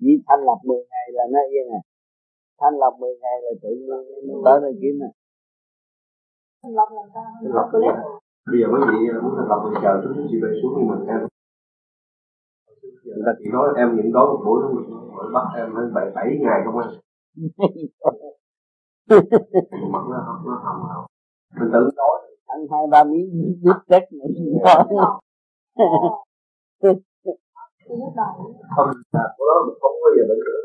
chỉ thanh lập 10 ngày là nó yên à thanh lập 10 ngày là tự nhiên nó tới nó kiếm à lập làm sao? Lập clip bây giờ mấy vị muốn thành lập mình chờ chút chút chị về xuống thì mình em người ta chỉ nói em những đó một buổi nó bắt em lên bảy bảy ngày không anh mặt nó nó hầm hầm mình tự nói. Ăn hai ba miếng giết chết nữa không là của đó mình không bao giờ bệnh nữa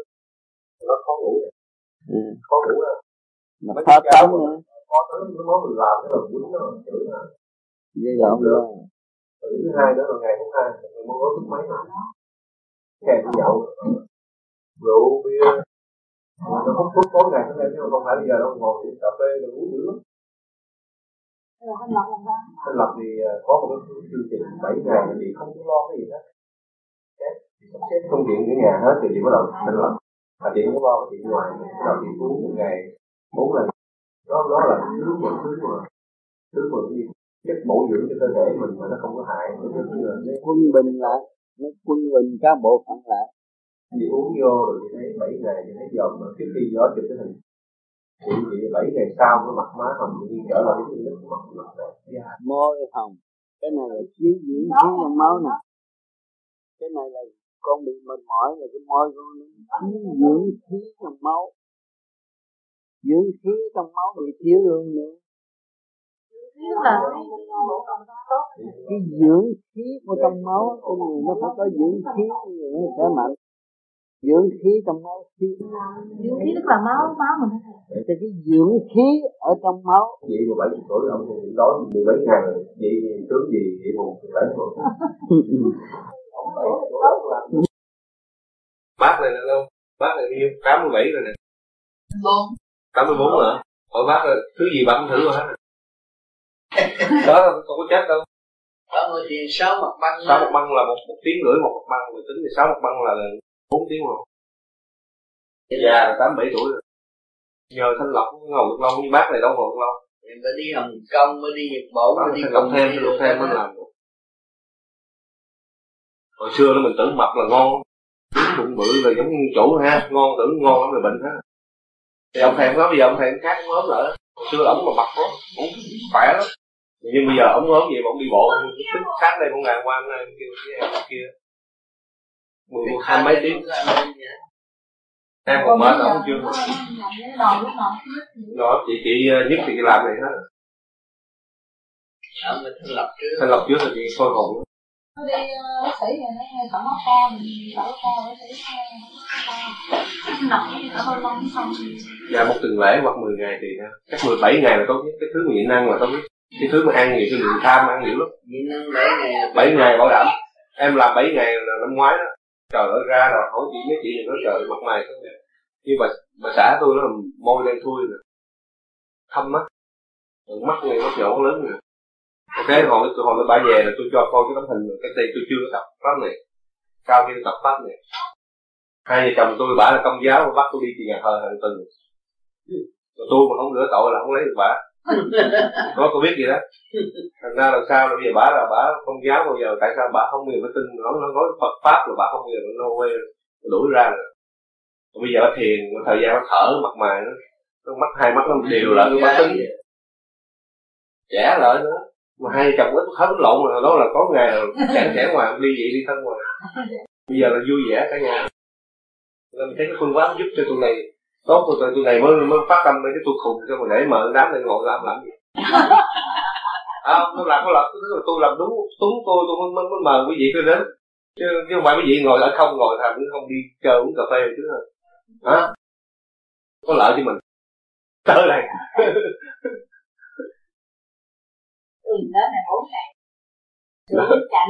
nó khó ngủ. Ừ. khó ngủ mà khó tống nữa. khó tới nó nói mình làm cái là quýnh nó chửi nó vậy được rồi thứ hai nữa là ngày thứ hai mình muốn nói thức mấy ngày kèm nhậu rượu bia. Nó hút thuốc tối ngày thứ hai chứ không phải bây giờ nó ngồi uống cà phê rồi uống dữ lắm thanh lập thì à, có một cái chương trình 7 ngày thì không có lo cái gì hết. Sắp xếp công chuyện ở nhà hết thì chị bắt đầu thanh lập và chị không lo cái chuyện ngoài. Bắt đầu chị uống một ngày bốn lần. Đó đó là thứ một thứ mà thứ mà cái chất bổ dưỡng cho cơ thể mình mà nó không có hại nó quân bình lại nó quân bình các bộ phận lại chị uống vô rồi chị thấy bảy ngày chị thấy dòm mà trước khi gió chụp cái hình chị chị bảy ngày sau cái mặt má hồng nhiên trở lại cái nước mặt mặt đẹp môi hồng cái này là chiếu dưỡng khí trong máu nè cái này là con bị mệt mỏi là cái môi con nó dưỡng khí trong máu dưỡng khí trong máu bị thiếu luôn nữa cái dưỡng khí của trong máu con người nó phải có dưỡng khí người nó khỏe mạnh. Dưỡng khí trong máu khí. Dưỡng khí tức là máu máu mình thì cái dưỡng khí ở trong máu. Vậy mà bảy tuổi ông thì đó mười mấy rồi vậy tướng gì vậy mà bảy tuổi. Bác này là đâu bác này nhiêu tám mươi bảy rồi nè. Bốn. Tám mươi bốn nữa hỏi bác là thứ gì bạn thử rồi hết đó không có chết đâu. Đó người thì sáu mặt băng sáu mặt băng là một, một tiếng rưỡi một mặt băng người tính thì sáu mặt băng là bốn tiếng rồi. Già là tám bảy tuổi rồi. Nhờ thanh lọc ngồi được lâu như bác này đâu ngồi được lâu em phải đi hồng kông mới đi nhật bản mới đi cộng thêm lục thêm mới làm được. Hồi xưa nó mình tưởng mập là ngon bụng bự là giống như chủ ha ngon tưởng ngon lắm là bệnh ha thì ông thèm có bây giờ ông thèm khác ốm lại hồi xưa ổng mà mập lắm cũng khỏe lắm nhưng bây giờ ổng ốm gì mà ổng đi bộ. Tức sát đây một ngàn qua em kêu cái kia. Mười hai mấy tiếng. em còn mệt ổng chưa? rồi chị chị nhất thì chị làm này hết ông mình thanh lập trước thanh lập trước là chị soi hồn. Nó đi bác sĩ này nó nghe thở máu co mình thở co bác sĩ dạ một tuần lễ hoặc 10 ngày thì chắc 17 ngày là tốt nhất. Cái thứ mà nhịn ăn là tốt nhất cái thứ mà ăn nhiều cái lượng tham ăn nhiều lắm. 7 ngày 7 ngày bảo đảm. Em làm 7 ngày là năm ngoái đó. Trời ơi ra rồi hỏi chị mấy chị nói trời mặt mày như bà bà xã tôi nó môi đen thui nè. Thâm mắt. Mắt này mắt nhỏ lớn nè. Ok hồi tôi hồi nó bả về là tôi cho coi cái tấm hình rồi cái đây tôi chưa tập pháp này. Cao kia tập pháp này. Hai vợ chồng tôi bả là công giáo bắt tôi đi từ nhà thờ hàng tuần. Rồi tôi mà không rửa tội là không lấy được bả có có biết gì đó. Thành ra làm sao là bây giờ bả là bả công giáo bao giờ. Tại sao bả không bao giờ tin? Nó nó nói Phật pháp là bả không bao giờ nó quê đuổi ra rồi bây giờ nó thiền nó thời gian nó thở mặt mày nó, nó mắt hai mắt nó đều lại nó bả tính. trẻ lại nữa. Mà hai chồng ít hết lộn rồi đó là có ngày là chán chán ngoài đi vậy đi thân ngoài. Bây giờ là vui vẻ cả nhà. Nên mình thấy cái phương pháp giúp cho tụi này tốt của tụi này mới mới phát tâm để cái tôi khùng cho mà để mở đám này ngồi làm làm gì? À, nó làm có lợi tức là tôi làm đúng đúng tôi tôi mới, mới, mời quý vị tôi đến. Chứ, chứ không phải quý vị ngồi ở không ngồi thành không đi chơi uống cà phê chứ. Hả? Có lợi cho mình. Tới đây ừ đó là bốn ngày. Chạnh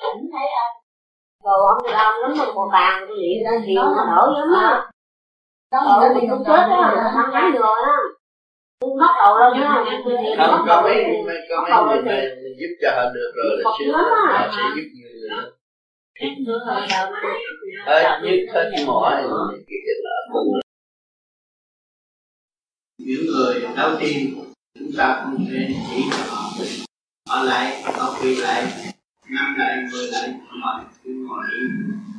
cũng thấy anh. Rồi ông đi ông lắm một bàn tôi nghĩ ra thì nó đỡ lắm á đó là mình cũng chết á nó ngắn rồi á mất đầu đâu chứ không có mấy có mấy người mà giúp cho họ được rồi là sư họ sẽ giúp nhiều người hơn nhất hết mỏi những người đau tim chúng ta không thể chỉ cho họ họ lại họ quỳ lại năm lại mười lại họ cứ ngồi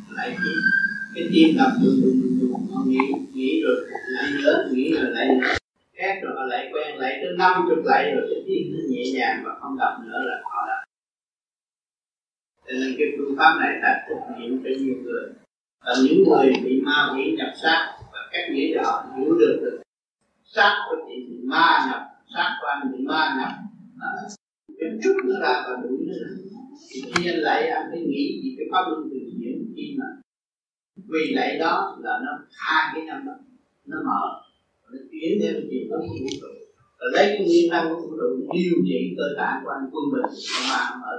lại tim cái tim đập đùng đùng đùng đùng họ nghĩ nghĩ rồi, lại nhớ, nghĩ rồi lại nhớ. Khác rồi, họ lại quen, lại tới năm chục lại rồi, cái tim nó nhẹ nhàng và không đập nữa là họ đã cho nên cái phương pháp này đã thực hiện cho nhiều người. Và những người bị ma quỷ nhập sát, và các nghĩa họ hiểu được được sát của chị bị ma nhập, sát của anh bị ma nhập. À, cái chút nó ra và đuổi nó ra. Thì khi anh lại, anh mới nghĩ gì cái pháp luân thường diễn khi mà vì lẽ đó là nó hai cái năm đó, nó mở, nó chuyển theo cái chuyện đó của vũ trụ. Rồi lấy cái nguyên năng của vũ trụ điều trị cơ tạng của anh quân bình, của ma không ở.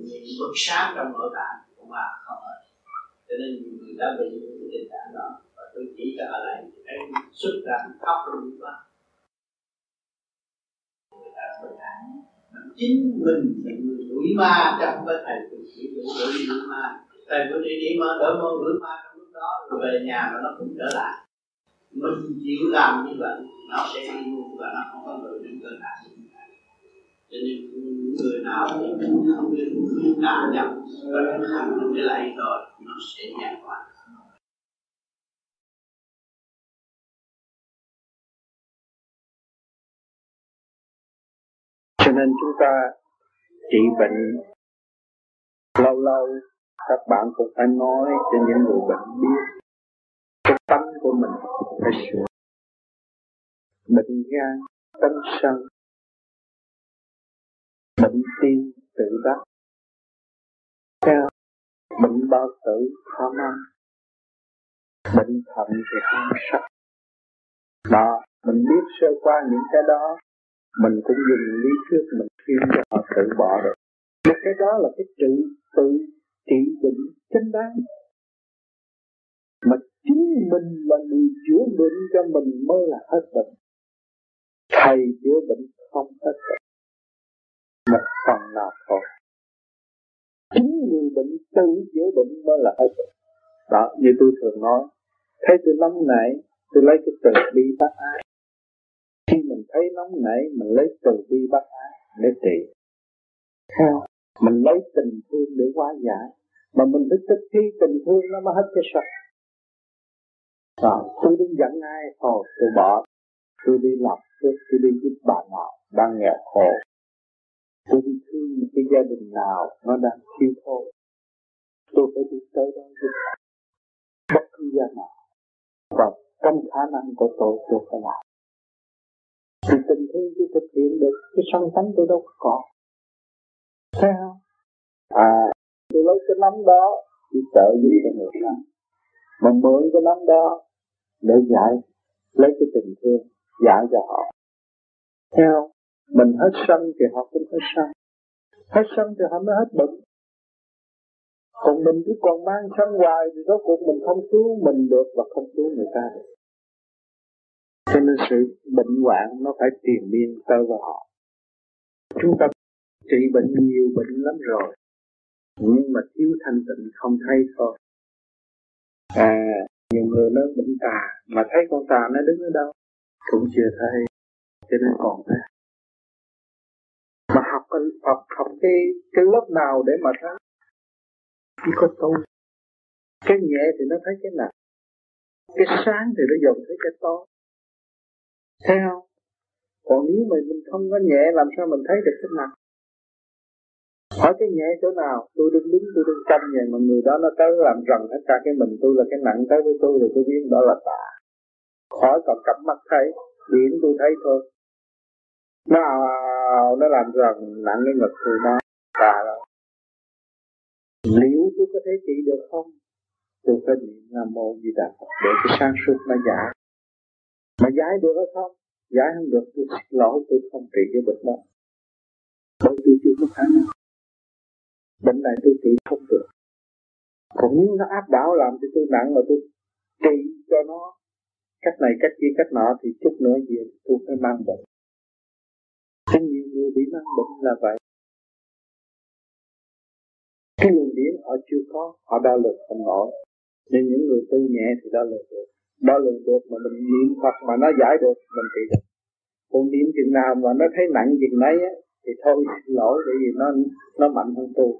Những bất sáng trong nội tạng của ma không ở. Cho nên nhiều người đã bị những cái tình trạng đó. Và tôi chỉ cho ở lại cái xuất ra khóc luôn quá người ta chính mình là người đuổi ma trong cái thầy tự chỉ đuổi đuổi ma thầy bữa đi đi mà đỡ mơ đuổi ma trong lúc đó, rồi về nhà mà nó cũng trở lại. Mình chịu làm như vậy, nó sẽ đi luôn và nó không có người đứng cơ lại. Cho nên người nào cũng không biết cảm nhận và thực hành cái lại rồi, nó sẽ nhẹ nhàng cho nên chúng ta trị bệnh lâu lâu các bạn cũng phải nói cho những người bệnh biết. Cái tâm của mình phải sửa. Bệnh gan, tâm sân. Bệnh tim tự đắc. Theo bệnh bao tử tham ăn. Bệnh thận thì ham sắc đó, mình biết sơ qua những cái đó, mình cũng dùng lý thuyết mình khuyên cho họ tự bỏ được. Một cái đó là cái tự tự trị bệnh chân đáng. Mà chính mình là người chữa bệnh cho mình mới là hết bệnh. Thầy chữa bệnh không hết bệnh. Một phần nào thôi. Chính người bệnh tự chữa bệnh mới là hết bệnh. Đó, như tôi thường nói. Thấy tôi nóng nảy, tôi lấy cái từ bi bác ái. Khi mình thấy nóng nảy, mình lấy từ bi bác ái để trị. Theo mình lấy tình thương để hóa giải mà mình phải thích thi tình thương nó mới hết cái sạch rồi tôi đừng giận ai? Thôi tôi bỏ. Tôi đi làm tôi, tôi đi giúp bạn nào đang nghèo khổ. Tôi đi thương một cái gia đình nào nó đang thiếu thốn. Tôi phải đi tới đó giúp bất cứ gia nào. Và trong khả năng của tôi tôi phải làm. Thì tình thương tôi thực hiện được cái sân tánh tôi đâu có thấy không? À tôi lấy cái nắm đó đi trợ giúp cho người khác. Mà mượn cái nắm đó để giải lấy cái tình thương giải cho họ. Theo, mình hết sân thì họ cũng hết sân. Hết sân thì họ mới hết bệnh. Còn mình cứ còn mang sân hoài thì rốt cuộc mình không cứu mình được và không cứu người ta được. Cho nên sự bệnh hoạn nó phải tiền biên tới vào họ. Chúng ta trị bệnh nhiều bệnh lắm rồi nhưng mà thiếu thanh tịnh không thấy thôi. À nhiều người nó bệnh tà, mà thấy con tà nó đứng ở đâu? Cũng chưa thấy, cho nên còn thế. Mà học học học cái cái lớp nào để mà thấy? Chỉ có tu cái nhẹ thì nó thấy cái nặng. Cái sáng thì nó dần thấy cái to. Thấy không? Còn nếu mà mình không có nhẹ, làm sao mình thấy được cái nặng? Hỏi cái nhẹ chỗ nào, tôi đứng đứng, tôi đứng canh vậy mà người đó nó tới làm rần hết cả cái mình, tôi là cái nặng tới với tôi thì tôi biết đó là tà hỏi còn cặp mắt thấy, Điểm tôi thấy thôi. Nó nó làm rần, nặng cái ngực tôi đó tà đó. Liệu tôi có thể trị được không? Tôi phải niệm nam mô di đà phật để cái sáng suốt nó giải. Mà giải được hay không? Giải không được, tôi xin lỗi, tôi không trị cái bệnh đó. Bởi tôi chưa có khả năng bệnh này tôi trị không được. Còn nếu nó áp đảo làm cho tôi nặng mà tôi trị cho nó. Cách này, cách kia, cách nọ thì chút nữa gì tôi phải mang bệnh. Có nhiều người bị mang bệnh là vậy. Cái luồng điển họ chưa có, họ đo lường không nổi. Nên những người tu nhẹ thì đo lường được. Đo lường được mà mình niệm Phật mà nó giải được, mình trị được. Còn niệm chừng nào mà nó thấy nặng chừng nấy á, thì thôi xin lỗi, bởi vì nó nó mạnh hơn tôi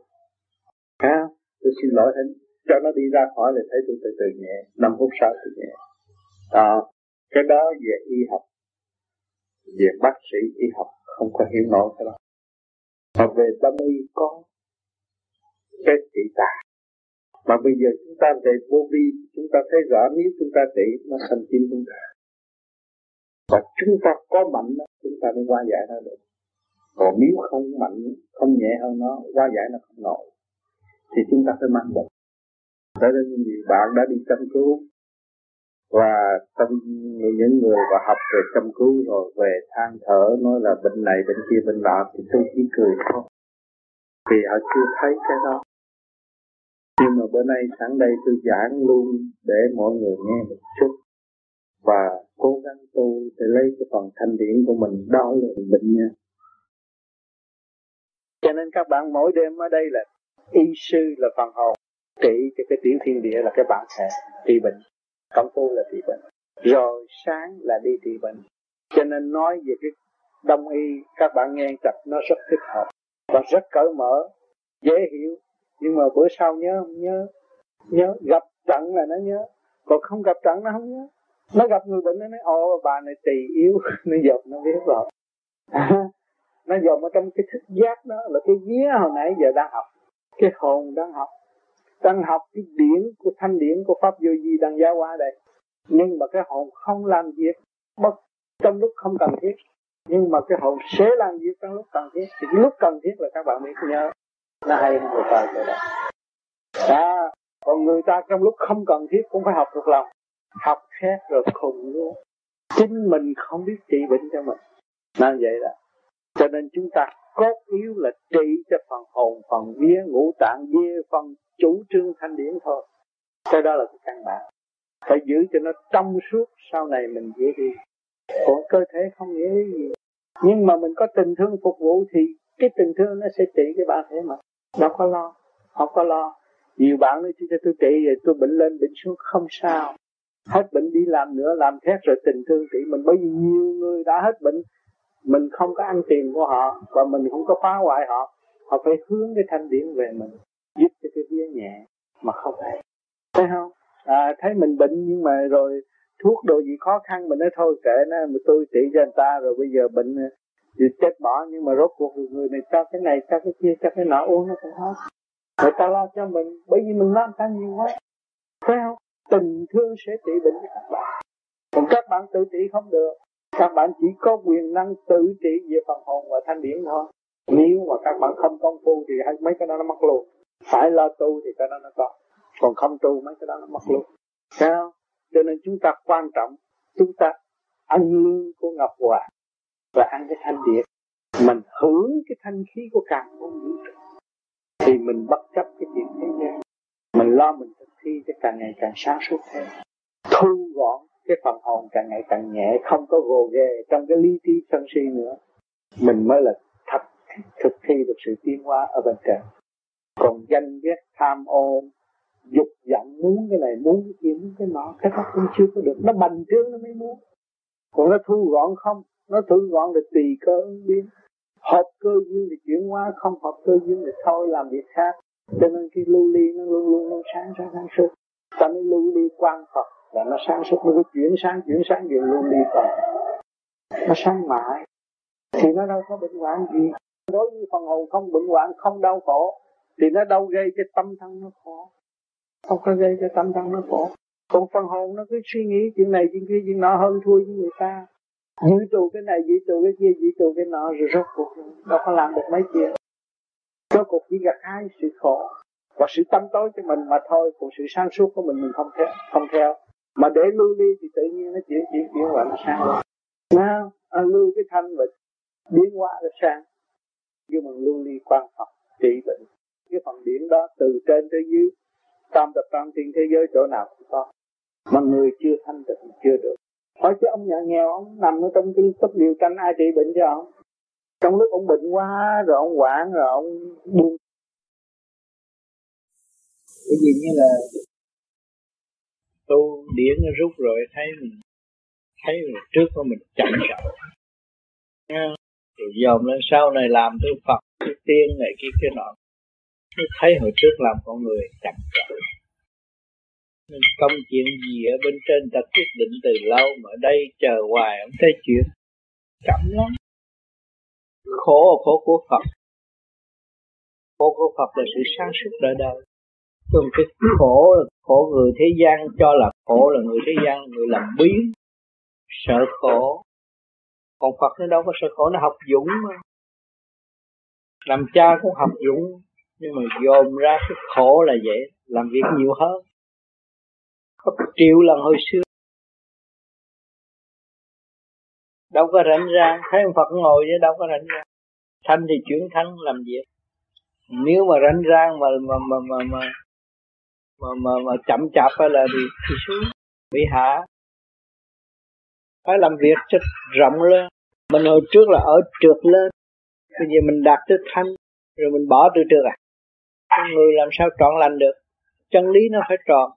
ha tôi xin lỗi hết cho nó đi ra khỏi là thấy tôi từ từ nhẹ năm phút sau thì nhẹ. Đó. Cái đó về y học. Về bác sĩ y học không có hiểu nổi cái đó. Mà về tâm y có cái trị tà. Mà bây giờ chúng ta về vô vi chúng ta thấy rõ nếu chúng ta trị nó thành kim chúng ta. Và chúng ta có mạnh đó, chúng ta mới qua giải nó được. Còn nếu không mạnh không nhẹ hơn nó qua giải nó không nổi thì chúng ta phải mang bệnh đó nên nhiều bạn đã đi chăm cứu. Và trong những người và học về chăm cứu rồi, về than thở, nói là bệnh này, bệnh kia, bệnh nọ, thì tôi chỉ cười thôi. Vì họ chưa thấy cái đó. Nhưng mà bữa nay sẵn đây tôi giảng luôn để mọi người nghe một chút. Và cố gắng tu để lấy cái phần thanh điển của mình đo lượng bệnh nha. Cho nên các bạn mỗi đêm ở đây là y sư là phần hồn trị cho cái tiểu thiên địa là cái bản thể trị bệnh. Công phu là trị bệnh. Rồi sáng là đi trị bệnh. Cho nên nói về cái đông y các bạn nghe tập nó rất thích hợp. Và rất cởi mở dễ hiểu. Nhưng mà bữa sau nhớ không nhớ? Nhớ gặp trận là nó nhớ. Còn không gặp trận nó không nhớ. Nó gặp người bệnh nó nói ồ bà này tỳ yếu. Nó dột nó biết rồi. À, nó dồn ở trong cái thức giác đó là cái vía hồi nãy giờ đang học cái hồn đang học đang học cái điển của thanh điển của pháp vô vi đang giáo hóa đây. Nhưng mà cái hồn không làm việc bất trong lúc không cần thiết. Nhưng mà cái hồn sẽ làm việc trong lúc cần thiết. Thì cái lúc cần thiết là các bạn biết nhớ. Là hay hơn người ta rồi đó. À, còn người ta trong lúc không cần thiết cũng phải học thuộc lòng. Học khác rồi khùng luôn. Chính mình không biết trị bệnh cho mình. Nên vậy đó cho nên chúng ta cốt yếu là trị cho phần hồn, phần vía, ngũ tạng, vía, phần chủ trương thanh điển thôi. Cái đó là cái căn bản. Phải giữ cho nó trong suốt, sau này mình dễ đi. Còn cơ thể không dễ gì nhưng mà mình có tình thương phục vụ thì cái tình thương nó sẽ trị cái bản thể mà. Đâu có lo, không có lo. Nhiều bạn nói cho tôi trị rồi tôi bệnh lên, bệnh xuống. Không sao. Hết bệnh đi làm nữa, làm thét rồi tình thương trị mình. Bởi vì nhiều người đã hết bệnh mình không có ăn tiền của họ và mình không có phá hoại họ họ phải hướng cái thanh điển về mình giúp cho cái vía nhẹ mà không phải thấy không? À, thấy mình bệnh nhưng mà rồi thuốc đồ gì khó khăn mình nói thôi kệ nó mà tôi trị cho người ta rồi bây giờ bệnh à, thì chết bỏ nhưng mà rốt cuộc người này cho cái này cho cái kia cho cái nọ uống nó cũng hết. Người ta lo cho mình bởi vì mình lo người ta nhiều quá. Thấy không? Tình thương sẽ trị bệnh cho các bạn. Còn các bạn tự trị không được các bạn chỉ có quyền năng tự trị về phần hồn và thanh điển thôi. Nếu mà các bạn không công phu thì mấy cái đó nó mất luôn. Phải lo tu thì cái đó nó có. Còn không tu mấy cái đó nó mất luôn. Sao cho nên chúng ta quan trọng, chúng ta ăn lương của ngọc hoàng và ăn cái thanh điển. Mình hưởng cái thanh khí của càng không vũ trụ. Thì mình bất chấp cái chuyện thế gian. Mình lo mình thực thi cho càng ngày càng sáng suốt thêm. Thu gọn cái phần hồn càng ngày càng nhẹ, không có gồ ghề trong cái lý trí sân si nữa. Mình mới là thật thực thi được sự tiến hóa ở bên trên còn danh ghét, tham ô dục vọng, muốn cái này, muốn cái kia, muốn cái nọ, cái đó cũng chưa có được. Nó bành trướng nó mới muốn. Còn nó thu gọn không? Nó thu gọn là tùy cơ ứng biến. Hợp cơ duyên thì chuyển hóa, không hợp cơ duyên thì thôi, làm việc khác. Cho nên cái lưu ly nó luôn luôn luôn sáng sáng sáng suốt. Ta mới lưu ly quan phật là nó sáng suốt, nó cứ chuyển sáng chuyển sáng đều luôn đi còn. Nó sáng mãi. Thì nó đâu có bệnh hoạn gì. Đối với phần hồn không bệnh hoạn, không đau khổ, thì nó đâu gây cho tâm thân nó khổ. Không có gây cho tâm thân nó khổ. Còn phần hồn nó cứ suy nghĩ chuyện này, chuyện kia, chuyện nọ hơn thua với người ta. Giữ trụ cái này giữ trụ cái kia giữ trụ cái nọ, rồi rốt cuộc đâu có làm được mấy chuyện. Rốt cuộc chỉ gặt hai sự khổ và sự tâm tối cho mình mà thôi, còn sự sáng suốt của mình mình không theo không theo mà để lưu đi thì tự nhiên nó chuyển chuyển chuyển qua nó sang. Rồi nào à, lưu cái thanh và biến hóa nó sang. Nhưng mà lưu ly quan phật trị bệnh. Cái phần điển đó từ trên tới dưới tam tập tam thiên thế giới chỗ nào cũng có. Mà người chưa thanh tịnh chưa được. Hỏi chứ ông nhà nghèo ông nằm ở trong cái túp liều tranh ai trị bệnh cho ông? Trong lúc ông bệnh quá rồi ông quản rồi ông buông. Cái gì như là tu điển nó rút rồi, thấy mình thấy mình trước của mình chậm chậm. Rồi dòm lên sau này làm tới Phật cái tiên này kia, cái nọ. Thấy hồi trước làm con người chậm chậm. Nên công chuyện gì ở bên trên ta quyết định từ lâu, mà ở đây chờ hoài không thấy chuyện. Chậm lắm. Khổ khổ của Phật. Khổ của Phật là sự sáng suốt đời đời còn cái khổ là khổ người thế gian, cho là khổ là người thế gian, người làm biến. Sợ khổ. Còn Phật nó đâu có sợ khổ, nó học dũng mà. Làm cha cũng học dũng, nhưng mà dồn ra cái khổ là vậy, làm việc nhiều hơn. Gấp triệu lần hồi xưa. Đâu có rảnh ra, thấy ông Phật ngồi chứ đâu có rảnh ra. Thanh thì chuyển thanh làm việc. Nếu mà rảnh rang mà mà mà mà mà mà, mà, mà chậm chạp hay là bị, bị xuống bị hạ. Phải làm việc cho rộng lên. Mình hồi trước là ở trượt lên. Bây giờ mình đạt tới thanh rồi mình bỏ từ trượt à. Con người làm sao trọn lành được? Chân lý nó phải tròn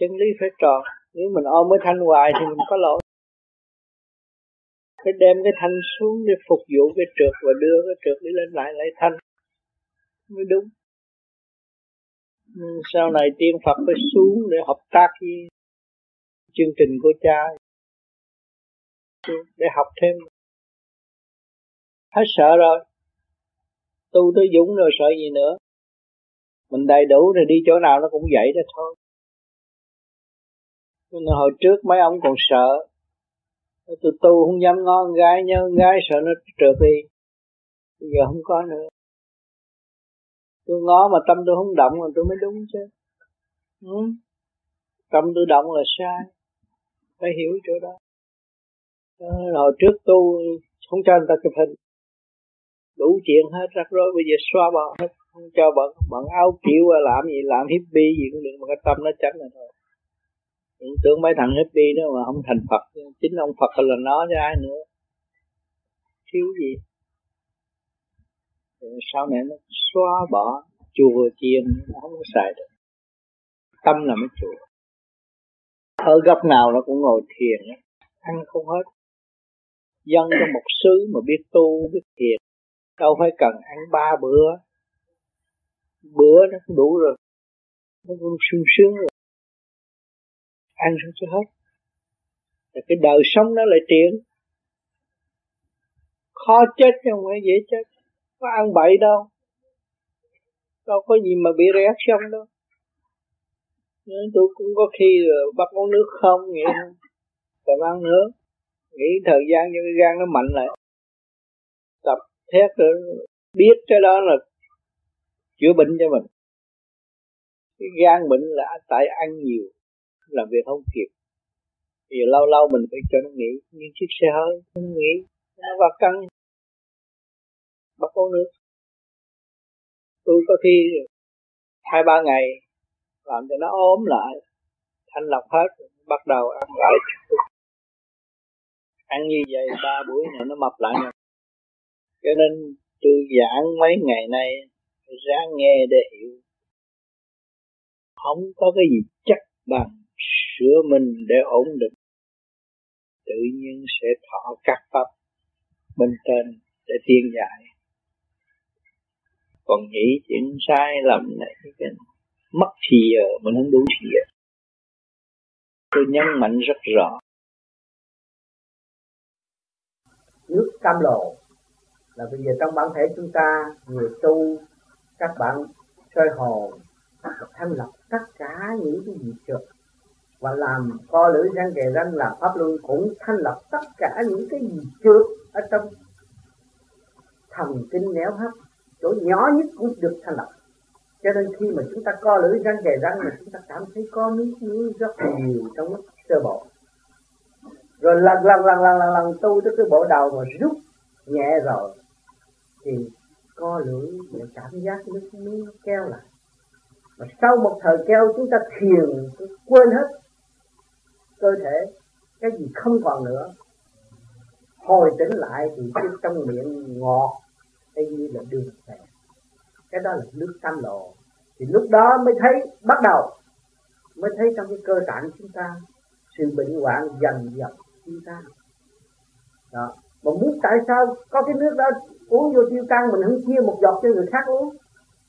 chân lý phải tròn nếu mình ôm cái thanh hoài thì mình có lỗi. Phải đem cái thanh xuống để phục vụ cái trượt và đưa cái trượt đi lên lại lại thanh. Mới đúng. Ừ, sau này tiên Phật phải xuống để hợp tác với chương trình của cha. Để học thêm. Hết sợ rồi. Tu tới dũng rồi sợ gì nữa. Mình đầy đủ rồi đi chỗ nào nó cũng vậy đó thôi. Nên hồi trước mấy ông còn sợ. Tôi tu không dám ngon gái nhớ gái sợ nó trượt đi. Bây giờ không có nữa tôi ngó mà tâm tôi không động là tôi mới đúng chứ. Ừ. tâm tôi động là sai. Phải hiểu chỗ đó. À, hồi trước tu không cho người ta chụp hình. Đủ chuyện hết rắc rối bây giờ xóa bỏ hết không cho bận. Bận áo kiểu à, làm gì làm hippie gì cũng được mà cái tâm nó tránh là thôi. Những tưởng mấy thằng hippie đó mà không thành Phật chính ông Phật là nó cho ai nữa. Thiếu gì? Rồi sau này nó xóa bỏ chùa chiền, nó không có xài được. Tâm là mới chùa. Ở góc nào nó cũng ngồi thiền, ăn không hết. Dân trong một xứ mà biết tu, biết thiền, đâu phải cần ăn ba bữa. Bữa nó cũng đủ rồi. Nó cũng sung sướng rồi. Ăn xong cho hết. Là cái đời sống nó lại triển khó chết chứ không phải dễ chết có ăn bậy đâu. Đâu có gì mà bị reaction đâu. Nên tôi cũng có khi là bắt uống nước không vậy thôi còn ăn nữa. Nghĩ thời gian cho cái gan nó mạnh lại. Tập thét rồi biết cái đó là chữa bệnh cho mình. Cái gan bệnh là tại ăn nhiều, làm việc không kịp. Thì lâu lâu mình phải cho nó nghỉ như chiếc xe hơi nó nghỉ, nó vào căng bắt uống nước tôi có khi hai ba ngày làm cho nó ốm lại, thanh lọc hết, bắt đầu ăn lại. Ăn như vậy ba buổi nữa nó mập lại rồi. Cho nên tôi giảng mấy ngày nay, ra nghe để hiểu. Không có cái gì chắc bằng sửa mình để ổn định. Tự nhiên sẽ thọ các pháp bên trên để tiên dạy còn nghĩ chuyện sai lầm này, cái mất thì giờ mình không đủ thì giờ tôi nhấn mạnh rất rõ. Nước cam lộ là bây giờ trong bản thể chúng ta, người tu, các bạn soi hồn thanh lọc tất cả những cái gì trượt và làm co lưỡi răng kề răng làm pháp luân cũng thanh lọc tất cả những cái gì trượt ở trong thần kinh néo hấp chỗ nhỏ nhất cũng được thanh lọc cho nên khi mà chúng ta co lưỡi răng kề răng mà chúng ta cảm thấy có miếng miếng rất nhiều trong lúc sơ bộ. Rồi lần lần lần lần lần, lần tu tới cái bộ đầu mà rút nhẹ rồi thì co lưỡi để cảm giác nước miếng keo lại. Mà sau một thời keo chúng ta thiền quên hết cơ thể cái gì không còn nữa. Hồi tỉnh lại thì cái trong miệng ngọt y như là đường phèn cái đó là nước tam lộ. Thì lúc đó mới thấy, bắt đầu mới thấy trong cái cơ tạng chúng ta, sự bệnh hoạn dần dần chúng ta đó. Mà muốn tại sao có cái nước đó uống vô tiêu căng mình không chia một giọt cho người khác uống?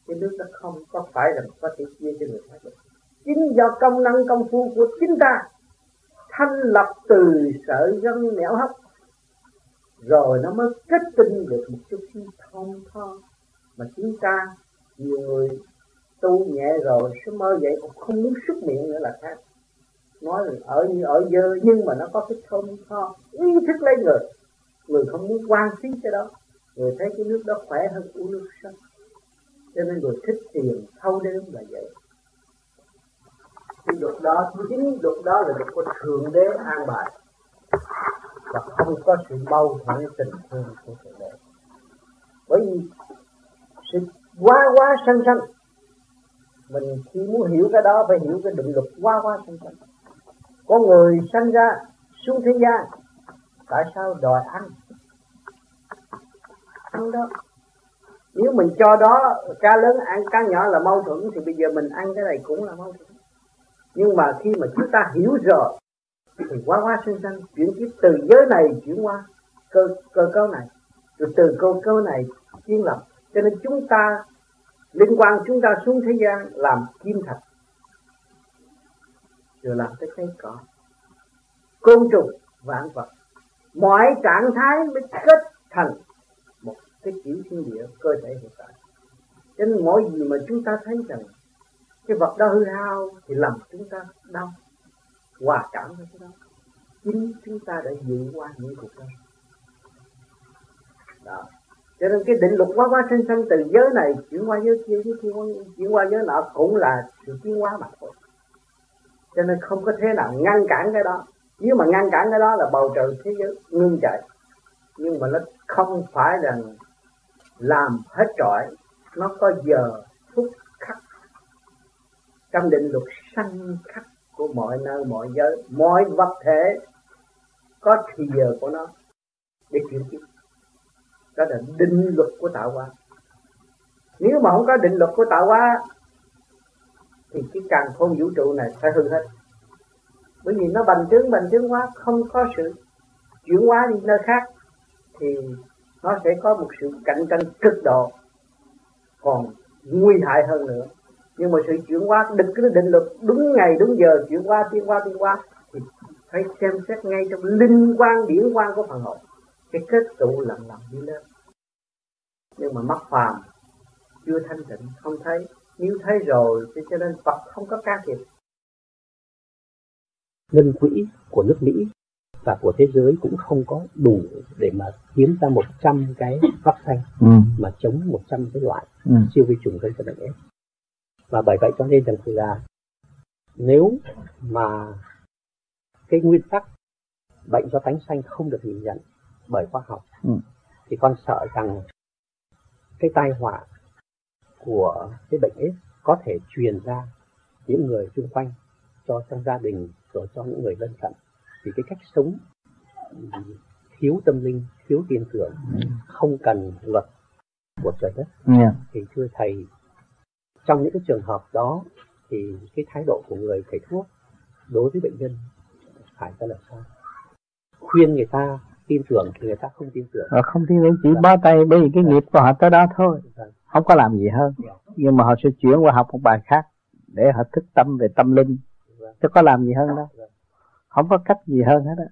Cái nước đó không có phải là có thể chia cho người khác được. Chính do công năng công phu của chính ta thanh lập từ sợi gân nẻo hấp rồi nó mới kết tinh được một chút xíu thông tho mà chúng ta nhiều người tu nhẹ rồi, sẽ mơ vậy cũng không muốn xuất miệng nữa là khác. Nói là ở như ở dơ, nhưng mà nó có cái thông tho ý thức lấy người. Người không muốn quan phí cái đó. Người thấy cái nước đó khỏe hơn uống nước sông cho nên người thích tiền, thâu đêm là vậy. Cái luật đó chính luật đó là luật của thượng đế an bài và không có sự mâu thuẫn tình thương của thượng đế. Bởi vì sự quá quá sanh sanh, mình khi muốn hiểu cái đó, phải hiểu cái định luật quá quá sanh sanh. Có người sanh ra, xuống thế gian, tại sao đòi ăn? Ăn đó. Nếu mình cho đó cá lớn ăn cá nhỏ là mâu thuẫn, thì bây giờ mình ăn cái này cũng là mâu thuẫn. Nhưng mà khi mà chúng ta hiểu rồi thì quá quá sinh sanh, chuyển tiếp từ giới này chuyển qua cơ cơ cấu này. Rồi từ cơ cấu này kiến lập. Cho nên chúng ta liên quan chúng ta xuống thế gian làm kim thạch. Rồi làm cái cây cỏ. Côn trùng, vạn vật. Mọi trạng thái mới kết thành một cái kiểu thiên địa, cơ thể hiện tại. Cho nên mỗi gì mà chúng ta thấy rằng cái vật đó hư hao thì làm chúng ta đau hòa cảm với cái đó. Chính chúng ta đã dự qua những cuộc đời. Đó. Cho nên cái định luật quá quá sinh sanh từ giới này, chuyển qua giới kia giới kia, chuyển qua giới nọ cũng là sự tiến hóa mà thôi. Cho nên không có thế nào ngăn cản cái đó. Nếu mà ngăn cản cái đó là bầu trời thế giới ngưng chạy nhưng mà nó không phải là làm hết trọi. Nó có giờ, phút, khắc. Trong định luật sanh khắc của mọi nơi, mọi giới, mọi vật thể, có thì giờ của nó để chuyển tiếp đó là định luật của tạo hóa. Nếu mà không có định luật của tạo hóa, thì cái càng không vũ trụ này sẽ hư hết. Bởi vì nó bành trướng bành trướng quá, không có sự chuyển hóa đi nơi khác, thì nó sẽ có một sự cạnh tranh cực độ còn nguy hại hơn nữa nhưng mà sự chuyển hóa định cái định luật đúng ngày đúng giờ chuyển hóa tiến hóa tiến hóa thì phải xem xét ngay trong linh quan điển quan của phần hồn cái kết tụ lần lần đi lên nhưng mà mắt phàm chưa thanh tịnh không thấy nếu thấy rồi thì cho nên Phật không có can thiệp ngân quỹ của nước Mỹ và của thế giới cũng không có đủ để mà kiếm ra 100 cái vaccine ừ. mà chống 100 cái loại ừ. siêu vi trùng gây ra bệnh S. Và bởi vậy cho nên rằng là nếu mà cái nguyên tắc bệnh do tánh xanh không được nhìn nhận bởi khoa học ừ. thì con sợ rằng cái tai họa của cái bệnh AIDS có thể truyền ra những người xung quanh cho trong gia đình rồi cho những người lân cận vì cái cách sống thiếu tâm linh thiếu tin tưởng không cần luật của trời đất yeah. thì thưa thầy trong những cái trường hợp đó thì cái thái độ của người thầy thuốc đối với bệnh nhân phải ra làm sao? Khuyên người ta tin tưởng thì người ta không tin tưởng. À, không tin tưởng chỉ bó tay bởi vì cái nghiệp của họ tới đó thôi. Không có làm gì hơn. Nhưng mà họ sẽ chuyển qua học một bài khác để họ thức tâm về tâm linh. Chứ có làm gì hơn đâu. Không có cách gì hơn hết á.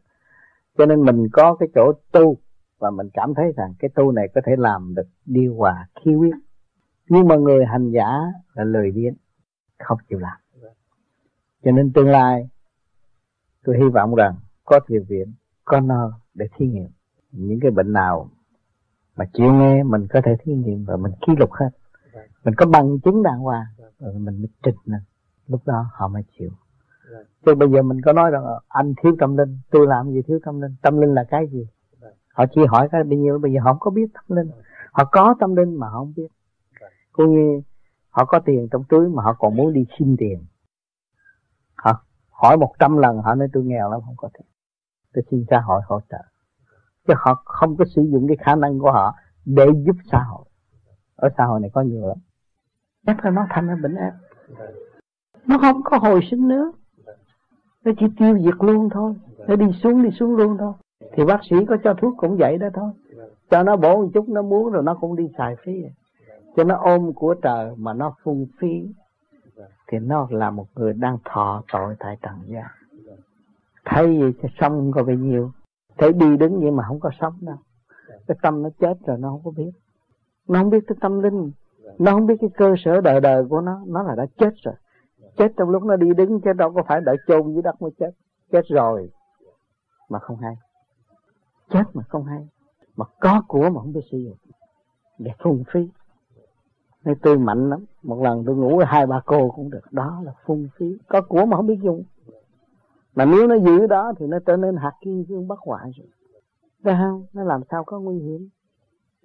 Cho nên mình có cái chỗ tu và mình cảm thấy rằng cái tu này có thể làm được điều hòa khí huyết nhưng mà người hành giả là lười biếng không chịu làm. Cho nên tương lai, tôi hy vọng rằng có thiền viện, có nơi để thí nghiệm. Những cái bệnh nào mà chịu nghe, mình có thể thí nghiệm và mình ký lục hết. Mình có bằng chứng đàng hoàng, rồi mình mới trình lên. Lúc đó họ mới chịu. Chứ bây giờ mình có nói rằng, anh thiếu tâm linh, tôi làm gì thiếu tâm linh tâm linh là cái gì? Họ chỉ hỏi cái bao nhiêu, bây giờ họ không có biết tâm linh. Họ có tâm linh mà họ không biết. Cô như họ có tiền trong túi mà họ còn muốn đi xin tiền. Họ hỏi một trăm lần, họ nói, tôi nghèo lắm, không có tiền. Tôi xin xã hội hỗ trợ. Chứ họ không có sử dụng cái khả năng của họ để giúp xã hội. Ở xã hội này có nhiều lắm. Chắc là nó thành ra bệnh ác nó không có hồi sinh nữa. Nó chỉ tiêu diệt luôn thôi. Nó đi xuống đi xuống luôn thôi. Thì bác sĩ có cho thuốc cũng vậy đó thôi. Cho nó bổ một chút, nó muốn rồi nó cũng đi xài phí cho nó ôm của trời mà nó phung phí, thì nó là một người đang thọ tội tại trần gian thấy gì cho sống có bao nhiêu, thấy đi đứng vậy mà không có sống đâu. Cái tâm nó chết rồi nó không có biết. Nó không biết cái tâm linh, nó không biết cái cơ sở đời đời của nó. Nó là đã chết rồi. Chết trong lúc nó đi đứng chứ đâu có phải đợi chôn dưới đất mới chết. Chết rồi mà không hay. Chết mà không hay. Mà có của mà không biết sử dụng. Để phung phí nên tôi mạnh lắm. Một lần tôi ngủ với hai ba cô cũng được. Đó là phung phí. Có của mà không biết dùng. Mà nếu nó giữ đó thì nó trở nên hạt kim cương bất hoại rồi. Thấy không? Nó làm sao có nguy hiểm?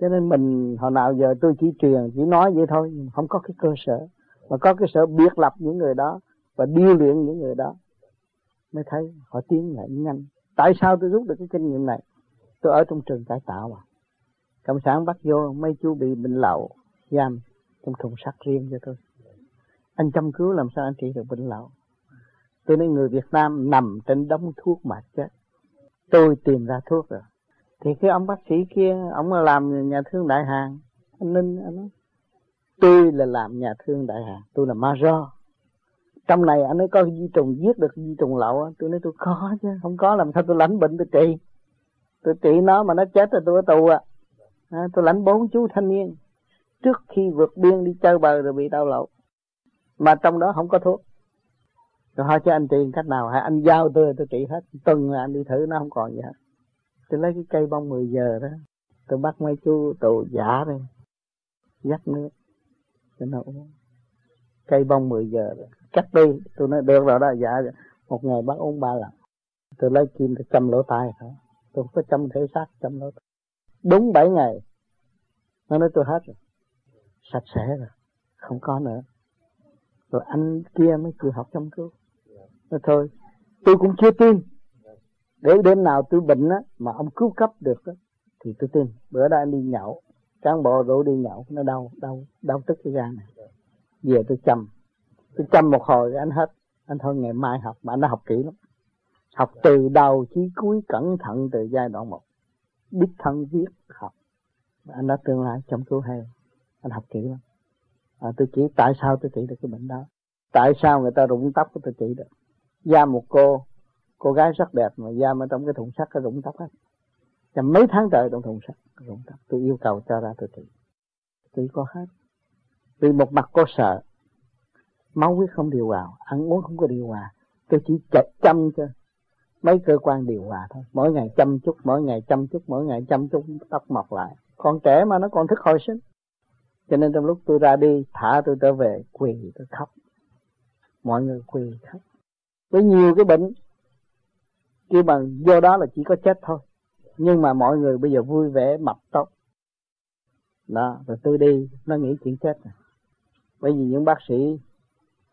Cho nên mình, hồi nào giờ tôi chỉ truyền, chỉ nói vậy thôi. Không có cái cơ sở. Mà có cái sở biệt lập những người đó và điêu luyện những người đó. Mới thấy họ tiến lại nhanh. Tại sao tôi rút được cái kinh nghiệm này? Tôi ở trong trường cải tạo mà cộng sản bắt vô, mấy chú bị bệnh lậu, giam trong thùng sắt riêng cho tôi. Anh chăm cứu làm sao anh trị được bệnh lậu tôi nói, người Việt Nam nằm trên đống thuốc mà chết. Tôi tìm ra thuốc rồi. Thì cái ông bác sĩ kia, ông là làm nhà thương đại hàng. Anh ninh, anh nói, tôi là làm nhà thương đại hàng, tôi là ma do. Trong này anh ấy có di trùng giết được di trùng lậu tôi nói, tôi có chứ, không có làm sao tôi lãnh bệnh tôi trị. Tôi trị nó mà nó chết rồi tôi ở tù à. à tôi lãnh bốn chú thanh niên trước khi vượt biên đi chơi bờ rồi bị đau lậu mà trong đó không có thuốc. Rồi hỏi cho anh tiền cách nào, hay anh giao tôi tôi trị hết. Tuần là anh đi thử, nó không còn gì hết. Tôi lấy cái cây bông 10 giờ đó, tôi bắt mấy chú tù giả đây dắt nước, cho nó uống. Cây bông 10 giờ rồi, cắt đi. Tôi nói, được rồi đó dạ, dạ một ngày bắt uống ba lần. Tôi lấy kim tôi châm lỗ tai thôi tôi không có châm thể xác châm lỗ tai. Đúng 7 ngày, nó nói tôi hết rồi sạch sẽ rồi, không có nữa. Rồi anh kia mới chịu học chăm cứu. Nói thôi, tôi cũng chưa tin. Để đêm nào tôi bệnh á, mà ông cứu cấp được á, thì tôi tin. Bữa đó anh đi nhậu, cán bộ rủ đi nhậu, nó đau đau đau tức cái gan này. Về tôi chăm. Tôi chăm một hồi anh hết. Anh thôi ngày mai học, mà anh đã học kỹ lắm. Học từ đầu chí cuối, cẩn thận từ giai đoạn một. Biết thân viết học. Anh đã tương lai trong cứu hay anh học kỹ lắm. À, tôi chỉ tại sao tôi trị được cái bệnh đó. Tại sao người ta rụng tóc của tôi trị được? Da một cô cô gái rất đẹp mà da ở trong cái thùng sắt cái rụng tóc hết. Chầm mấy tháng trời trong thùng sắt rụng tóc. Tôi yêu cầu cho ra tôi trị. Tôi có hết. Vì một mặt cô sợ. Máu huyết không điều hòa ăn uống không có điều hòa. Tôi chỉ chặt chăm cho mấy cơ quan điều hòa thôi. Mỗi ngày chăm chút mỗi ngày chăm chút mỗi ngày chăm chút tóc mọc lại. Còn trẻ mà nó còn thức hồi sinh cho nên trong lúc tôi ra đi, thả tôi trở về, quỳ tôi khóc. Mọi người quỳ khóc. Với nhiều cái bệnh, kêu bằng do đó là chỉ có chết thôi. Nhưng mà mọi người bây giờ vui vẻ, mập tốt đó, rồi tôi đi, nó nghĩ chuyện chết rồi. Bởi vì những bác sĩ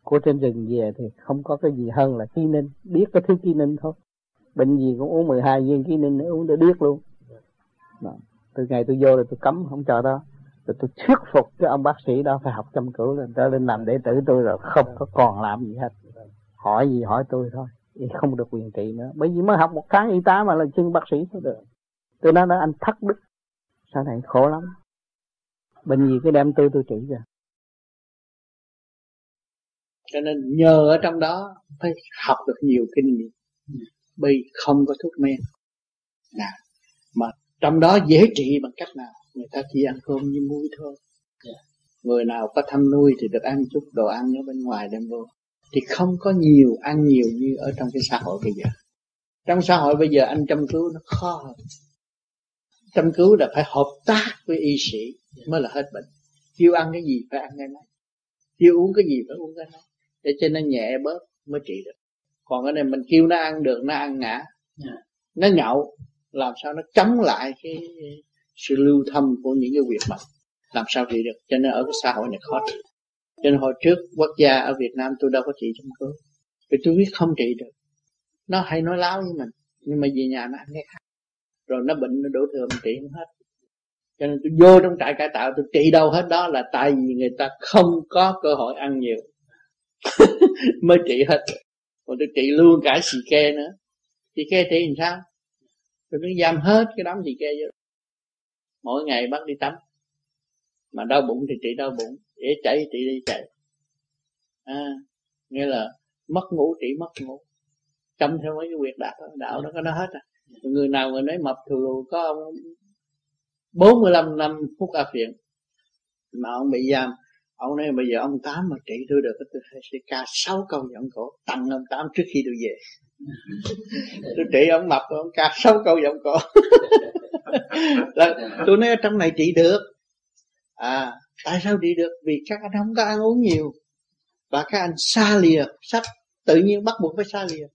của trên rừng về thì không có cái gì hơn là ký ninh. Biết cái thứ ký ninh thôi. Bệnh gì cũng uống 12 viên ký ninh uống để biết luôn. Đó. từ ngày tôi vô rồi tôi cấm không cho đó rồi tôi thuyết phục cái ông bác sĩ đó phải học chăm cứu lên. Trở lên làm đệ tử tôi rồi, không có còn làm gì hết. Hỏi gì hỏi tôi thôi không được quyền trị nữa. Bởi vì mới học một tháng y tá mà là chân bác sĩ thôi được. Tôi nói là anh thất đức. Sau này khổ lắm. Bệnh gì cái đem tôi tôi trị rồi cho nên nhờ ở trong đó phải học được nhiều kinh nghiệm. Bởi không có thuốc men. Nào, mà trong đó dễ trị bằng cách nào? Người ta chỉ ăn cơm như muối thôi. Người nào có thăm nuôi thì được ăn chút đồ ăn ở bên ngoài đem vô. Thì không có nhiều ăn nhiều như ở trong cái xã hội bây giờ. Trong xã hội bây giờ anh chăm cứu nó khó hơn. Chăm cứu là phải hợp tác với y sĩ mới là hết bệnh. Kêu ăn cái gì phải ăn cái đó kêu uống cái gì phải uống cái đó để cho nó nhẹ bớt mới trị được. Còn cái này mình kêu nó ăn được nó ăn ngã. Nó nhậu làm sao nó chống lại cái sự lưu thâm của những cái việc mà làm sao trị được. Cho nên ở cái xã hội này khó trị cho nên hồi trước, quốc gia ở Việt Nam tôi đâu có trị trong cứu vì tôi biết không trị được. Nó hay nói láo với mình, nhưng mà về nhà nó ăn cái khác. Rồi nó bệnh, nó đổ thừa, mình trị không hết. Cho nên tôi vô trong trại cải tạo, tôi trị đâu hết đó là tại vì người ta không có cơ hội ăn nhiều. Mới trị hết. Còn tôi trị luôn cả xì ke nữa. Xì ke trị làm sao? Tôi cứ giam hết cái đám xì ke vô mỗi ngày bắt đi tắm. Mà đau bụng thì trị đau bụng để chạy trị đi chạy à, nghĩa là mất ngủ trị mất ngủ. Chăm theo mấy cái quyệt đạo đạo đó có nó hết à. Người nào người nấy mập thù lù có ông 45 năm phút áp viện mà ông bị giam ông nói bây giờ ông tám mà trị tôi được tôi sẽ ca sáu câu giọng cổ tặng ông tám trước khi tôi về. Tôi trị ông mập ông ca sáu câu giọng cổ là tôi nói ở trong này trị được. À tại sao trị được? Vì các anh không có ăn uống nhiều. Và các anh xa lìa sắp tự nhiên bắt buộc phải xa lìa.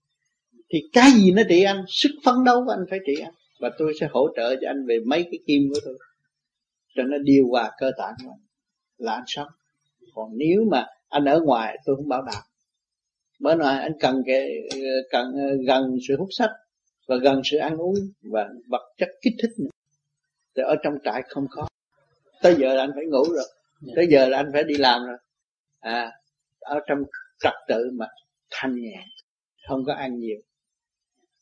Thì cái gì nó trị anh? Sức phấn đấu của anh phải trị anh. Và tôi sẽ hỗ trợ cho anh về mấy cái kim của tôi. Cho nó điều hòa cơ tạng của anh là anh sống. Còn nếu mà anh ở ngoài, tôi không bảo đảm. Bởi ngoài anh cần cái, cần ờ, gần sự hút sách và gần sự ăn uống và vật chất kích thích nữa. Thì ở trong trại không có tới giờ là anh phải ngủ rồi. Tới giờ là anh phải đi làm rồi. À ở trong trật tự mà thanh nhẹ không có ăn nhiều.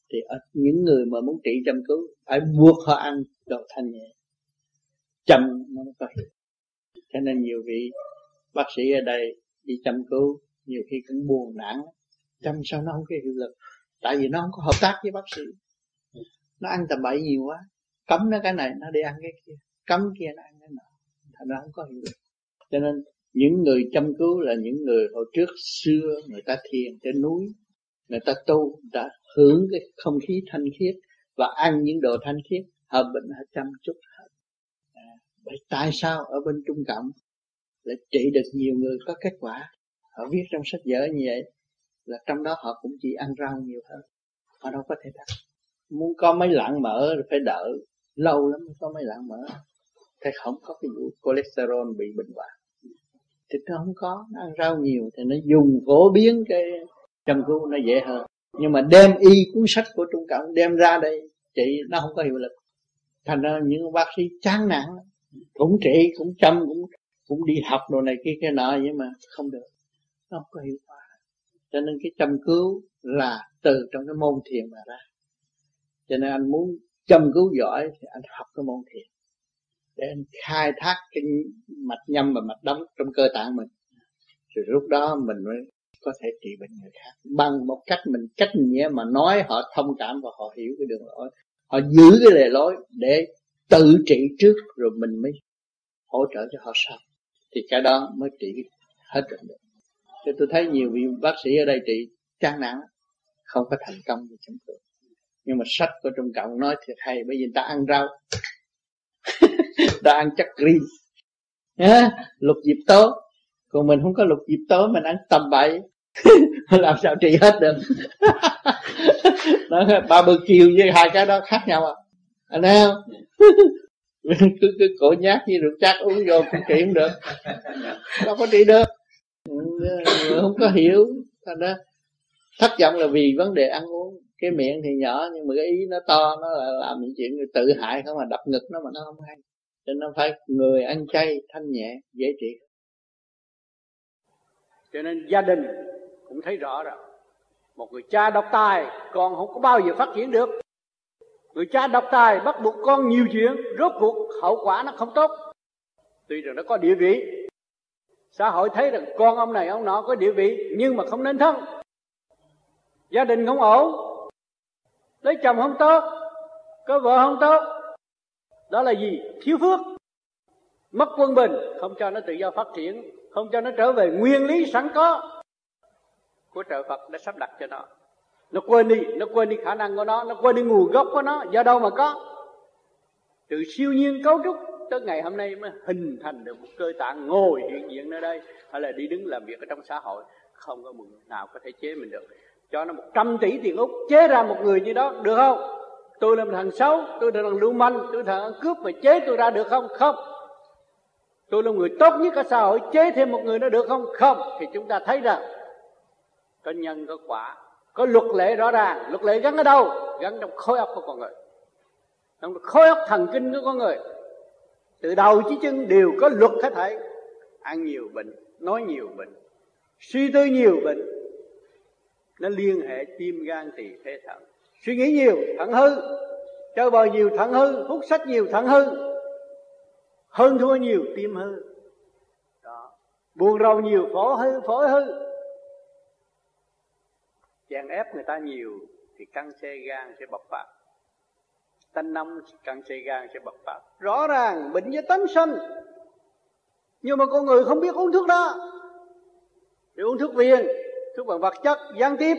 Thì ở những người mà muốn trị chăm cứu phải buộc họ ăn đồ thanh nhẹ chăm nó mới có hiệu cho nên nhiều vị bác sĩ ở đây đi chăm cứu nhiều khi cũng buồn nản chăm sao nó không có hiệu lực tại vì nó không có hợp tác với bác sĩ. Nó ăn tầm bậy nhiều quá. Cấm nó cái này nó đi ăn cái kia. Cấm kia nó ăn cái nọ. Thành ra không có hiệu lực. Cho nên những người chăm cứu là những người hồi trước xưa người ta thiền trên núi. Người ta tu đã hưởng cái không khí thanh khiết và ăn những đồ thanh khiết. Hợp bệnh họ chăm chút hết. À, vậy tại sao ở bên trung cộng lại trị được nhiều người có kết quả? Họ viết trong sách vở như vậy là trong đó họ cũng chỉ ăn rau nhiều hơn. Họ đâu có thể đặt. Muốn có mấy lạng mỡ thì phải đợi. Lâu lắm mới có mấy lạng mỡ. Thì không có cái vụ cholesterol bị bệnh hoạn. Thì nó không có. Nó ăn rau nhiều thì nó dùng phổ biến cái chăm cứu nó dễ hơn. Nhưng mà đem y cuốn sách của trung cộng đem ra đây chị nó không có hiệu lực. Thành ra những bác sĩ chán nản cũng trị, cũng chăm, cũng cũng đi học đồ này kia cái nọ, nhưng mà không được. Nó không có hiệu quả cho nên cái chăm cứu là từ trong cái môn thiền mà ra. Cho nên anh muốn chăm cứu giỏi thì anh học cái môn thiền. Để anh khai thác cái mạch nhâm và mạch đóng trong cơ tạng mình. Rồi lúc đó mình mới có thể trị bệnh người khác. Bằng một cách mình cách nghĩa mà nói họ thông cảm và họ hiểu cái đường lối. Họ giữ cái lề lối để tự trị trước rồi mình mới hỗ trợ cho họ sau. Thì cái đó mới trị hết được cho tôi thấy nhiều vị bác sĩ ở đây trị chán nản, không có thành công gì trong tôi. Nhưng mà sách của Trung Cộng nói thiệt hay, bởi vì ta ăn rau, ta ăn chắc green. Lục dịp tố. Còn mình không có lục dịp tố, mình ăn tầm bậy. Làm sao trị hết được? Nó ba bờ kiều với hai cái đó khác nhau à? Anh thấy không? Cứ cứ cổ nhát như rượu chát uống vô cũng trị không được. Đâu có trị được không có hiểu. Thành ra thất vọng là vì vấn đề ăn uống. Cái miệng thì nhỏ, nhưng mà cái ý nó to, nó là làm những chuyện tự hại không mà đập ngực nó mà nó không hay. Cho nên nó phải người ăn chay thanh nhẹ, dễ trị. Cho nên gia đình cũng thấy rõ rồi. Một người cha độc tài, con không có bao giờ phát triển được. Người cha độc tài bắt buộc con nhiều chuyện, rốt cuộc hậu quả nó không tốt. Tuy rằng nó có địa vị xã hội thấy rằng con ông này, ông nọ có địa vị nhưng mà không nên thân. Gia đình không ổn. Lấy chồng không tốt, có vợ không tốt. Đó là gì? Thiếu phước. Mất quân bình, không cho nó tự do phát triển, không cho nó trở về nguyên lý sẵn có. Của trợ Phật đã sắp đặt cho nó. Nó quên đi, nó quên đi khả năng của nó nó quên đi nguồn gốc của nó, do đâu mà có. Từ siêu nhiên cấu trúc tới ngày hôm nay mới hình thành được một cơ tạng ngồi hiện diện nơi đây. Hay là đi đứng làm việc ở trong xã hội, không có một người nào có thể chế mình được. Cho nó một trăm tỷ tiền úc, chế ra một người như đó, được không? Tôi là một thằng xấu, tôi là thằng lưu manh, tôi là thằng cướp mà chế tôi ra được không? Không. Tôi là người tốt nhất ở xã hội, chế thêm một người nữa được không? Không. Thì chúng ta thấy rằng, có nhân, có quả, có luật lệ rõ ràng. Luật lệ gắn ở đâu? Gắn trong khối óc của con người. Trong khối óc thần kinh của con người từ đầu chí chân đều có luật hết thảy. Ăn nhiều bệnh, nói nhiều bệnh, suy tư nhiều bệnh, nó liên hệ tim gan tỳ phế thận. Suy nghĩ nhiều, thận hư, chơi bời nhiều, thận hư, hút sách nhiều, thận hư, hơn thua nhiều, tim hư. Đó. Buồn rầu nhiều phổi hư phổi hư. Chèn ép người ta nhiều thì căng xe gan sẽ bộc phát tánh nóng càng xây gan sẽ bộc phát rõ ràng bệnh do tánh sanh. Nhưng mà con người không biết uống thuốc đó. Thì uống thuốc viên, thuốc bằng vật chất, gián tiếp.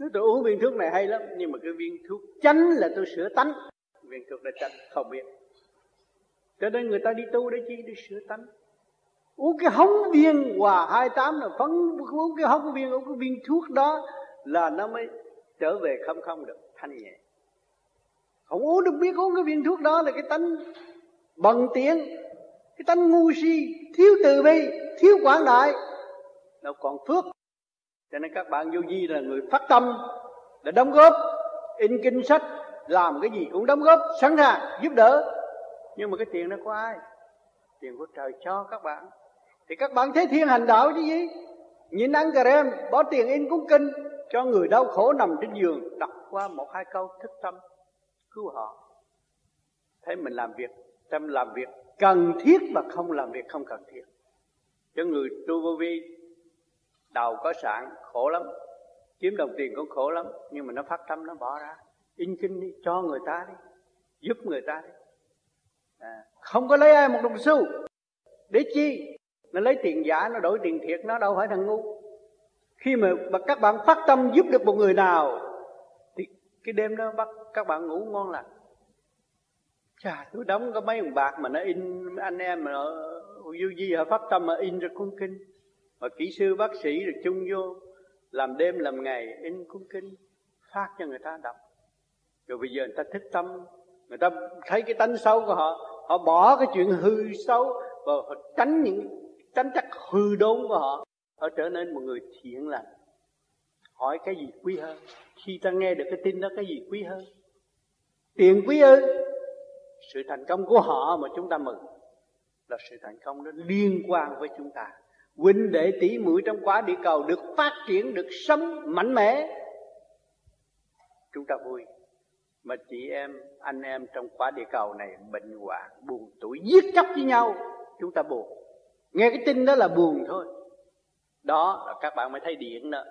Nếu tôi uống viên thuốc này hay lắm, nhưng mà cái viên thuốc chánh là tôi sửa tánh. Viên thuốc đã chánh, không biết. Cho nên người ta đi tu để chi? Để sửa tánh. Uống cái hống viên hòa hai tám là phấn. Uống cái hống viên, uống cái viên thuốc đó là nó mới trở về không không được thanh nhẹ không uống được biết uống cái viên thuốc đó là cái tánh bần tiện cái tánh ngu si, thiếu từ bi, thiếu quảng đại. Nó còn phước. Cho nên các bạn vô vi là người phát tâm để đóng góp, in kinh sách, làm cái gì cũng đóng góp, sẵn sàng, giúp đỡ. Nhưng mà cái tiền nó của ai? Tiền của trời cho các bạn. Thì các bạn thấy thiên hành đạo chứ gì? Nhìn ăn cà rem, bỏ tiền in cuốn kinh, cho người đau khổ nằm trên giường, đọc qua một hai câu thức tâm cứu họ. Thấy mình làm việc tâm làm việc cần thiết và không làm việc không cần thiết. Cho người tu vô vi đầu có sạn khổ lắm. Kiếm đồng tiền cũng khổ lắm nhưng mà nó phát tâm nó bỏ ra. In kinh đi cho người ta đi giúp người ta đi. À, không có lấy ai một đồng xu. Để chi? Nó lấy tiền giả nó đổi tiền thiệt nó đâu phải thằng ngu. Khi mà các bạn phát tâm giúp được một người nào cái đêm đó bắt các bạn ngủ ngon lành. Chà, tôi đóng có mấy đồng bạc mà nó in, anh em mà du di họ phát tâm mà in ra cuốn kinh. Mà kỹ sư, bác sĩ được chung vô, làm đêm làm ngày in cuốn kinh, phát cho người ta đọc. Rồi bây giờ người ta thích tâm, người ta thấy cái tánh xấu của họ họ bỏ cái chuyện hư xấu và họ tránh những, tránh chắc hư đốn của họ họ trở nên một người thiện lành. Hỏi cái gì quý hơn? Khi ta nghe được cái tin đó cái gì quý hơn? Tiền quý ư sự thành công của họ mà chúng ta mừng là sự thành công đó liên quan với chúng ta. Huynh đệ tỷ muội trong quả địa cầu được phát triển được sống mạnh mẽ. Chúng ta vui mà chị em anh em trong quả địa cầu này bệnh hoạn buồn tuổi giết chóc với nhau. Chúng ta buồn. Nghe cái tin đó là buồn thôi. Đó là các bạn mới thấy điện đó